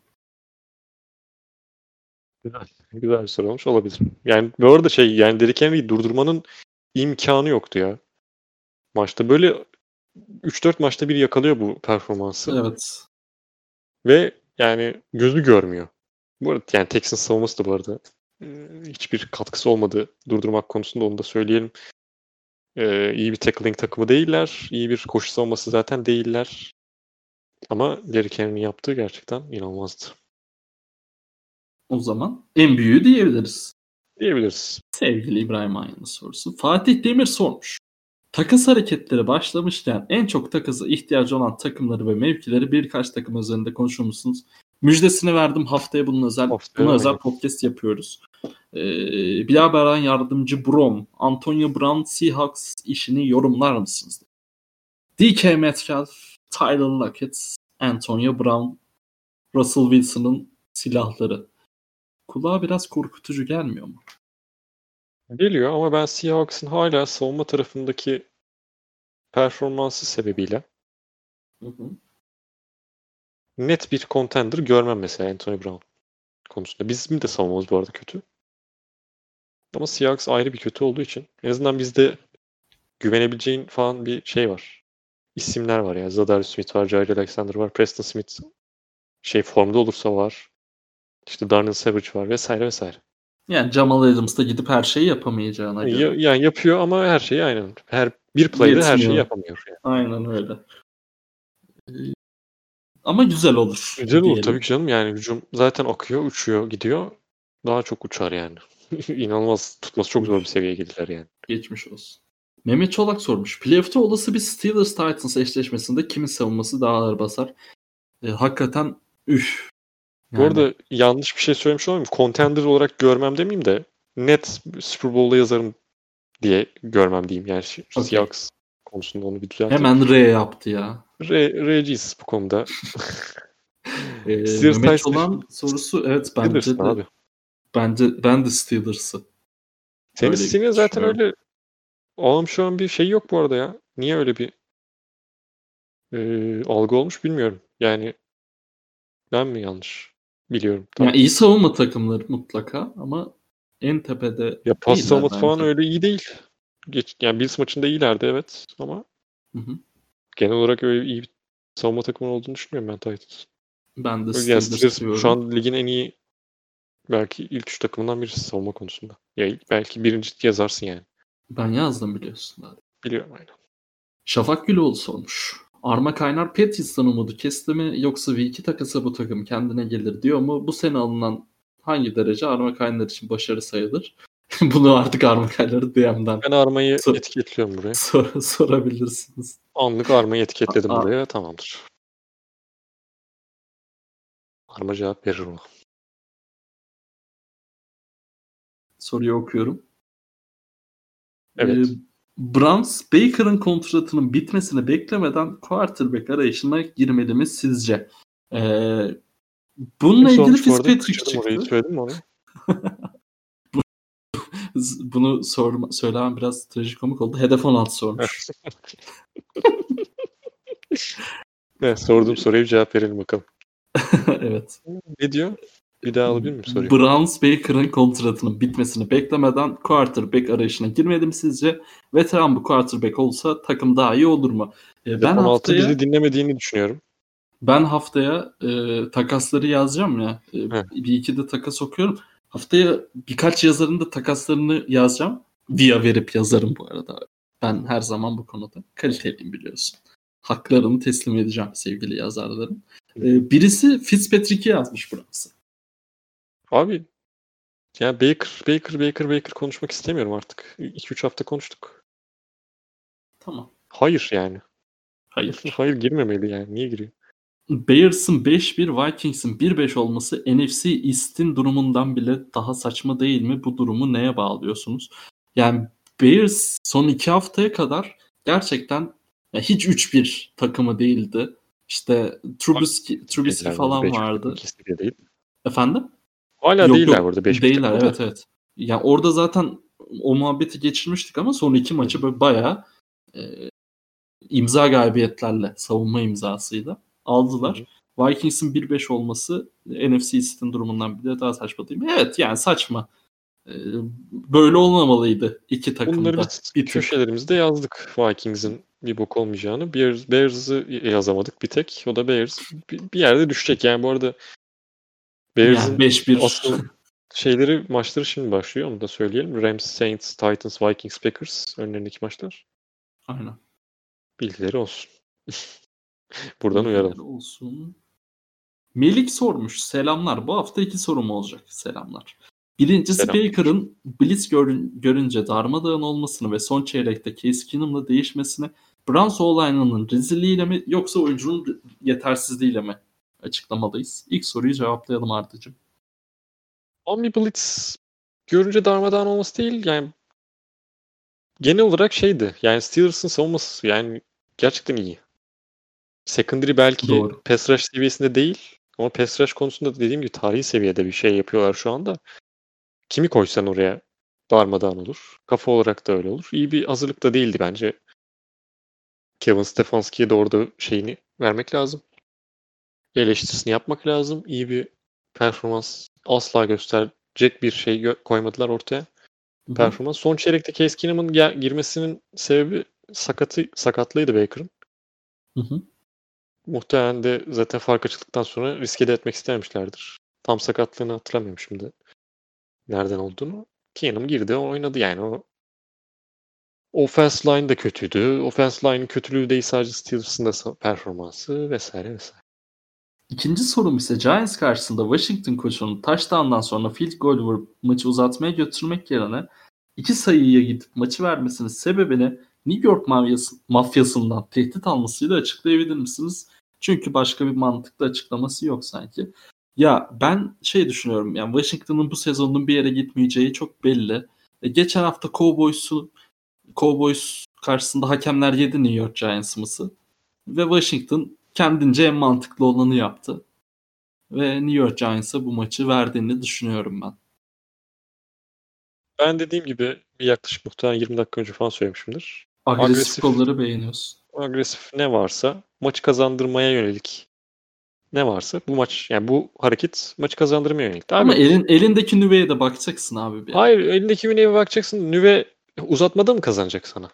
Güzel. Güzel bir soru olmuş olabilir. Yani bu arada şey yani Derrick Henry'i durdurmanın imkanı yoktu ya. Maçta böyle 3-4 maçta bir yakalıyor bu performansı. Evet. Ve yani gözü görmüyor. Bu arada yani Texans savunması da bu arada e, hiçbir katkısı olmadı durdurmak konusunda onu da söyleyelim. E, iyi bir tackling takımı değiller. İyi bir koşu savunması zaten değiller. Ama Derrick Henry'nin yaptığı gerçekten inanılmazdı. O zaman en büyüğü diyebiliriz. Diyebiliriz. Sevgili İbrahim Ayn'ın sorusu. Fatih Demir sormuş. Takas hareketleri başlamışken en çok takasa ihtiyacı olan takımları ve mevkileri birkaç takım üzerinde konuşur musunuz? Müjdesini verdim haftaya bunun özel Haftaya, buna özel podcast yapıyoruz. Ee, Bilal yardımcı Brom, Antonio Brown Seahawks işini yorumlar mısınız? DK Metcalf, Tyler Lockett, Antonio Brown, Russell Wilson'ın silahları. Kulağa biraz korkutucu gelmiyor mu? Geliyor ama ben Seahawks'ın hala savunma tarafındaki performansı sebebiyle Hı hı. net bir contender görmem mesela Anthony Brown konusunda. Bizim de savunmamız bu arada kötü. Ama Seahawks ayrı bir kötü olduğu için en azından bizde güvenebileceğin falan bir şey var. İsimler var ya. Zadarius Smith var, Jair Alexander var, Preston Smith şey formda olursa var. İşte Darnell Savage var vesaire vesaire. Yani Jamal Adams da gidip her şeyi yapamayacağına göre. Ya- yani yapıyor ama her şeyi aynen. Her bir play'de her şeyi yapamıyor. Yani. Aynen öyle. Ee, Ama güzel olur. Güzel olur diyelim. tabii ki canım. Yani hücum zaten akıyor, uçuyor, gidiyor. Daha çok uçar yani. (laughs) İnanılmaz tutması çok zor bir seviyeye geldiler yani. Geçmiş olsun. Mehmet Çolak sormuş. Playoff'ta olası bir Steelers-Titans eşleşmesinde kimin savunması daha ağır basar? Ee, hakikaten üf. Bu arada yanlış bir şey söylemiş olayım. Contender olarak görmem demeyeyim de net Super Bowl'da yazarım diye görmem diyeyim. Yani Okey. Seahawks konusunda onu bir düzelteyim. hemen R yaptı ya. Re, Regis bu konuda. (laughs) Steelers Mehmet Titans- Çolak'ın sorusu evet bence de, abi. Bence ben de Steelers'ı. Öyle Steel'in zaten öyle Oğlum şu an bir şey yok bu arada ya. Niye öyle bir e, algı olmuş bilmiyorum. Yani ben mi yanlış biliyorum? Tam- Yani iyi savunma takımları mutlaka ama en tepede Ya pas savunması falan öyle iyi değil. Geç, yani Bills maçında iyilerdi evet ama Hı hı. genel olarak öyle iyi bir savunma takımı olduğunu düşünmüyorum ben Titans. Ben de Yani Steelers Steelers şu an ligin en iyi belki ilk üç takımından birisi savunma konusunda. Ya belki birinci yazarsın yani. Ben yazdım biliyorsun. zaten. Biliyorum aynen. Şafak Güloğlu sormuş. Arma Kaynar Petis'ten umudu kesti mi yoksa V2 takası bu takım kendine gelir diyor mu? Bu sene alınan hangi derece Arma Kaynar için başarı sayılır? (laughs) Bunu artık Arma Kaynar'ı DM'den Ben armayı Sor- etiketliyorum buraya. (laughs) sor- sorabilirsiniz. Anlık armayı etiketledim Aa. buraya. Tamamdır. Arma cevap verir ona. Soruyu okuyorum. Evet. Ee, Browns Baker'ın kontratının bitmesini beklemeden quarterback arayışına girmeli mi sizce? Ee, bununla ilgili? Fitzpatrick orayı. çıktı. Mi onu? (laughs) Bunu sorma, söylemem biraz trajikomik oldu. Hedef 16 sormuş. (laughs) Evet, sorduğum soruya bir cevap verelim bakalım. (laughs) evet. Ne diyor? Bir daha alabilir miyim soruyu? Browns Baker'ın kontratının bitmesini beklemeden quarterback arayışına girmedi mi sizce? Veteran bu quarterback olsa takım daha iyi olur mu? Ee, ben 16 haftaya bizi dinlemediğini düşünüyorum. ben haftaya e, takasları yazacağım ya. E, Heh. bir iki de takas okuyorum. Haftaya birkaç yazarın da takaslarını yazacağım. Via verip yazarım bu arada. Ben her zaman bu konuda kaliteliyim biliyorsun. Haklarını teslim edeceğim sevgili yazarlarım. E, birisi Fitzpatrick'i yazmış Browns'a. Abi ya Baker, Baker, Baker, Baker konuşmak istemiyorum artık. 2-3 hafta konuştuk. Tamam. Hayır yani. Hayır. (laughs) Hayır girmemeli yani. Niye giriyor? Bears'ın 5-1, Vikings'in 1-5 olması NFC East'in durumundan bile daha saçma değil mi? Bu durumu neye bağlıyorsunuz? Yani Bears son iki haftaya kadar gerçekten ya hiç 3-1 takımı değildi. İşte Trubisky, Trubisky falan vardı. Efendim? Hala Yok, değiller yok, burada. 5 Değiller evet evet. Ya orada zaten o muhabbeti geçirmiştik ama son iki maçı böyle bayağı e, imza galibiyetlerle savunma imzasıyla aldılar. Vikings'in 1-5 olması NFC East'in durumundan bile daha saçma değil mi? Evet yani saçma. E, böyle olmamalıydı iki takımda. Bunları biz bir köşelerimizde yazdık. Vikings'in bir bok olmayacağını. Bears, Bears'ı yazamadık bir tek. O da Bears bir, bir yerde düşecek. Yani bu arada Bears'ın Yani 5-1 asıl şeyleri maçları şimdi başlıyor. Onu da söyleyelim. Rams, Saints, Titans, Vikings, Packers önlerindeki maçlar. Aynen. Bilgileri olsun. (laughs) Buradan uyaralım. Olsun. Melik sormuş. Selamlar. Bu hafta iki sorum olacak. Selamlar. Birincisi Selam. Baker'ın Blitz görün- görünce darmadağın olmasını ve son çeyrekte Case Keenum'la değişmesini Browns o rezilliğiyle mi yoksa oyuncunun yetersizliğiyle mi açıklamalıyız? İlk soruyu cevaplayalım Ardıcığım. Omni Blitz görünce darmadağın olması değil yani genel olarak şeydi. Yani Steelers'ın savunması yani gerçekten iyi. Secondary belki Doğru. pass rush seviyesinde değil ama pass rush konusunda da dediğim gibi tarihi seviyede bir şey yapıyorlar şu anda. Kimi koysan oraya darmadağın olur. Kafa olarak da öyle olur. İyi bir hazırlık da değildi bence. Kevin Stefanski'ye de orada şeyini vermek lazım. Eleştirisini yapmak lazım. İyi bir performans asla gösterecek bir şey gö- koymadılar ortaya. Hı hı. Performans. Son çeyrekte Case Keenum'un gel- girmesinin sebebi sakatı sakatlığıydı Baker'ın. Hı hı. Muhtemelen de zaten fark açıldıktan sonra riske de etmek istememişlerdir. Tam sakatlığını hatırlamıyorum şimdi. Nereden olduğunu. Keenum girdi oynadı yani o offense line de kötüydü. Offense line'in kötülüğü değil sadece Steelers'ın da performansı vesaire vesaire. İkinci sorum ise Giants karşısında Washington koçunun touchdown'dan sonra field goal vurup maçı uzatmaya götürmek yerine iki sayıya gidip maçı vermesinin sebebini New York mafyası, mafyasından tehdit almasıyla açıklayabilir misiniz? Çünkü başka bir mantıklı açıklaması yok sanki. Ya ben şey düşünüyorum yani Washington'ın bu sezonun bir yere gitmeyeceği çok belli. E, geçen hafta Cowboys'u Cowboys karşısında hakemler yedi New York Giants'ımızı. Ve Washington kendince en mantıklı olanı yaptı. Ve New York Giants'a bu maçı verdiğini düşünüyorum ben. Ben dediğim gibi bir yaklaşık muhtemelen 20 dakika önce falan söylemişimdir. Agresif, agresif kolları beğeniyorsun. Agresif ne varsa maçı kazandırmaya yönelik ne varsa bu maç yani bu hareket maçı kazandırmaya yönelik. Ama abi, elin, elindeki nüveye de bakacaksın abi. Bir hayır elindeki nüveye bakacaksın. Nüve uzatmada mı kazanacak sana?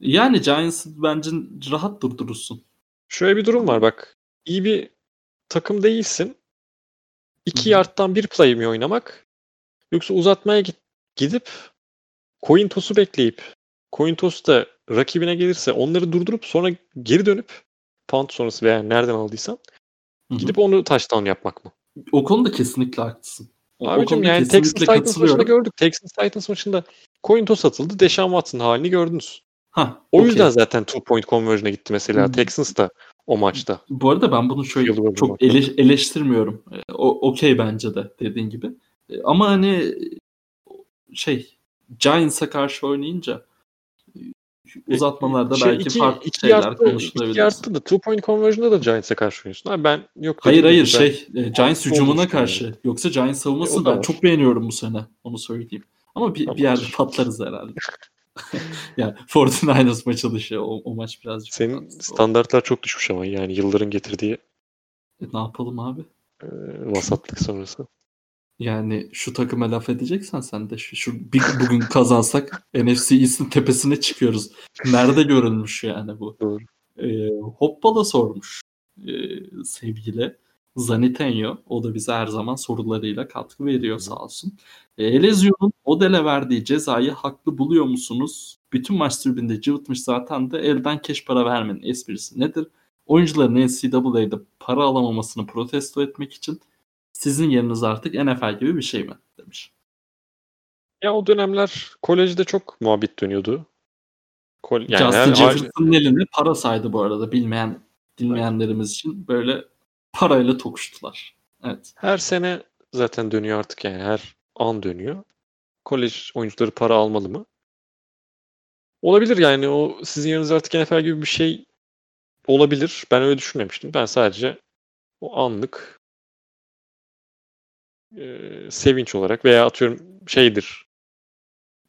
Yani Giants bence rahat durdurursun. Şöyle bir durum var bak. İyi bir takım değilsin. İki yardtan bir play mi oynamak? Yoksa uzatmaya git, gidip coin toss'u bekleyip coin toss da rakibine gelirse onları durdurup sonra geri dönüp punt sonrası veya nereden aldıysan Hı-hı. gidip onu touchdown yapmak mı? O konuda kesinlikle haklısın. Abicim yani Texans Titans maçında gördük. Texans Titans maçında coin toss atıldı. Deshaun Watson halini gördünüz. Ha, o okay. yüzden zaten two point conversion'a gitti mesela. Hmm. Texans da o maçta. Bu arada ben bunu şöyle çok eleş, eleştirmiyorum. E, o okey bence de dediğin gibi. E, ama hani şey Giants'a karşı oynayınca e, uzatmalarda şey, belki iki, farklı iki şeyler yarttı, konuşulabilir. İki yarttı da two point conversion'da da Giants'a karşı oynuyorsun. Abi ben yok. Hayır hayır ben, şey Giants hücumuna karşı. Yani. Yoksa Giants savunmasını e, ben var. çok beğeniyorum bu sene. Onu söyleyeyim. Ama bir, bir yerde patlarız herhalde. (laughs) yani 49ers maçı dışı o, o maç birazcık. Senin standartlar çok düşmüş ama yani yılların getirdiği. E, ne yapalım abi? E, vasatlık sonrası. Yani şu takıma laf edeceksen sen de şu, şu bir, bugün kazansak (laughs) NFC East'in tepesine çıkıyoruz. Nerede görülmüş yani bu? Doğru. E, Hoppala sormuş e, sevgili. Zanitenyo. O da bize her zaman sorularıyla katkı veriyor sağ olsun. E, Elezio'nun Odel'e verdiği cezayı haklı buluyor musunuz? Bütün maç tribünde cıvıtmış zaten de elden keş para vermenin esprisi nedir? Oyuncuların NCAA'de para alamamasını protesto etmek için sizin yeriniz artık NFL gibi bir şey mi? demiş. Ya o dönemler kolejde çok muhabbet dönüyordu. Kol yani Justin Jefferson'ın elinde para saydı bu arada bilmeyen dinleyenlerimiz için böyle parayla tokuştular. Evet. Her sene zaten dönüyor artık yani her an dönüyor. Kolej oyuncuları para almalı mı? Olabilir yani o sizin yanınızda artık NFL gibi bir şey olabilir. Ben öyle düşünmemiştim. Ben sadece o anlık e, sevinç olarak veya atıyorum şeydir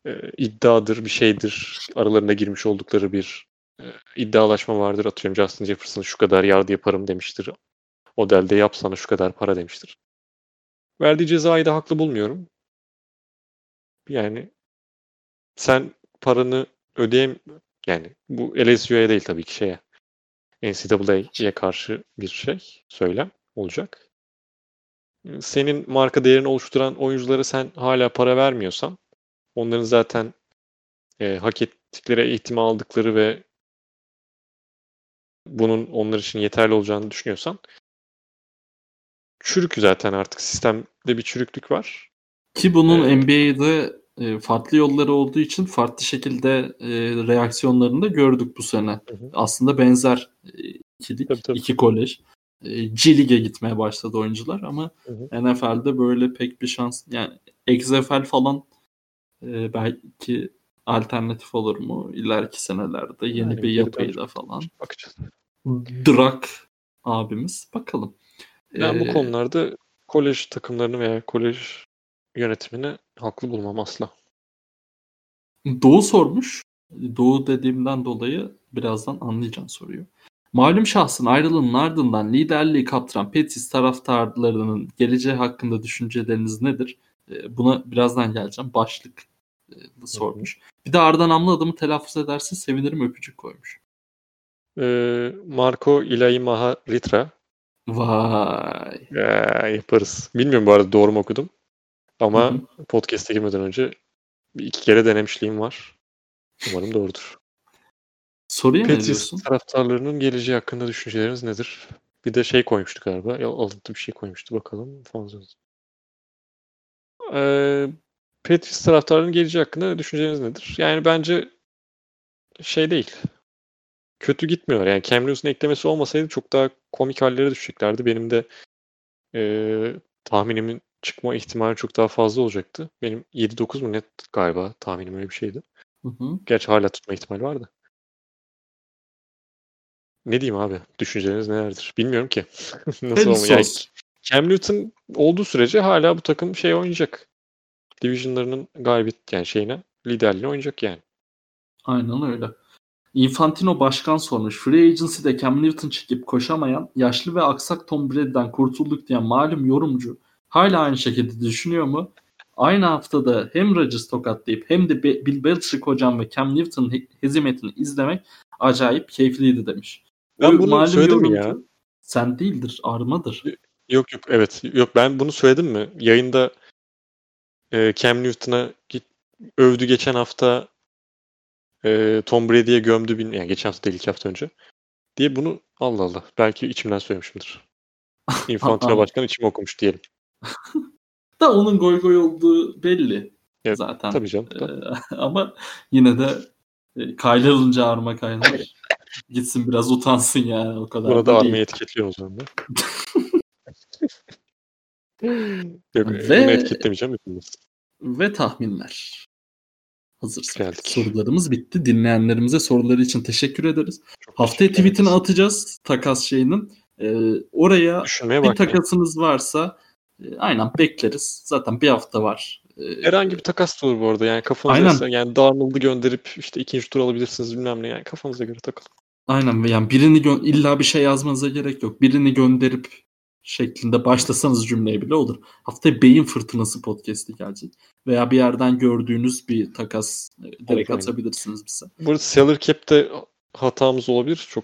e, iddiadır bir şeydir aralarında girmiş oldukları bir e, iddialaşma vardır atıyorum Justin Jefferson şu kadar yardı yaparım demiştir Odelde yap sana şu kadar para demiştir. Verdiği cezayı da haklı bulmuyorum. Yani sen paranı ödeyem yani bu LSU'ya değil tabii ki şeye NCAA'ye karşı bir şey söylem olacak. Senin marka değerini oluşturan oyunculara sen hala para vermiyorsan onların zaten e, hak ettikleri eğitimi aldıkları ve bunun onlar için yeterli olacağını düşünüyorsan çürük zaten artık sistemde bir çürüklük var. Ki bunun ee, NBA'de e, farklı yolları olduğu için farklı şekilde e, reaksiyonlarını da gördük bu sene. Hı hı. Aslında benzer e, ikilik, tabii, tabii. iki kolej. G Lig'e gitmeye başladı oyuncular ama hı hı. NFL'de böyle pek bir şans yani XFL falan e, belki alternatif olur mu ileriki senelerde yeni yani bir yapıyla falan. Bakacağız. Drak abimiz bakalım. Ben ee, bu konularda kolej takımlarını veya kolej yönetimini haklı bulmam asla. Doğu sormuş. Doğu dediğimden dolayı birazdan anlayacağım soruyu. Malum şahsın ayrılığının ardından liderliği kaptıran Petis taraftarlarının geleceği hakkında düşünceleriniz nedir? Buna birazdan geleceğim. Başlık sormuş. Bir de Ardan Amlı adımı telaffuz ederse sevinirim öpücük koymuş. Marco Ilayi Maha Ritra Vay. Ya, yaparız. Bilmiyorum bu arada doğru mu okudum. Ama Hı-hı. podcast'e girmeden önce bir iki kere denemişliğim var. Umarım doğrudur. Soruya ne Patriots diyorsun? taraftarlarının geleceği hakkında düşünceleriniz nedir? Bir de şey koymuştu galiba. Alıntı bir şey koymuştu bakalım. Fazla. Ee, Patriots taraftarlarının geleceği hakkında ne düşünceleriniz nedir? Yani bence şey değil. Kötü gitmiyor. Yani Cam Newton'un eklemesi olmasaydı çok daha komik hallere düşeceklerdi. Benim de ee, tahminimin çıkma ihtimali çok daha fazla olacaktı. Benim 7-9 mu net galiba tahminim öyle bir şeydi. Hı hı. Gerçi hala tutma ihtimali vardı. Ne diyeyim abi? Düşünceleriniz nelerdir? Bilmiyorum ki. (laughs) Nasıl olma? Yani. Cam Newton olduğu sürece hala bu takım şey oynayacak. Division'larının galibiyet yani şeyine liderliğini oynayacak yani. Aynen öyle. Infantino başkan sormuş. Free Agency'de Cam Newton çekip koşamayan, yaşlı ve aksak Tom Brady'den kurtulduk diyen malum yorumcu hala aynı şekilde düşünüyor mu? Aynı haftada hem Rodgers tokatlayıp hem de Bill Belichick hocam ve Cam Newton'ın he- hezimetini izlemek acayip keyifliydi demiş. Ben O bunu malum söyledim yorumcu, ya? Sen değildir, Arma'dır. Yok yok evet. Yok ben bunu söyledim mi? Yayında e, Cam Newton'a git, övdü geçen hafta e, Tom Brady'ye gömdü bin yani geçen hafta değil iki hafta önce diye bunu Allah Allah belki içimden söylemişimdir. (laughs) Infantino başkan içimi okumuş diyelim. (laughs) Da onun goy goy olduğu belli Evet, zaten. Tabii canım. da. Ee, (laughs) ama yine de e, kaylarınca arma kaynar. Gitsin biraz utansın yani o kadar. Buna da da armayı etiketliyor o zaman da. Yok Ve- bunu etiketlemeyeceğim hepimiz. Ve tahminler. Hazırsak. Geldik. Sorularımız bitti. Dinleyenlerimize soruları için teşekkür ederiz. Çok Haftaya teşekkür tweetini ederiz. atacağız takas şeyinin. Ee, oraya Düşünmeye bir bakmayın. takasınız varsa e, aynen bekleriz. Zaten bir hafta var. Ee, Herhangi bir takas da olur bu arada. Yani kafanıza Aynen. esen- yani Darnold'u gönderip işte ikinci tur alabilirsiniz bilmem ne. Yani kafanıza göre takılın. Aynen yani birini gö- illa bir şey yazmanıza gerek yok. Birini gönderip şeklinde başlasanız cümleye bile olur. Haftaya beyin fırtınası podcast'i gelecek. Veya bir yerden gördüğünüz bir takas e, direkt aynen. atabilirsiniz bize. Burada salary cap'te hatamız olabilir. Çok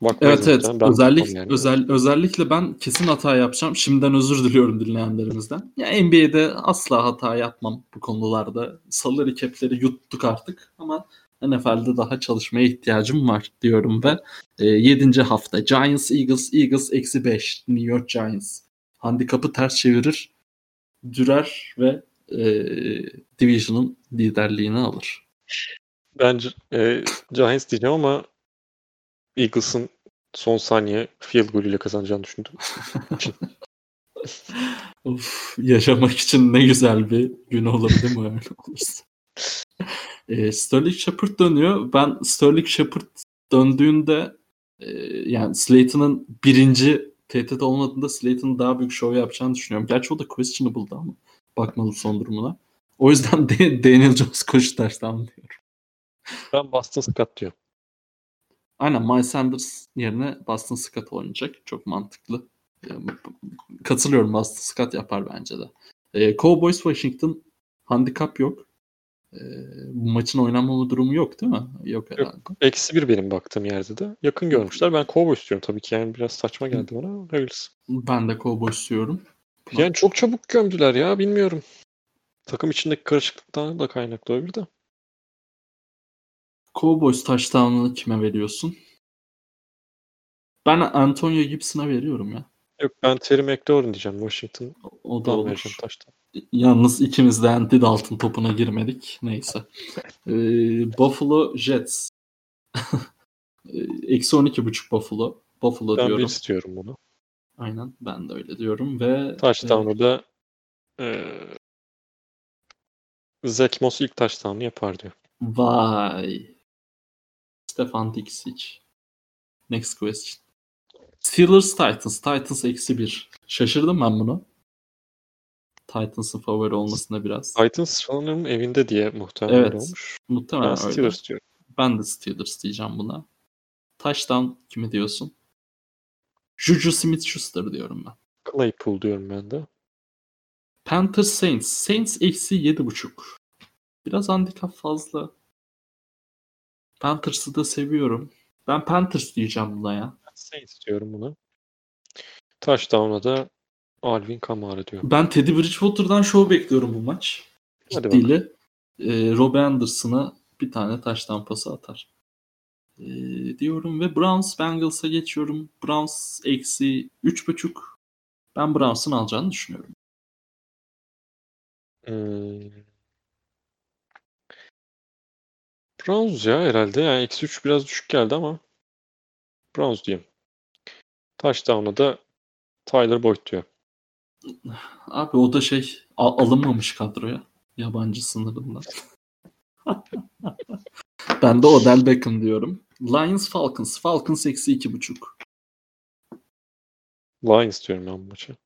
bakmayız Evet evet. Ben Özellik, yani. özel, özellikle ben kesin hata yapacağım. Şimdiden özür diliyorum dinleyenlerimizden. Ya NBA'de asla hata yapmam bu konularda. Salary cap'leri yuttuk artık ama NFL'de daha çalışmaya ihtiyacım var diyorum ve e, 7. hafta Giants Eagles Eagles eksi 5 New York Giants handikapı ters çevirir dürer ve e, Division'ın liderliğini alır. Bence e, Giants diyeceğim ama Eagles'ın son saniye field goal ile kazanacağını düşündüm. (laughs) Of, yaşamak için ne güzel bir gün olur değil mi öyle olursa. (laughs) E, Sterling Shepard dönüyor. Ben Sterling Shepard döndüğünde e, yani Slayton'ın birinci tehdit olmadığında Slayton'ın daha büyük show yapacağını düşünüyorum. Gerçi o da questionable'dı ama bakmadım son durumuna. O yüzden (laughs) de Daniel Jones koşu taştan diyorum. Ben Boston Scott diyorum. Aynen Miles Sanders yerine Boston Scott oynayacak. Çok mantıklı. Katılıyorum Boston Scott yapar bence de. E, Cowboys Washington handikap yok. E, bu maçın oynanmama durumu yok değil mi? Yok herhalde. Eksi bir benim baktığım yerde de. Yakın görmüşler. Ben Cowboys diyorum tabii ki. Yani biraz saçma geldi bana. Hayırlısı. Ben de Cowboys diyorum. Yani çok çabuk gömdüler ya. Bilmiyorum. Takım içindeki karışıklıktan da kaynaklı olabilir de. Cowboys touchdown'ını kime veriyorsun? Ben Antonio Gibson'a veriyorum ya. Yok ben Terry McLaurin diyeceğim. Washington. O da olur. taştan. Yalnız ikimiz de Andy Dalton topuna girmedik. Neyse. Ee, Buffalo Jets. (laughs) Ee, Eksi 12.5 Buffalo. Buffalo Ben diyorum. bir istiyorum bunu. Aynen ben de öyle diyorum ve Touchdown'u da e, Zach Moss ilk touchdown'u yapar diyor. e, vay. Stefan Dixic. Next question. Steelers Titans. Titans eksi 1. Şaşırdım ben bunu. Titans'ın favori olmasına biraz. Titans sanırım evinde diye muhtemelen Evet. olmuş. Muhtemelen Ben öyle. Steelers diyorum. Ben de Steelers diyeceğim buna. Touchdown kimi diyorsun? Juju Smith-Schuster diyorum ben. Claypool diyorum ben de. Panthers Saints. Saints eksi 7.5. Biraz handikap fazla. Panthers'ı da seviyorum. Ben Panthers diyeceğim buna ya. Saints diyorum buna. Touchdown'a da Alvin Kamara diyorum. Ben Teddy Bridgewater'dan show bekliyorum bu maç. Ciddiyle. Ee, Robbie Anderson'ı bir tane taş tampası atar. Ee, diyorum ve Browns Bengals'a geçiyorum. Browns eksi 3.5. Ben Browns'ın alacağını düşünüyorum. Hmm. Browns ya herhalde. Yani eksi 3 biraz düşük geldi ama Browns diyeyim. Touchdown'a da Tyler Boyd diyor. Abi o da şey al- alınmamış kadroya. Yabancı sınırından. (laughs) ben de Odell Beckham diyorum. Lions Falcons. Falcons eksi iki buçuk. Lions diyorum ben bu maçı.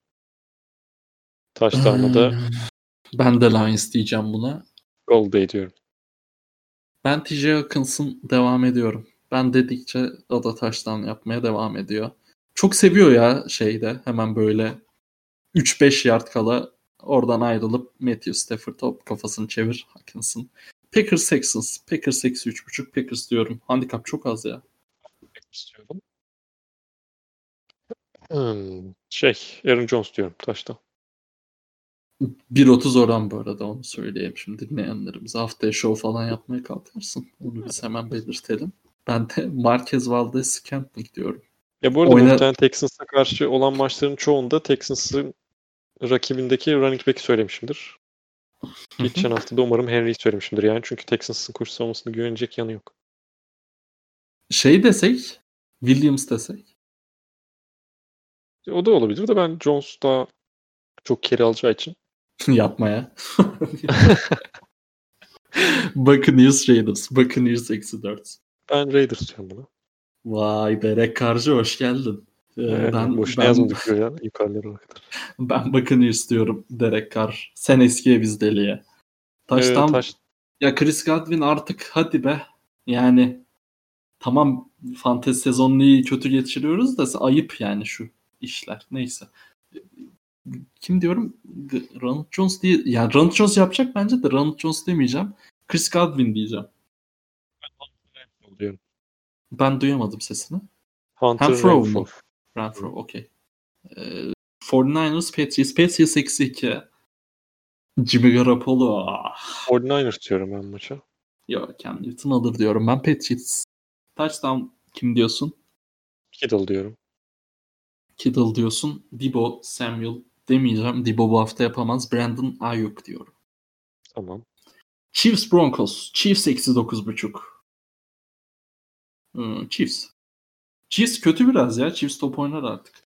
Touchdown'a da (sighs) Ben de Lions diyeceğim buna. Gold diyorum. Ben TJ Hawkins'ın devam ediyorum. Ben dedikçe o da taştan yapmaya devam ediyor. Çok seviyor ya şeyde hemen böyle 3-5 yard kala oradan ayrılıp Matthew Stafford top kafasını çevir Hawkins'ın. Packers Texans. Packers eksi 3.5 Packers diyorum. Handikap çok az ya. istiyorum. Hmm, şey, Aaron Jones diyorum taştan. 1.30 oran bu arada onu söyleyeyim şimdi dinleyenlerimize. Haftaya show falan yapmaya kalkarsın. Onu biz hemen belirtelim. Ben de Marquez Valdez Scantling diyorum. Ya bu arada Oyna- muhtemelen Texans'a karşı olan maçların çoğunda Texans'ın rakibindeki running back'i söylemişimdir. Geçen hafta da umarım Henry'i söylemişimdir yani. Çünkü Texans'ın koşu savunmasına güvenecek yanı yok. Şey desek, Williams desek. O da olabilir de ben Jones daha çok kere alacağı için. (laughs) yapmaya. (laughs) Buccaneers Raiders. Buccaneers eksi 4. Ben Raiders diyorum buna. Vay Berek Karcı hoş geldin. Ee, Yani ben, boşuna ben, yazmadık böyle yukarılara kadar. (laughs) ben Buccaneers diyorum Derek Carr. Sen eskiye biz deliye. Taştan Ee, taş, ya Chris Godwin artık hadi be. Yani tamam fantezi sezonunu iyi kötü geçiriyoruz da ayıp yani şu işler. Neyse. Kim diyorum? Ronald Jones diye. Yani Ronald Jones yapacak bence de Ronald Jones demeyeceğim. Chris Godwin diyeceğim. Ben duyamadım sesini. Hunter Renfro mu? Renfro okey. Ee, 49ers Patriots. Patriots eksi 2. Jimmy Garoppolo. Ah. 49ers diyorum ben maça. Yok Cam Newton alır diyorum. Ben Patriots. Touchdown kim diyorsun? Kittle diyorum. Kittle diyorsun. Debo Samuel demeyeceğim. Debo bu hafta yapamaz. Brandon Ayuk diyorum. Tamam. Chiefs Broncos. Chiefs eksi 9.5. Hmm, Chiefs. Chiefs kötü biraz ya. Chiefs top oynar artık.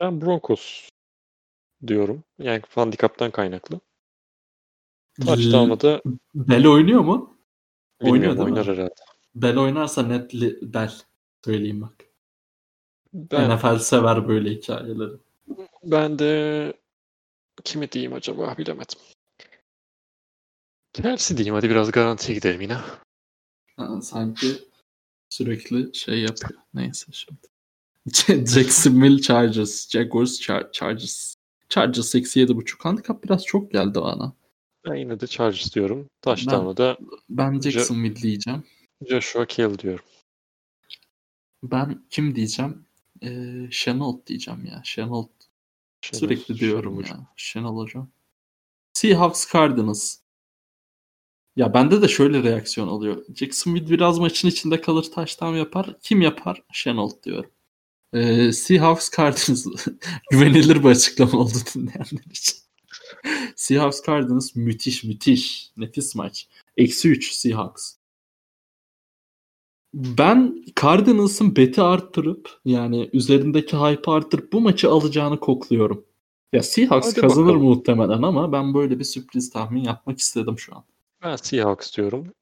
Ben Broncos diyorum. Yani handikaptan kaynaklı. Touchdown'a da Bell oynuyor mu? Oynuyor bilmiyorum değil mi? oynar herhalde. Bell oynarsa netli Bell. Söyleyeyim bak. Ben, NFL sever böyle hikayeleri. ben de kimi diyeyim acaba bilemedim. Chelsea diyeyim hadi biraz garantiye gidelim yine. Ha, (laughs) sanki sürekli şey yapıyor. Neyse şimdi. (laughs) Jacksonville Chargers. Jaguars Char- Chargers. Chargers eksi 7.5. Handikap biraz çok geldi bana. Ben yine de Chargers diyorum. Touchdown'a da Ben Jacksonville diyeceğim. Joshua Kell diyorum. Ben kim diyeceğim? Ee, Chenault diyeceğim ya. Chenault sürekli diyorum Şenol ya. Chenault hocam. Seahawks Cardinals. Ya bende de şöyle reaksiyon oluyor. Jacksonville biraz maçın içinde kalır touchdown yapar. Kim yapar? Chenault diyorum. Ee, Seahawks Cardinals. (laughs) Güvenilir bir açıklama oldu (laughs) dinleyenler için. Seahawks Cardinals müthiş müthiş. Nefis maç. Eksi 3 Seahawks. Ben Cardinals'ın beti arttırıp yani üzerindeki hype arttırıp bu maçı alacağını kokluyorum. Ya Seahawks Hadi kazanır bakalım. muhtemelen ama ben böyle bir sürpriz tahmin yapmak istedim şu an. Ben Seahawks diyorum.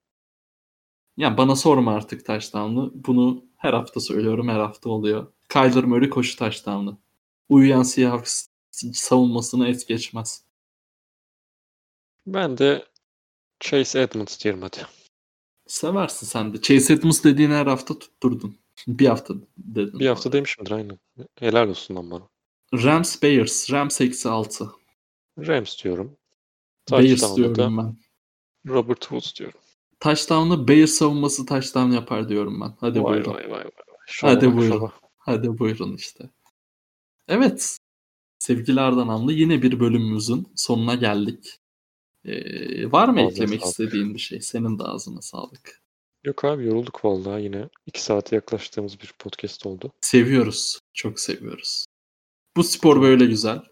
Yani bana sorma artık touchdown'u. Bunu her hafta söylüyorum. Her hafta oluyor. Kyler Murray koşu touchdown'u. Uyuyan Seahawks savunmasını es geçmez. Ben de Chase Edmonds diyorum hadi. Seversin sen de. Chase Edmonds dediğin her hafta tutturdun. Bir hafta dedin. Bir hafta demişimdir aynen. Helal olsun lan bana. Rams Bears. Rams eksi 6. Rams diyorum. Bears diyorum ben. Robert Woods diyorum. Touchdown'ı Bears savunması touchdown yapar diyorum ben. Hadi vay, buyurun. vay vay vay. Şova Hadi bak, buyurun. şova. Hadi buyurun işte. Evet. Sevgili Ardan Amlı yine bir bölümümüzün sonuna geldik. Ee, var mı Ağzına eklemek sağlık. istediğin bir şey? Senin de ağzına sağlık. Yok abi yorulduk vallahi yine. 2 saate yaklaştığımız bir podcast oldu. Seviyoruz. Çok seviyoruz. Bu spor böyle güzel.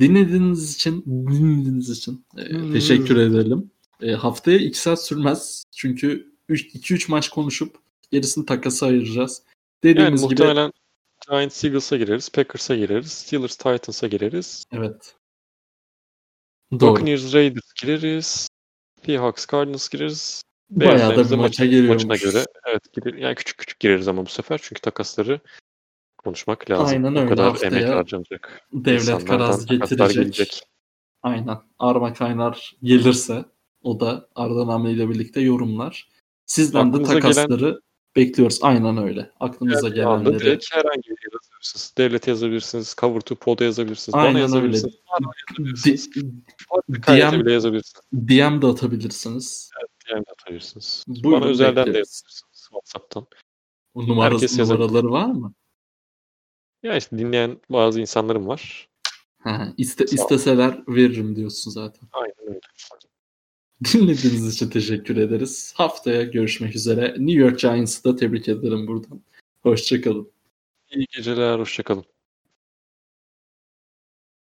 Dinlediğiniz için dinlediğiniz için e, Hmm. teşekkür edelim. E, haftaya 2 saat sürmez. Çünkü 2-3 maç konuşup gerisini takasa ayıracağız. Yani Dediğimiz gibi muhtemelen Giants Eagles'a gireriz, Packers'a gireriz, Steelers Titans'a gireriz, evet. Doğru. Buccaneers Raiders gireriz, Seahawks Cardinals gireriz. Bayağı da bir maça giriyormuş. Maçına göre evet girer. Yani küçük küçük gireriz ama bu sefer çünkü takasları konuşmak lazım. Aynen öyle. O kadar Haftaya emek harcanacak. Devlet takaslar getirecek. gelecek. Aynen. Arma Kaynar gelirse o da Ardan Hamle ile birlikte yorumlar. Sizden Aklınıza de gelen- takasları bekliyoruz. Aynen öyle. Aklınıza anda gelenleri. direkt herhangi bir yazabilirsiniz. Devlete yazabilirsiniz, Cover to Pod'a yazabilirsiniz, bana Aynen öyle. yazabilirsiniz, bana yazabilirsiniz. D- Fabrikaya DM bile yazabilirsiniz. DM de atabilirsiniz. Yani de atabilirsiniz. Buyurun, bana özelden de bekleriz. yazabilirsiniz WhatsApp'tan. O numarası, Herkes yazabilir. numaraları var mı? Ya işte dinleyen bazı insanlarım var. Ha, iste, isteseler veririm diyorsun zaten. Aynen öyle. Dinlediğiniz için teşekkür ederiz. Haftaya görüşmek üzere. New York Giants'ı da tebrik ederim buradan. Hoşçakalın. İyi geceler, hoşçakalın.